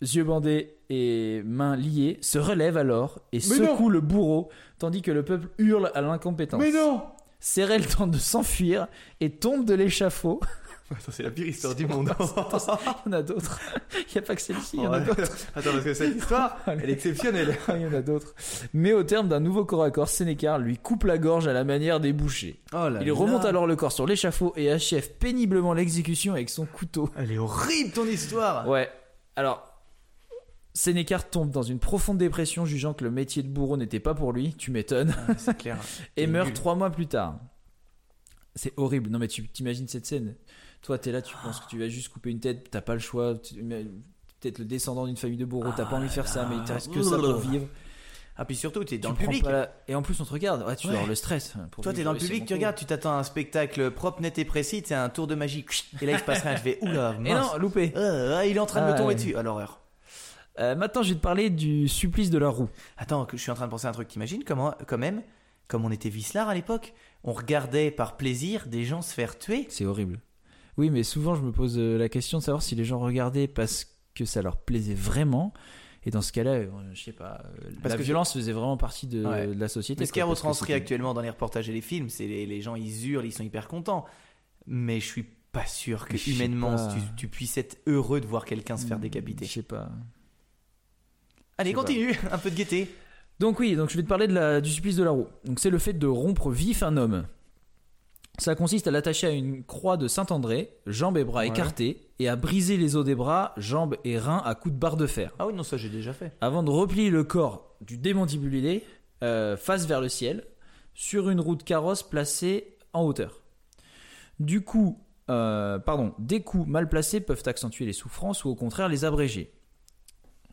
yeux bandés et mains liées, se relève alors et secoue le bourreau, tandis que le peuple hurle à l'incompétence. Mais non Cérel tente de s'enfuir et tombe de l'échafaud. Attends, c'est la pire histoire du monde. Il y en a d'autres. Il n'y a pas que celle-ci, il y en a d'autres. Attends, parce que cette histoire, elle est exceptionnelle. Il y en a d'autres. Mais au terme d'un nouveau corps à corps, Sénécar lui coupe la gorge à la manière des bouchers. Oh là Il remonte alors le corps sur l'échafaud et achève péniblement l'exécution avec son couteau. Elle est horrible ton histoire. Ouais. Alors, Sénécar tombe dans une profonde dépression, jugeant que le métier de bourreau n'était pas pour lui. Tu m'étonnes. Ah, c'est clair. et meurt nul. trois mois plus tard. C'est horrible. Non mais tu t'imagines cette scène? Toi, t'es là, tu penses que tu vas juste couper une tête, t'as pas le choix. Peut-être le descendant d'une famille de bourreaux, t'as pas envie de faire ça, mais il te reste que ça pour vivre. Ah, puis surtout, t'es dans Tu le public. la- Et en plus, on te regarde. Ouais, tu dois Ouais. avoir le stress. pour Toi, t'es dans le public, tu regardes, tu t'attends à un spectacle propre, net et précis, c'est un tour de magie. Et là, il se passe rien. Je vais, oula, Et mince. non, loupé. Euh, ah, il est en train de Ah, me tomber ouais. dessus. À l'horreur. Euh, maintenant, je vais te parler du supplice de la roue. Attends, je suis en train de penser à un truc. T'imagines comment, quand même, comme on était vicelard à l'époque, on regardait par plaisir des gens se faire tuer. C'est horrible. Oui, mais souvent, je me pose euh, la question de savoir si les gens regardaient parce que ça leur plaisait vraiment. Et dans ce cas-là, euh, je sais pas, euh, Parce la que violence faisait vraiment partie de, Ouais. de la société. Mais ce qui est retranscrit actuellement dans les reportages et les films, c'est les, les gens, ils hurlent, ils sont hyper contents. Mais je suis pas sûr que Je humainement tu, tu puisses être heureux de voir quelqu'un se faire Je décapiter. sais pas. Allez, pas. continue, un peu de gaieté. Donc oui, donc je vais te parler de la, du supplice de la roue. Donc c'est le fait de rompre vif un homme. Ça consiste à l'attacher à une croix de Saint-André, jambes et bras Ouais. écartés, et à briser les os des bras, jambes et reins à coups de barre de fer. Ah oui, non, ça j'ai déjà fait. avant de replier le corps du démantibulé euh, face vers le ciel sur une roue de carrosse placée en hauteur. Du coup, euh, pardon, des coups mal placés peuvent accentuer les souffrances ou au contraire les abréger.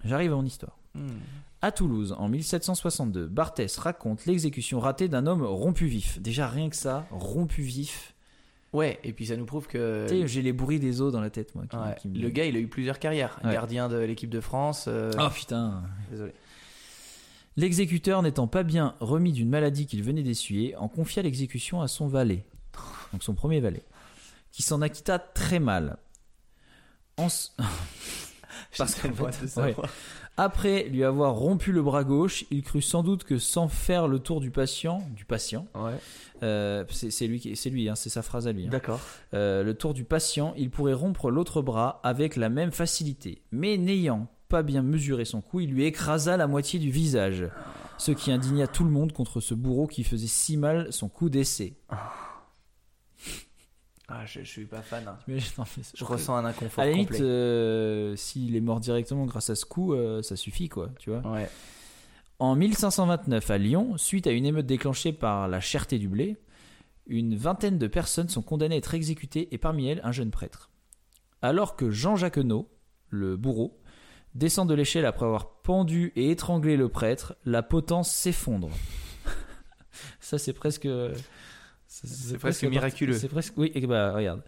J'arrive à mon histoire. Hmm. À Toulouse, en 1762, Barthès raconte l'exécution ratée d'un homme rompu vif. Déjà rien que ça, rompu vif. Ouais, et puis ça nous prouve que Tu sais, j'ai les bruits des os dans la tête, moi. qui- ouais, qui me- le gars, il a eu plusieurs carrières. Ouais. Gardien de l'équipe de France. euh, Oh putain. Désolé. L'exécuteur n'étant pas bien remis d'une maladie qu'il venait d'essuyer, en confia l'exécution à son valet, donc son premier valet, qui s'en acquitta très mal. En Parce qu'en fait, ouais. Après lui avoir rompu le bras gauche, il crut sans doute que sans faire le tour du patient, du patient, Ouais, euh, c'est lui, c'est lui, hein, c'est sa phrase à lui. hein. d'accord. Euh, le tour du patient, il pourrait rompre l'autre bras avec la même facilité. Mais n'ayant pas bien mesuré son coup, il lui écrasa la moitié du visage. Ce qui indigna tout le monde contre ce bourreau qui faisait si mal son coup d'essai. Ah, je, je suis pas fan. hein. Mais non, mais c'est- Je ressens un inconfort À la limite, complet. euh, s'il est mort directement grâce à ce coup, euh, ça suffit, quoi, tu vois. Ouais. En 1529, à Lyon, suite à une émeute déclenchée par la cherté du blé, une vingtaine de personnes sont condamnées à être exécutées et parmi elles un jeune prêtre. Alors que Jean Jacquenot, le bourreau, descend de l'échelle après avoir pendu et étranglé le prêtre, la potence s'effondre. Ça, c'est presque. C'est presque miraculeux. C'est presque. Oui, et bah regarde.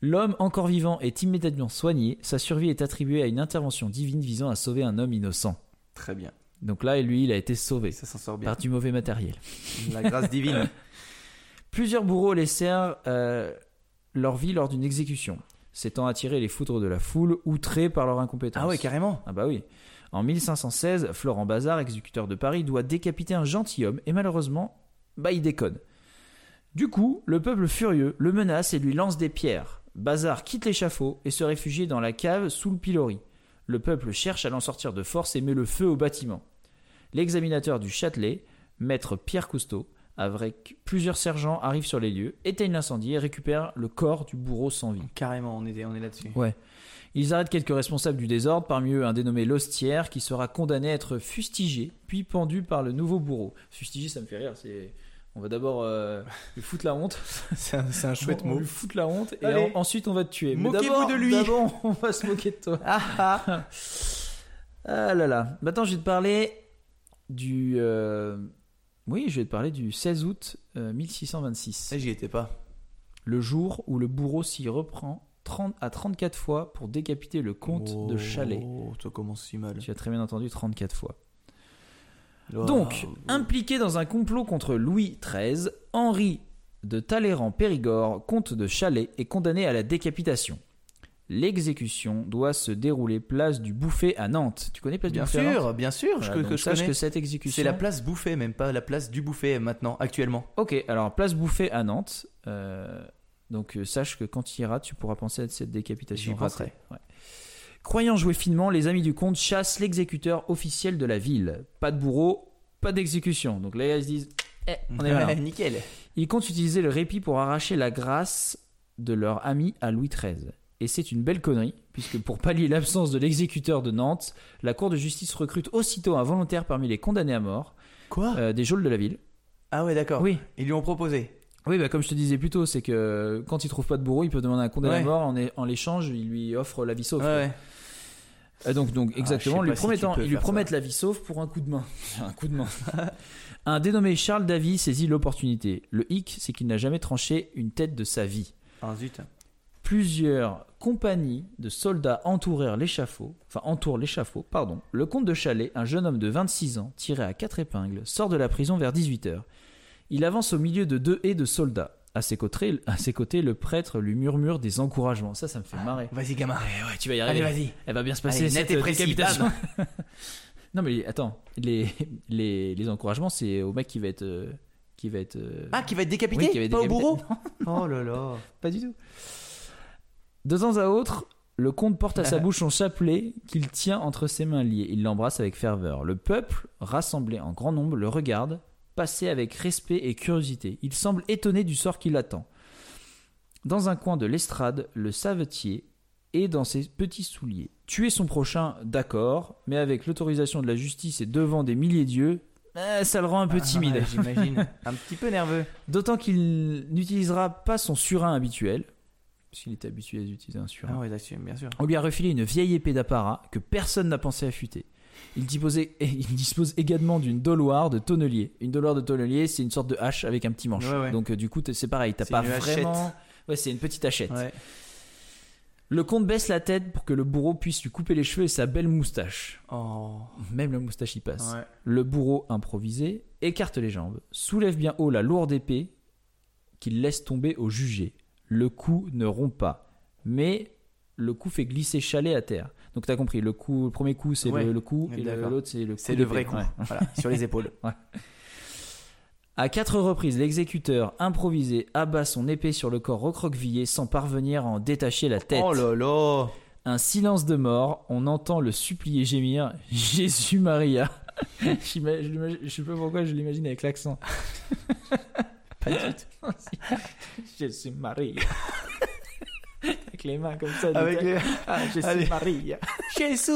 L'homme encore vivant est immédiatement soigné. Sa survie est attribuée à une intervention divine visant à sauver un homme innocent. Très bien. Donc là, lui, il a été sauvé Ça s'en sort bien. par du mauvais matériel. La grâce divine. Plusieurs bourreaux laissèrent euh, leur vie lors d'une exécution, s'étant attirés les foudres de la foule, outrés par leur incompétence. Ah ouais, carrément. Ah bah oui. En 1516, Florent Bazard, exécuteur de Paris, doit décapiter un gentilhomme et malheureusement, bah il déconne. Du coup, le peuple furieux le menace et lui lance des pierres. Bazard quitte l'échafaud et se réfugie dans la cave sous le pilori. Le peuple cherche à l'en sortir de force et met le feu au bâtiment. L'examinateur du Châtelet, maître Pierre Cousteau, avec plusieurs sergents arrive sur les lieux, éteigne l'incendie et récupère le corps du bourreau sans vie. Carrément, on est, on est là-dessus. Ouais. Ils arrêtent quelques responsables du désordre, parmi eux un dénommé Lostière qui sera condamné à être fustigé, puis pendu par le nouveau bourreau. Fustigé, ça me fait rire. C'est, on va d'abord euh, lui foutre la honte. C'est un, chouette on, on mot. lui fout la honte et Allez. en- ensuite on va te tuer. Moquez-vous de lui. D'abord, on va se moquer de toi. Ah ah. Ah là là. Maintenant, je vais te parler du. euh, Oui, je vais te parler du 16 août euh, 1626. Eh, J'y étais pas. Le jour où le bourreau s'y reprend 30 à 34 fois pour décapiter le comte de Chalais. Oh, ça commence si mal. Tu as très bien entendu 34 fois. Donc, impliqué dans un complot contre Louis XIII, Henri de Talleyrand-Périgord, comte de Chalais, est condamné à la décapitation. L'exécution doit se dérouler place du Bouffet à Nantes. Tu connais place Bien du Bouffet Nantes sûr, bien sûr, Voilà, je, que, donc que je sache connais. que cette exécution. C'est la place Bouffet, même pas la place du Bouffet maintenant, actuellement. Ok, alors place Bouffet à Nantes. euh, donc euh, sache que quand tu iras, tu pourras penser à cette décapitation. J'y penserai. ratée. Ouais. Croyant jouer finement, les amis du comte chassent l'exécuteur officiel de la ville. Pas de bourreau, pas d'exécution. Donc là, ils se disent, eh, on est malin. Nickel. Ils comptent utiliser le répit pour arracher la grâce de leur ami à Louis XIII. Et c'est une belle connerie, puisque pour pallier l'absence de l'exécuteur de Nantes, la Cour de justice recrute aussitôt un volontaire parmi les condamnés à mort, Quoi euh, des geôles de la ville. Ah ouais, d'accord. Oui, Ils lui ont proposé. oui bah comme je te disais plus tôt, c'est que quand ils trouvent pas de bourreau, ils peuvent demander un condamné Ouais. à mort, en, en l'échange, ils lui offrent la vie sauve. Ouais, ouais. Euh, Donc, donc exactement, je sais lui si ils lui promettent la vie sauve pour un coup de main. un coup de main. un dénommé Charles Davy saisit l'opportunité. Le hic, c'est qu'il n'a jamais tranché une tête de sa vie. Ah zut. Plusieurs compagnies de soldats entourèrent l'échafaud, enfin entourent l'échafaud, pardon. Le comte de Chalais, un jeune homme de 26 ans, tiré à quatre épingles, sort de la prison vers 18h. Il avance au milieu de deux haies de soldats. À ses côtés, à ses côtés le prêtre lui murmure des encouragements. Ça, ça me fait marrer. Vas-y, gamin. Ouais, tu vas y Allez, arriver. vas-y. Elle va bien se passer Allez, cette net et précis, non mais attends, les, les, les encouragements, c'est au mec qui va être... euh, qui va être... euh, Ah, qui va être décapité? oui, qui va être Pas au bourreau? Non, Oh là là. pas du tout. De temps à autre, le comte porte à sa bouche son chapelet qu'il tient entre ses mains liées. Il l'embrasse avec ferveur. Le peuple, rassemblé en grand nombre, le regarde, passer avec respect et curiosité. Il semble étonné du sort qui l'attend. Dans un coin de l'estrade, le savetier est dans ses petits souliers. Tuer son prochain, d'accord, mais avec l'autorisation de la justice et devant des milliers d'yeux, eh, ça le rend un peu timide. Ah, ouais, J'imagine. Un petit peu nerveux. D'autant qu'il n'utilisera pas son surin habituel, puisqu'il était habitué à utiliser un surin. Ah bien sûr. On lui a refilé une vieille épée d'apparat que personne n'a pensé affûter. Il, disposait- il dispose également d'une doloire de tonnelier. Une doloire de tonnelier, c'est une sorte de hache avec un petit manche. Ouais, ouais. Donc euh, du coup, c'est pareil, t'as pas hachette. vraiment... Ouais, c'est une petite hachette. Ouais. Le comte baisse la tête pour que le bourreau puisse lui couper les cheveux et sa belle moustache. Oh. Même la moustache y passe. Le bourreau improvisé écarte les jambes, soulève bien haut la lourde épée qu'il laisse tomber au jugé. Le coup ne rompt pas, mais le coup fait glisser Chalet à terre. Donc t'as compris, le coup, le premier coup c'est Ouais, le, le coup et l'autre c'est le coup. C'est le vrai coup. Ouais. Voilà, sur les épaules. À quatre reprises, l'exécuteur improvisé abat son épée sur le corps recroquevillé sans parvenir à en détacher la tête. Oh là là. Un silence de mort, on entend le supplier gémir Jésus Maria. Je sais pas pourquoi je l'imagine avec l'accent. Pas du tout. Jésus Maria. Avec les mains comme ça. Avec les... Ah, Jésus Allez. Maria. Jésus.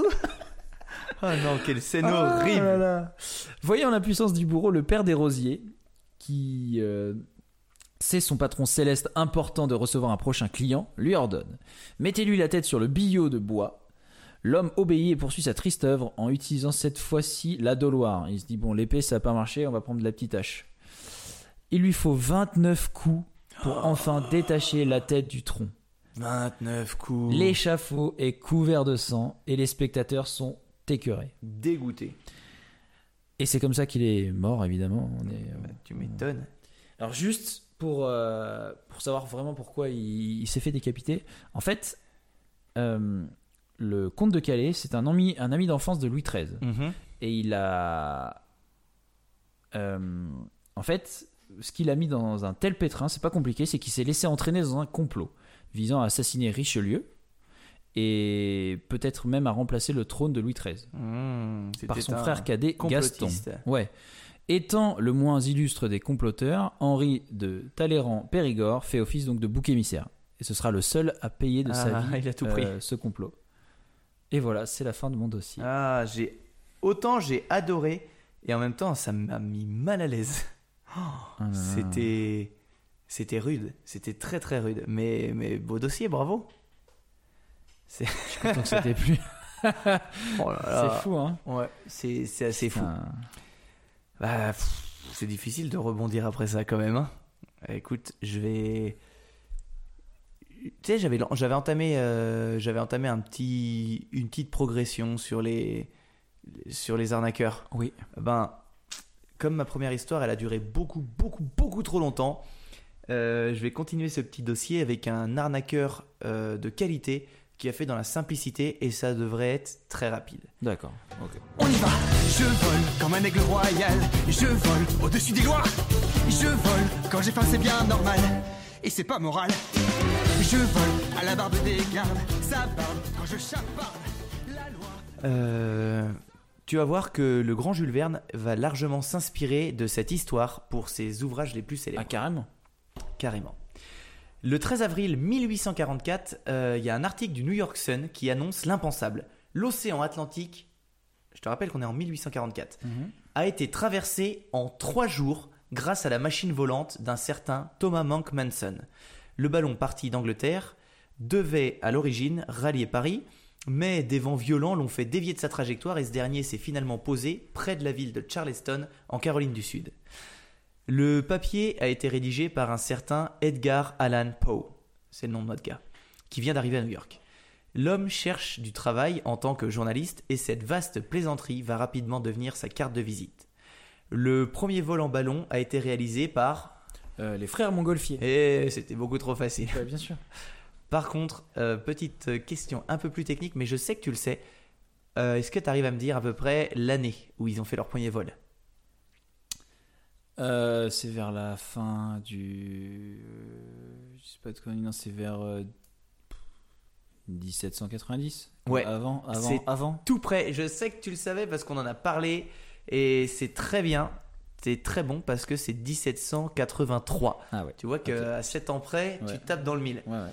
Oh non, quelle scène Ah horrible. là là. Voyant la puissance du bourreau, le père des rosiers, qui euh, sait son patron céleste important de recevoir un prochain client, lui ordonne Mettez-lui la tête sur le billot de bois. L'homme obéit et poursuit sa triste œuvre en utilisant cette fois-ci la doloire. Il se dit Bon, l'épée ça n'a pas marché, on va prendre de la petite hache. Il lui faut 29 coups pour enfin détacher la tête du tronc. 29 coups. L'échafaud est couvert de sang et les spectateurs sont écœurés. Dégoûté. Et c'est comme ça qu'il est mort, évidemment. On est, euh, Bah, tu m'étonnes. Alors juste pour, euh, pour savoir vraiment pourquoi il, il s'est fait décapiter, en fait, euh, le comte de Calais, c'est un ami, un ami d'enfance de Louis XIII. Mhm. Et il a... euh, en fait, ce qu'il a mis dans un tel pétrin, c'est pas compliqué, c'est qu'il s'est laissé entraîner dans un complot visant à assassiner Richelieu et peut-être même à remplacer le trône de Louis XIII Mmh, par son frère cadet Gaston. Ouais. Étant le moins illustre des comploteurs, Henri de Talleyrand-Périgord fait office donc de bouc émissaire. Et ce sera le seul à payer de sa Ah, vie il a tout euh, pris. ce complot. Et voilà, c'est la fin de mon dossier. Ah, j'ai autant j'ai adoré et en même temps ça m'a mis mal à l'aise. Ah. C'était c'était rude, c'était très très rude. Mais mais beau dossier, bravo. Plus. oh c'est fou, hein. Ouais, c'est c'est assez fou. Bah, c'est difficile de rebondir après ça quand même. hein. Écoute, je vais. Tu sais, j'avais j'avais entamé euh, j'avais entamé un petit une petite progression sur les sur les arnaqueurs. Oui. Ben, comme ma première histoire, elle a duré beaucoup beaucoup beaucoup trop longtemps. Euh, je vais continuer ce petit dossier avec un arnaqueur euh, de qualité. qui a fait dans la simplicité et ça devrait être très rapide. D'accord. Ok. On y va Je vole comme un aigle royal. Je vole au-dessus des lois. Je vole quand j'ai faim, c'est bien normal. Et c'est pas moral. Je vole à la barbe des gardes. Ça barbe quand je chaparde. La loi. Euh, tu vas voir que le grand Jules Verne va largement s'inspirer de cette histoire pour ses ouvrages les plus célèbres. Ah, carrément. Carrément. Le 13 avril 1844, euh, il y a un article du New York Sun qui annonce l'impensable. L'océan Atlantique, je te rappelle qu'on est en 1844, a été traversé en trois jours grâce à la machine volante d'un certain Thomas Monk Manson. Le ballon parti d'Angleterre devait à l'origine rallier Paris, mais des vents violents l'ont fait dévier de sa trajectoire et ce dernier s'est finalement posé près de la ville de Charleston en Caroline du Sud. Le papier a été rédigé par un certain Edgar Allan Poe, c'est le nom de notre gars, qui vient d'arriver à New York. L'homme cherche du travail en tant que journaliste et cette vaste plaisanterie va rapidement devenir sa carte de visite. Le premier vol en ballon a été réalisé par... Euh, les frères Montgolfier. Et c'était beaucoup trop facile. Ouais, bien sûr. Par contre, euh, petite question un peu plus technique, mais je sais que tu le sais. Euh, Est-ce que tu arrives à me dire à peu près l'année où ils ont fait leur premier vol? Euh, c'est vers la fin du. euh, je sais pas de quoi, non, c'est vers. euh, 1790 Ouais. Avant, avant, C'est- avant. Tout près. Je sais que tu le savais parce qu'on en a parlé et c'est très bien. C'est très bon parce que c'est 1783. Ah ouais. Tu vois qu'à 7 ans près, Ouais. tu tapes dans le mille. Ouais, ouais.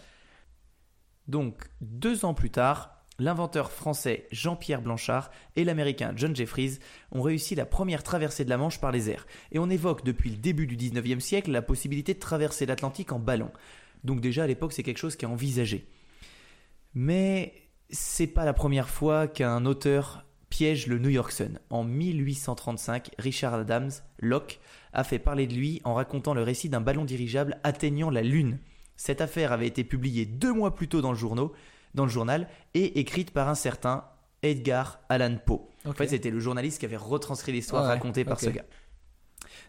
Donc, deux ans plus tard, l'inventeur français Jean-Pierre Blanchard et l'américain John Jeffries ont réussi la première traversée de la Manche par les airs. Et on évoque depuis le début du 19e siècle la possibilité de traverser l'Atlantique en ballon. Donc déjà à l'époque, c'est quelque chose qui est envisagé. Mais c'est pas la première fois qu'un auteur piège le New York Sun. En 1835, Richard Adams, Locke, a fait parler de lui en racontant le récit d'un ballon dirigeable atteignant la Lune. Cette affaire avait été publiée deux mois plus tôt dans le, journal, dans le journal et écrite par un certain Edgar Allan Poe. En fait, c'était le journaliste qui avait retranscrit l'histoire ouais, racontée par ce gars.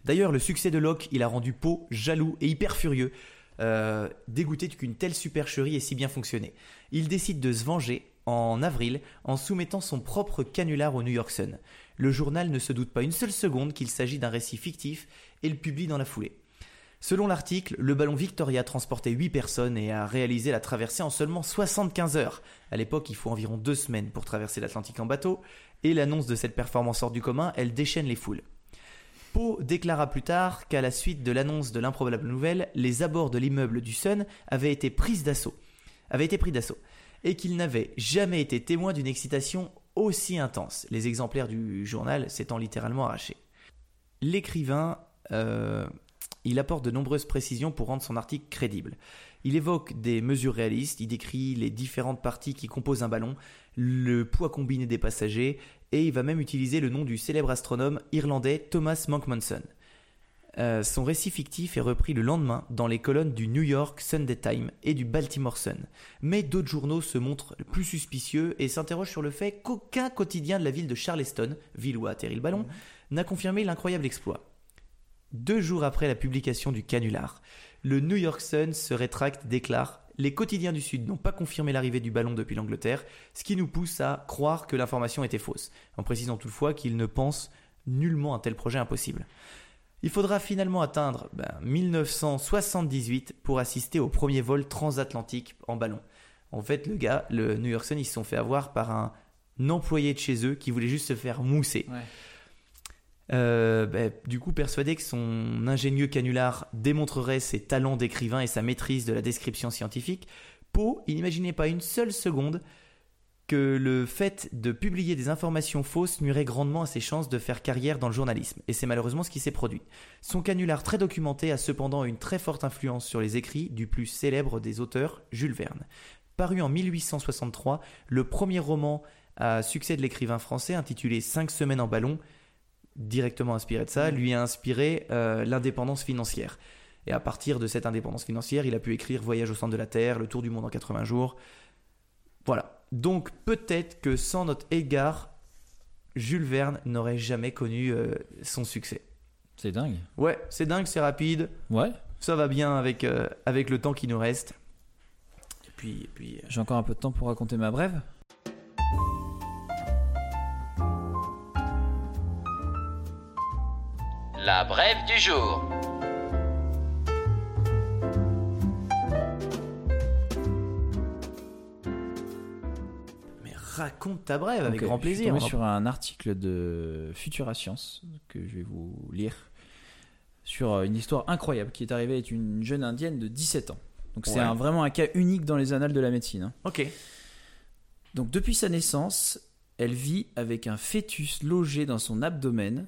D'ailleurs, le succès de Locke, il a rendu Poe jaloux et hyper furieux, euh, dégoûté qu'une telle supercherie ait si bien fonctionné. Il décide de se venger en avril en soumettant son propre canular au New York Sun. Le journal ne se doute pas une seule seconde qu'il s'agit d'un récit fictif et le publie dans la foulée. Selon l'article, le ballon Victoria transportait 8 personnes et a réalisé la traversée en seulement 75 heures. À l'époque, il faut environ deux semaines pour traverser l'Atlantique en bateau, et l'annonce de cette performance hors du commun, elle déchaîne les foules. Poe déclara plus tard qu'à la suite de l'annonce de l'improbable nouvelle, les abords de l'immeuble du Sun avaient été pris d'assaut, avaient été pris d'assaut, et qu'il n'avait jamais été témoin d'une excitation aussi intense. Les exemplaires du journal s'étant littéralement arrachés. L'écrivain, euh, il apporte de nombreuses précisions pour rendre son article crédible. Il évoque des mesures réalistes, il décrit les différentes parties qui composent un ballon, le poids combiné des passagers, et il va même utiliser le nom du célèbre astronome irlandais Thomas Monkmanson. Euh, son récit fictif est repris le lendemain dans les colonnes du New York Sunday Times et du Baltimore Sun. Mais d'autres journaux se montrent plus suspicieux et s'interrogent sur le fait qu'aucun quotidien de la ville de Charleston, ville où a atterri le ballon, n'a confirmé l'incroyable exploit. Deux jours après la publication du canular, le New York Sun se rétracte, déclare Les quotidiens du Sud n'ont pas confirmé l'arrivée du ballon depuis l'Angleterre, ce qui nous pousse à croire que l'information était fausse, en précisant toutefois qu'ils ne pensent nullement un tel projet impossible. Il faudra finalement atteindre ben, 1978 pour assister au premier vol transatlantique en ballon. En fait, le gars, le New York Sun, ils se sont fait avoir par un employé de chez eux qui voulait juste se faire mousser. Ouais. Euh, ben, du coup, persuadé que son ingénieux canular démontrerait ses talents d'écrivain et sa maîtrise de la description scientifique, Poe, n'imaginait pas une seule seconde que le fait de publier des informations fausses nuirait grandement à ses chances de faire carrière dans le journalisme, et c'est malheureusement ce qui s'est produit. Son canular très documenté a cependant une très forte influence sur les écrits du plus célèbre des auteurs, Jules Verne. Paru en 1863, le premier roman à succès de l'écrivain français intitulé Cinq semaines en ballon, directement inspiré de ça, lui a inspiré euh, l'indépendance financière. Et à partir de cette indépendance financière, il a pu écrire Voyage au centre de la Terre, Le tour du monde en 80 jours. Voilà. Donc peut-être que sans notre Edgar, Jules Verne n'aurait jamais connu euh, son succès. C'est dingue. Ouais, c'est dingue, c'est rapide, Ouais. ça va bien avec, euh, avec le temps qui nous reste. Et puis, et puis J'ai encore un peu de temps pour raconter ma brève. La brève du jour. mais raconte ta brève avec grand Je suis plaisir. tombé en- sur un article de Futura Science que je vais vous lire sur euh, une histoire incroyable qui est arrivée avec une jeune indienne de 17 ans. Donc c'est Ouais. un- vraiment un cas unique dans les annales de la médecine. hein. Ok. Donc depuis sa naissance, elle vit avec un fœtus logé dans son abdomen.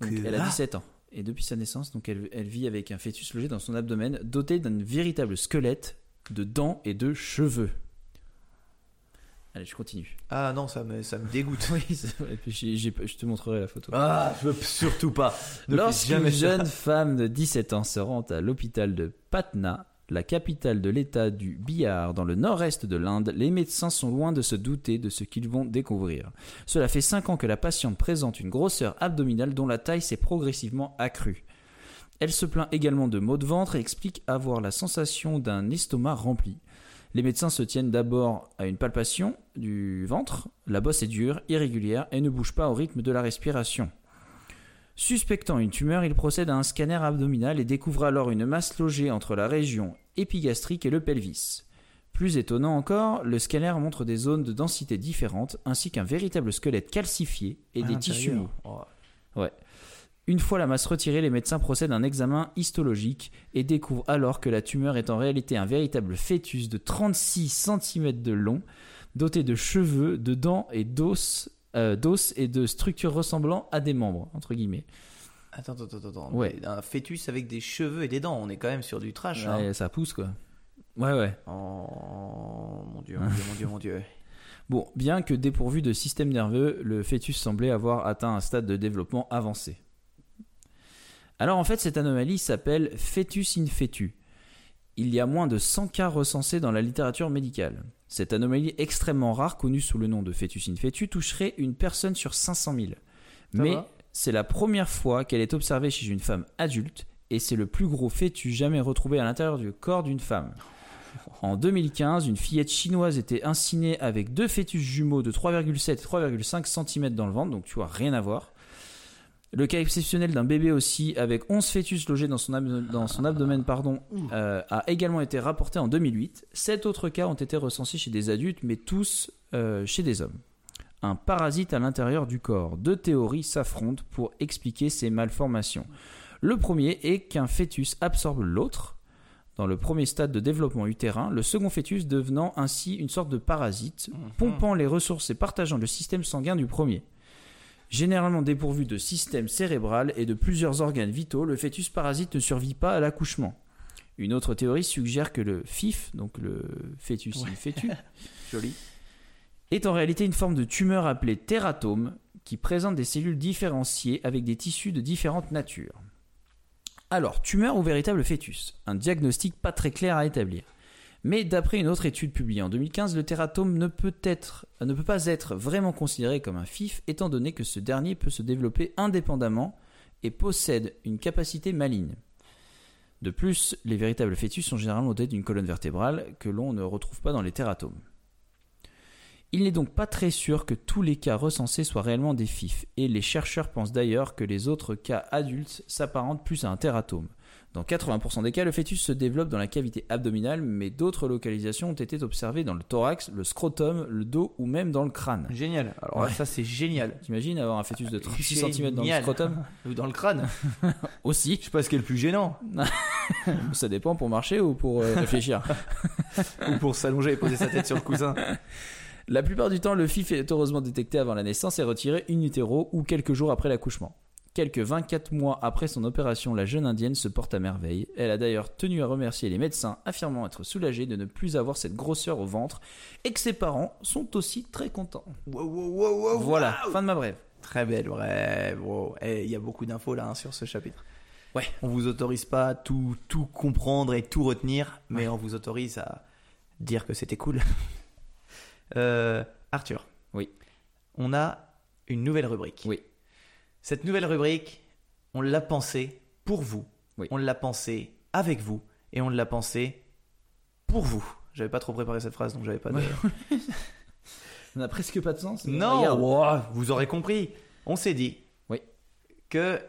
Donc, Que- elle a Ah. 17 ans. Et depuis sa naissance, donc elle, elle vit avec un fœtus logé dans son abdomen, doté d'un véritable squelette de dents et de cheveux. Allez, je continue. Ah non, ça me, ça me dégoûte. Oui, je te montrerai la photo. Ah, je veux surtout pas. Lorsqu'une jeune femme de 17 ans se rend à l'hôpital de Patna, la capitale de l'état du Bihar dans le nord-est de l'Inde, les médecins sont loin de se douter de ce qu'ils vont découvrir. Cela fait 5 ans que la patiente présente une grosseur abdominale dont la taille s'est progressivement accrue. Elle se plaint également de maux de ventre et explique avoir la sensation d'un estomac rempli. Les médecins se tiennent d'abord à une palpation du ventre. La bosse est dure, irrégulière et ne bouge pas au rythme de la respiration. Suspectant une tumeur, il procède à un scanner abdominal et découvre alors une masse logée entre la région épigastrique et le pelvis. Plus étonnant encore, le scanner montre des zones de densité différentes ainsi qu'un véritable squelette calcifié et À des tissus mous. Oh. Une fois la masse retirée, les médecins procèdent à un examen histologique et découvrent alors que la tumeur est en réalité un véritable fœtus de 36 cm de long, doté de cheveux, de dents et d'os, euh, d'os et de structures ressemblant à des membres, entre guillemets. Attends, attends, attends, attends. Ouais. Un fœtus avec des cheveux et des dents. On est quand même sur du trash. hein. Ouais, ça pousse quoi. Ouais, ouais. Oh mon dieu, mon dieu, mon dieu, mon dieu. Bon, bien que dépourvu de système nerveux, le fœtus semblait avoir atteint un stade de développement avancé. Alors en fait, cette anomalie s'appelle fœtus in fetu. Il y a moins de 100 cas recensés dans la littérature médicale. Cette anomalie extrêmement rare, connue sous le nom de fœtus in fetu, toucherait une personne sur 500 000. Mais va? c'est la première fois qu'elle est observée chez une femme adulte, et c'est le plus gros fœtus jamais retrouvé à l'intérieur du corps d'une femme. En 2015, une fillette chinoise était incinée avec deux fœtus jumeaux de 3,7 et 3,5 cm dans le ventre, donc tu vois, rien à voir. Le cas exceptionnel d'un bébé aussi, avec 11 fœtus logés dans son, abdo- dans son abdomen, pardon, euh, a également été rapporté en 2008. Sept autres cas ont été recensés chez des adultes, mais tous euh, chez des hommes. Un parasite à l'intérieur du corps. Deux théories s'affrontent pour expliquer ces malformations. Le premier est qu'un fœtus absorbe l'autre dans le premier stade de développement utérin, le second fœtus devenant ainsi une sorte de parasite, pompant les ressources et partageant le système sanguin du premier. Généralement dépourvu de système cérébral et de plusieurs organes vitaux, le fœtus parasite ne survit pas à l'accouchement. Une autre théorie suggère que le FIF, donc le fœtus Joli. est en réalité une forme de tumeur appelée tératome qui présente des cellules différenciées avec des tissus de différentes natures. Alors, tumeur ou véritable fœtus? Un diagnostic pas très clair à établir. Mais d'après une autre étude publiée en 2015, le tératome ne peut, pas être vraiment considéré comme un FIF étant donné que ce dernier peut se développer indépendamment et possède une capacité maligne. De plus, les véritables fœtus sont généralement dotés d'une colonne vertébrale que l'on ne retrouve pas dans les tératomes. Il n'est donc pas très sûr que tous les cas recensés soient réellement des FIF, et les chercheurs pensent d'ailleurs que les autres cas adultes s'apparentent plus à un tératome. Dans 80% des cas, le fœtus se développe dans la cavité abdominale, mais d'autres localisations ont été observées dans le thorax, le scrotum, le dos ou même dans le crâne. Génial. Alors Ouais. ça, c'est génial. T'imagines avoir un fœtus de 36 Génial. cm dans le scrotum Ou dans le crâne. Aussi. Je sais pas ce qui est le plus gênant. Ça dépend pour marcher ou pour euh, réfléchir. Ou pour s'allonger et poser sa tête sur le coussin. La plupart du temps, le FIF est heureusement détecté avant la naissance et retiré in utero ou quelques jours après l'accouchement. Quelques 24 mois après son opération, la jeune indienne se porte à merveille. Elle a d'ailleurs tenu à remercier les médecins, affirmant être soulagée de ne plus avoir cette grosseur au ventre et que ses parents sont aussi très contents. Wow, wow, wow, wow, Voilà, fin de ma brève. Très belle brève. Wow. Eh, Il y a beaucoup d'infos là hein, sur ce chapitre. Ouais. On vous autorise pas à tout, tout comprendre et tout retenir, mais on vous autorise à dire que c'était cool. Euh, Arthur. Oui. On a une nouvelle rubrique. Oui. Cette nouvelle rubrique, on l'a pensée pour vous. Oui. On l'a pensée avec vous et on l'a pensée pour vous. J'avais pas trop préparé cette phrase, donc j'avais pas de. Ça n'a presque pas de sens. Non, vous aurez compris. On s'est dit Oui. que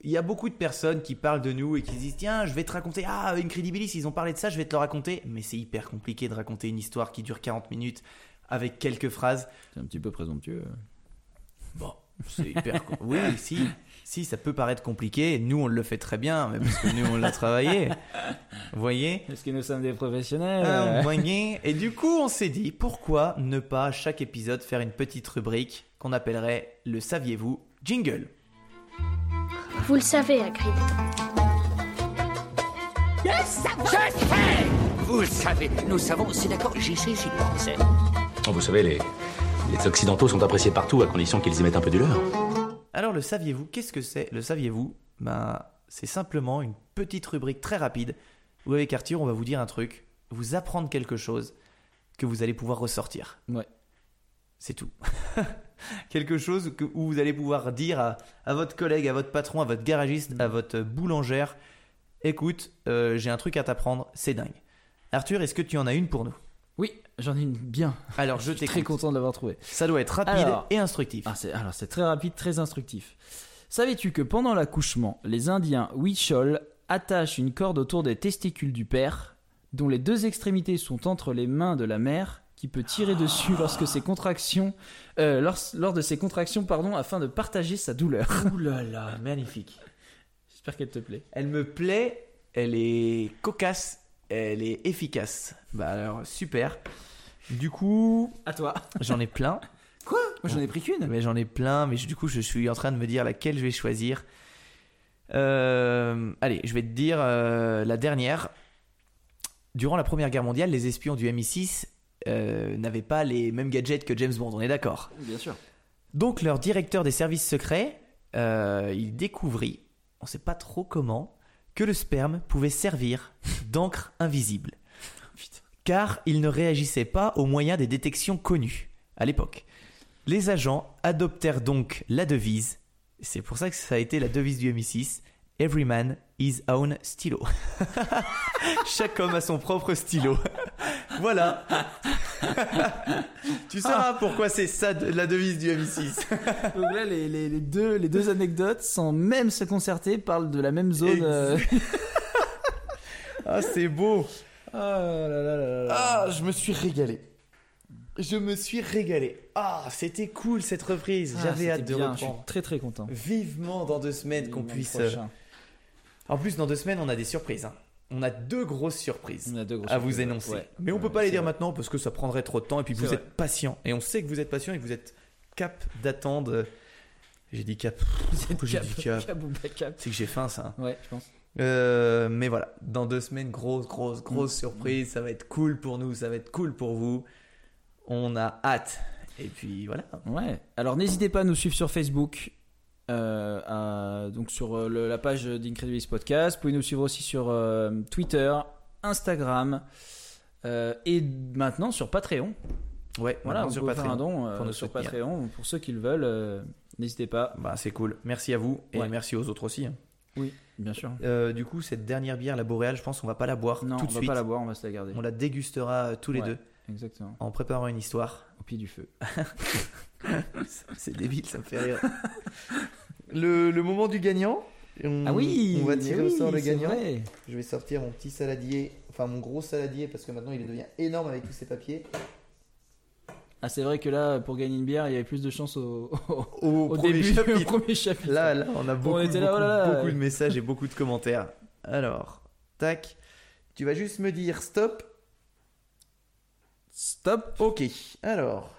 il y a beaucoup de personnes qui parlent de nous et qui se disent tiens, je vais te raconter ah Incredibilis, ils ont parlé de ça, je vais te le raconter, mais c'est hyper compliqué de raconter une histoire qui dure 40 minutes avec quelques phrases. C'est un petit peu présomptueux. Bon, c'est hyper Oui, si. Si, ça peut paraître compliqué, nous on le fait très bien, mais parce que nous on l'a travaillé. Vous voyez Est-ce que nous sommes des professionnels Ah, voyez. Et du coup, on s'est dit pourquoi ne pas à chaque épisode faire une petite rubrique qu'on appellerait le saviez-vous jingle. Vous le savez, Hagrid. Vous le savez, nous savons, c'est d'accord, j'y sais, j'y pensais. Oh, Vous savez, les, les Occidentaux sont appréciés partout à condition qu'ils y mettent un peu du leur. Alors le saviez-vous? Qu'est-ce que c'est? Le saviez-vous? Ben, c'est simplement une petite rubrique très rapide où avec Arthur, on va vous dire un truc, vous apprendre quelque chose que vous allez pouvoir ressortir. Ouais. C'est tout. quelque chose que- où vous allez pouvoir dire à, à votre collègue, à votre patron, à votre garagiste, à votre boulangère, écoute, euh, j'ai un truc à t'apprendre, c'est dingue. Arthur, est-ce que tu en as une pour nous? Oui, j'en ai une bien. Alors je Je suis très content de l'avoir trouvé. Ça doit être rapide Alors- et instructif. Ah, alors, c'est très rapide, très instructif. Savais-tu que pendant l'accouchement, les Indiens Huichol attachent une corde autour des testicules du père, dont les deux extrémités sont entre les mains de la mère, qui peut tirer dessus lorsque ses contractions, euh, lors, lors de ses contractions, pardon, afin de partager sa douleur. Ouh là là, magnifique. J'espère qu'elle te plaît. Elle me plaît, elle est cocasse, elle est efficace. Bah alors, super. Du coup, À toi. j'en ai plein. Quoi? Moi, j'en ai pris qu'une. Mais j'en ai plein, mais je- du coup, je suis en train de me dire laquelle je vais choisir. Euh, allez, je vais te dire euh, la dernière. Durant la Première Guerre mondiale, les espions du MI6 euh, n'avaient pas les mêmes gadgets que James Bond, on est d'accord? Bien sûr. Donc leur directeur des services secrets, euh, il découvrit, on sait pas trop comment, que le sperme pouvait servir d'encre invisible. Car il ne réagissait pas aux moyens des détections connues à l'époque. Les agents adoptèrent donc la devise, c'est pour ça que ça a été la devise du MI6, Every man his own stylo. Chaque homme a son propre stylo. voilà. tu sauras pourquoi c'est ça la devise du MI6. Donc là, les, les- les deux, les deux anecdotes, sans même se concerter, parlent de la même zone. euh. Ah, c'est beau. Ah là là là là là. Ah, je me suis régalé. Je me suis régalé. Ah, c'était cool cette reprise. Ah, J'avais hâte de bien, Je suis reprendre. très très content. Vivement dans deux semaines qu'on puisse. prochain. En plus, dans deux semaines, on a des surprises. hein. On a deux grosses surprises On a deux grosses à vous énoncer. ouais. Mais on peut Ouais, pas les dire vrai. maintenant parce que ça prendrait trop de temps et puis vous vrai. êtes patient. Et on sait que vous êtes patient et que vous êtes cap d'attendre. J'ai dit cap. J'ai dit cap? Cap C'est que j'ai faim ça. Ouais, je pense. Euh, mais voilà, dans deux semaines, grosse, grosse, grosse surprise. Ça va être cool pour nous, ça va être cool pour vous. On a hâte. Et puis voilà. Ouais. Alors n'hésitez pas à nous suivre sur Facebook. Euh, à- donc sur euh, le- la page d'Incredibilis Podcast. Vous pouvez nous suivre aussi sur euh, Twitter, Instagram euh, et maintenant sur Patreon. Ouais, Voilà, vous sur faire un Patreon. don pour nous sur soutenir. Patreon. Pour ceux qui le veulent, n'hésitez pas. Bah, c'est cool. Merci à vous et Ouais. merci aux autres aussi. hein. Oui, bien sûr. Du coup, cette dernière bière, la Boréale, je pense qu'on va pas la boire Non, tout on de va suite. pas la boire, on va se la garder. On la dégustera tous les Ouais. deux Exactement. en préparant une histoire. Au pied du feu. C'est débile, ça me fait rire. le, le moment du gagnant. On, Ah oui On va tirer oui, au sort le gagnant. vrai. Je vais sortir mon petit saladier, enfin mon gros saladier parce que maintenant il devient énorme avec tous ces papiers. Ah, c'est vrai que là, pour gagner une bière, il y avait plus de chance au, au- Au, au premier début, chapitre. au premier chapitre. Là, là, on a beaucoup, était là, beaucoup, là là. beaucoup de messages et beaucoup de commentaires. Alors, tac. Tu vas juste me dire stop. Stop. Ok. Alors.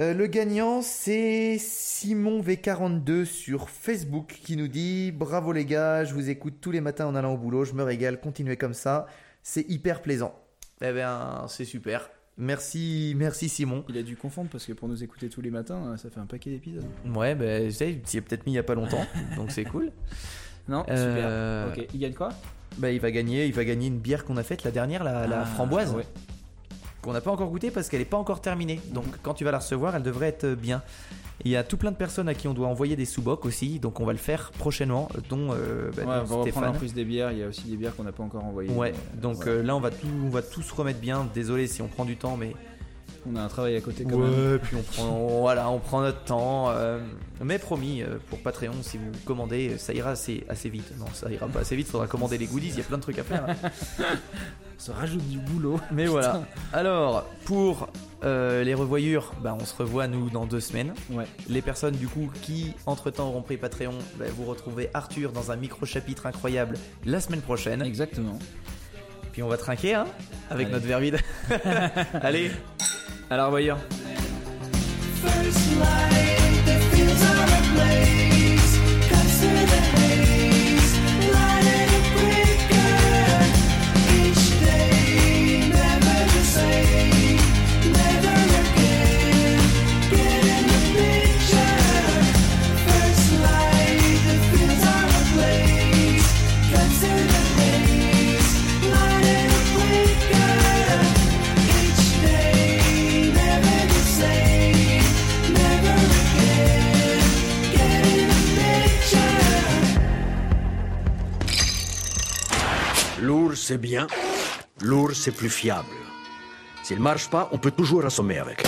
Euh, le gagnant, c'est Simon V42 sur Facebook qui nous dit Bravo les gars, je vous écoute tous les matins en allant au boulot, je me régale, continuez comme ça, c'est hyper plaisant. Eh bien, c'est super. Merci, merci Simon. Il a dû confondre parce que pour nous écouter tous les matins, ça fait un paquet d'épisodes. Ouais, ben, tu sais, s'y est peut-être mis il y a pas longtemps, donc c'est cool. Non, Euh, super. Ok, il gagne quoi? Bah, il va gagner, il va gagner une bière qu'on a faite la dernière, la, la Ah, framboise, ouais. qu'on n'a pas encore goûté parce qu'elle n'est pas encore terminée. Donc, quand tu vas la recevoir, elle devrait être bien. Il y a tout plein de personnes à qui on doit envoyer des sous-bocs aussi, donc on va le faire prochainement, dont, euh, bah, Ouais, on va Stéphane. en plus des bières. Il y a aussi des bières qu'on n'a pas encore envoyées. Ouais, Euh, donc voilà. euh, là on va tout, on va tout se remettre bien. Désolé si on prend du temps, mais on a un travail à côté quand ouais, même. puis on prend, voilà, on prend notre temps. euh, mais promis, euh, pour Patreon, si vous commandez, ça ira assez, assez vite. Non, ça ira pas assez vite. Faudra commander les goodies. Il y a plein de trucs à faire. Ça rajoute du boulot. Mais voilà. Alors, pour euh, les revoyures, bah, on se revoit nous dans deux semaines. Ouais. Les personnes du coup qui entre temps auront pris Patreon, bah, vous retrouvez Arthur dans un micro chapitre incroyable la semaine prochaine. Exactement. Puis on va trinquer hein, avec Allez. notre verre vide. Allez, La revoyure. Lourd, c'est bien. Lourd, c'est plus fiable. S'il marche pas, on peut toujours assommer avec.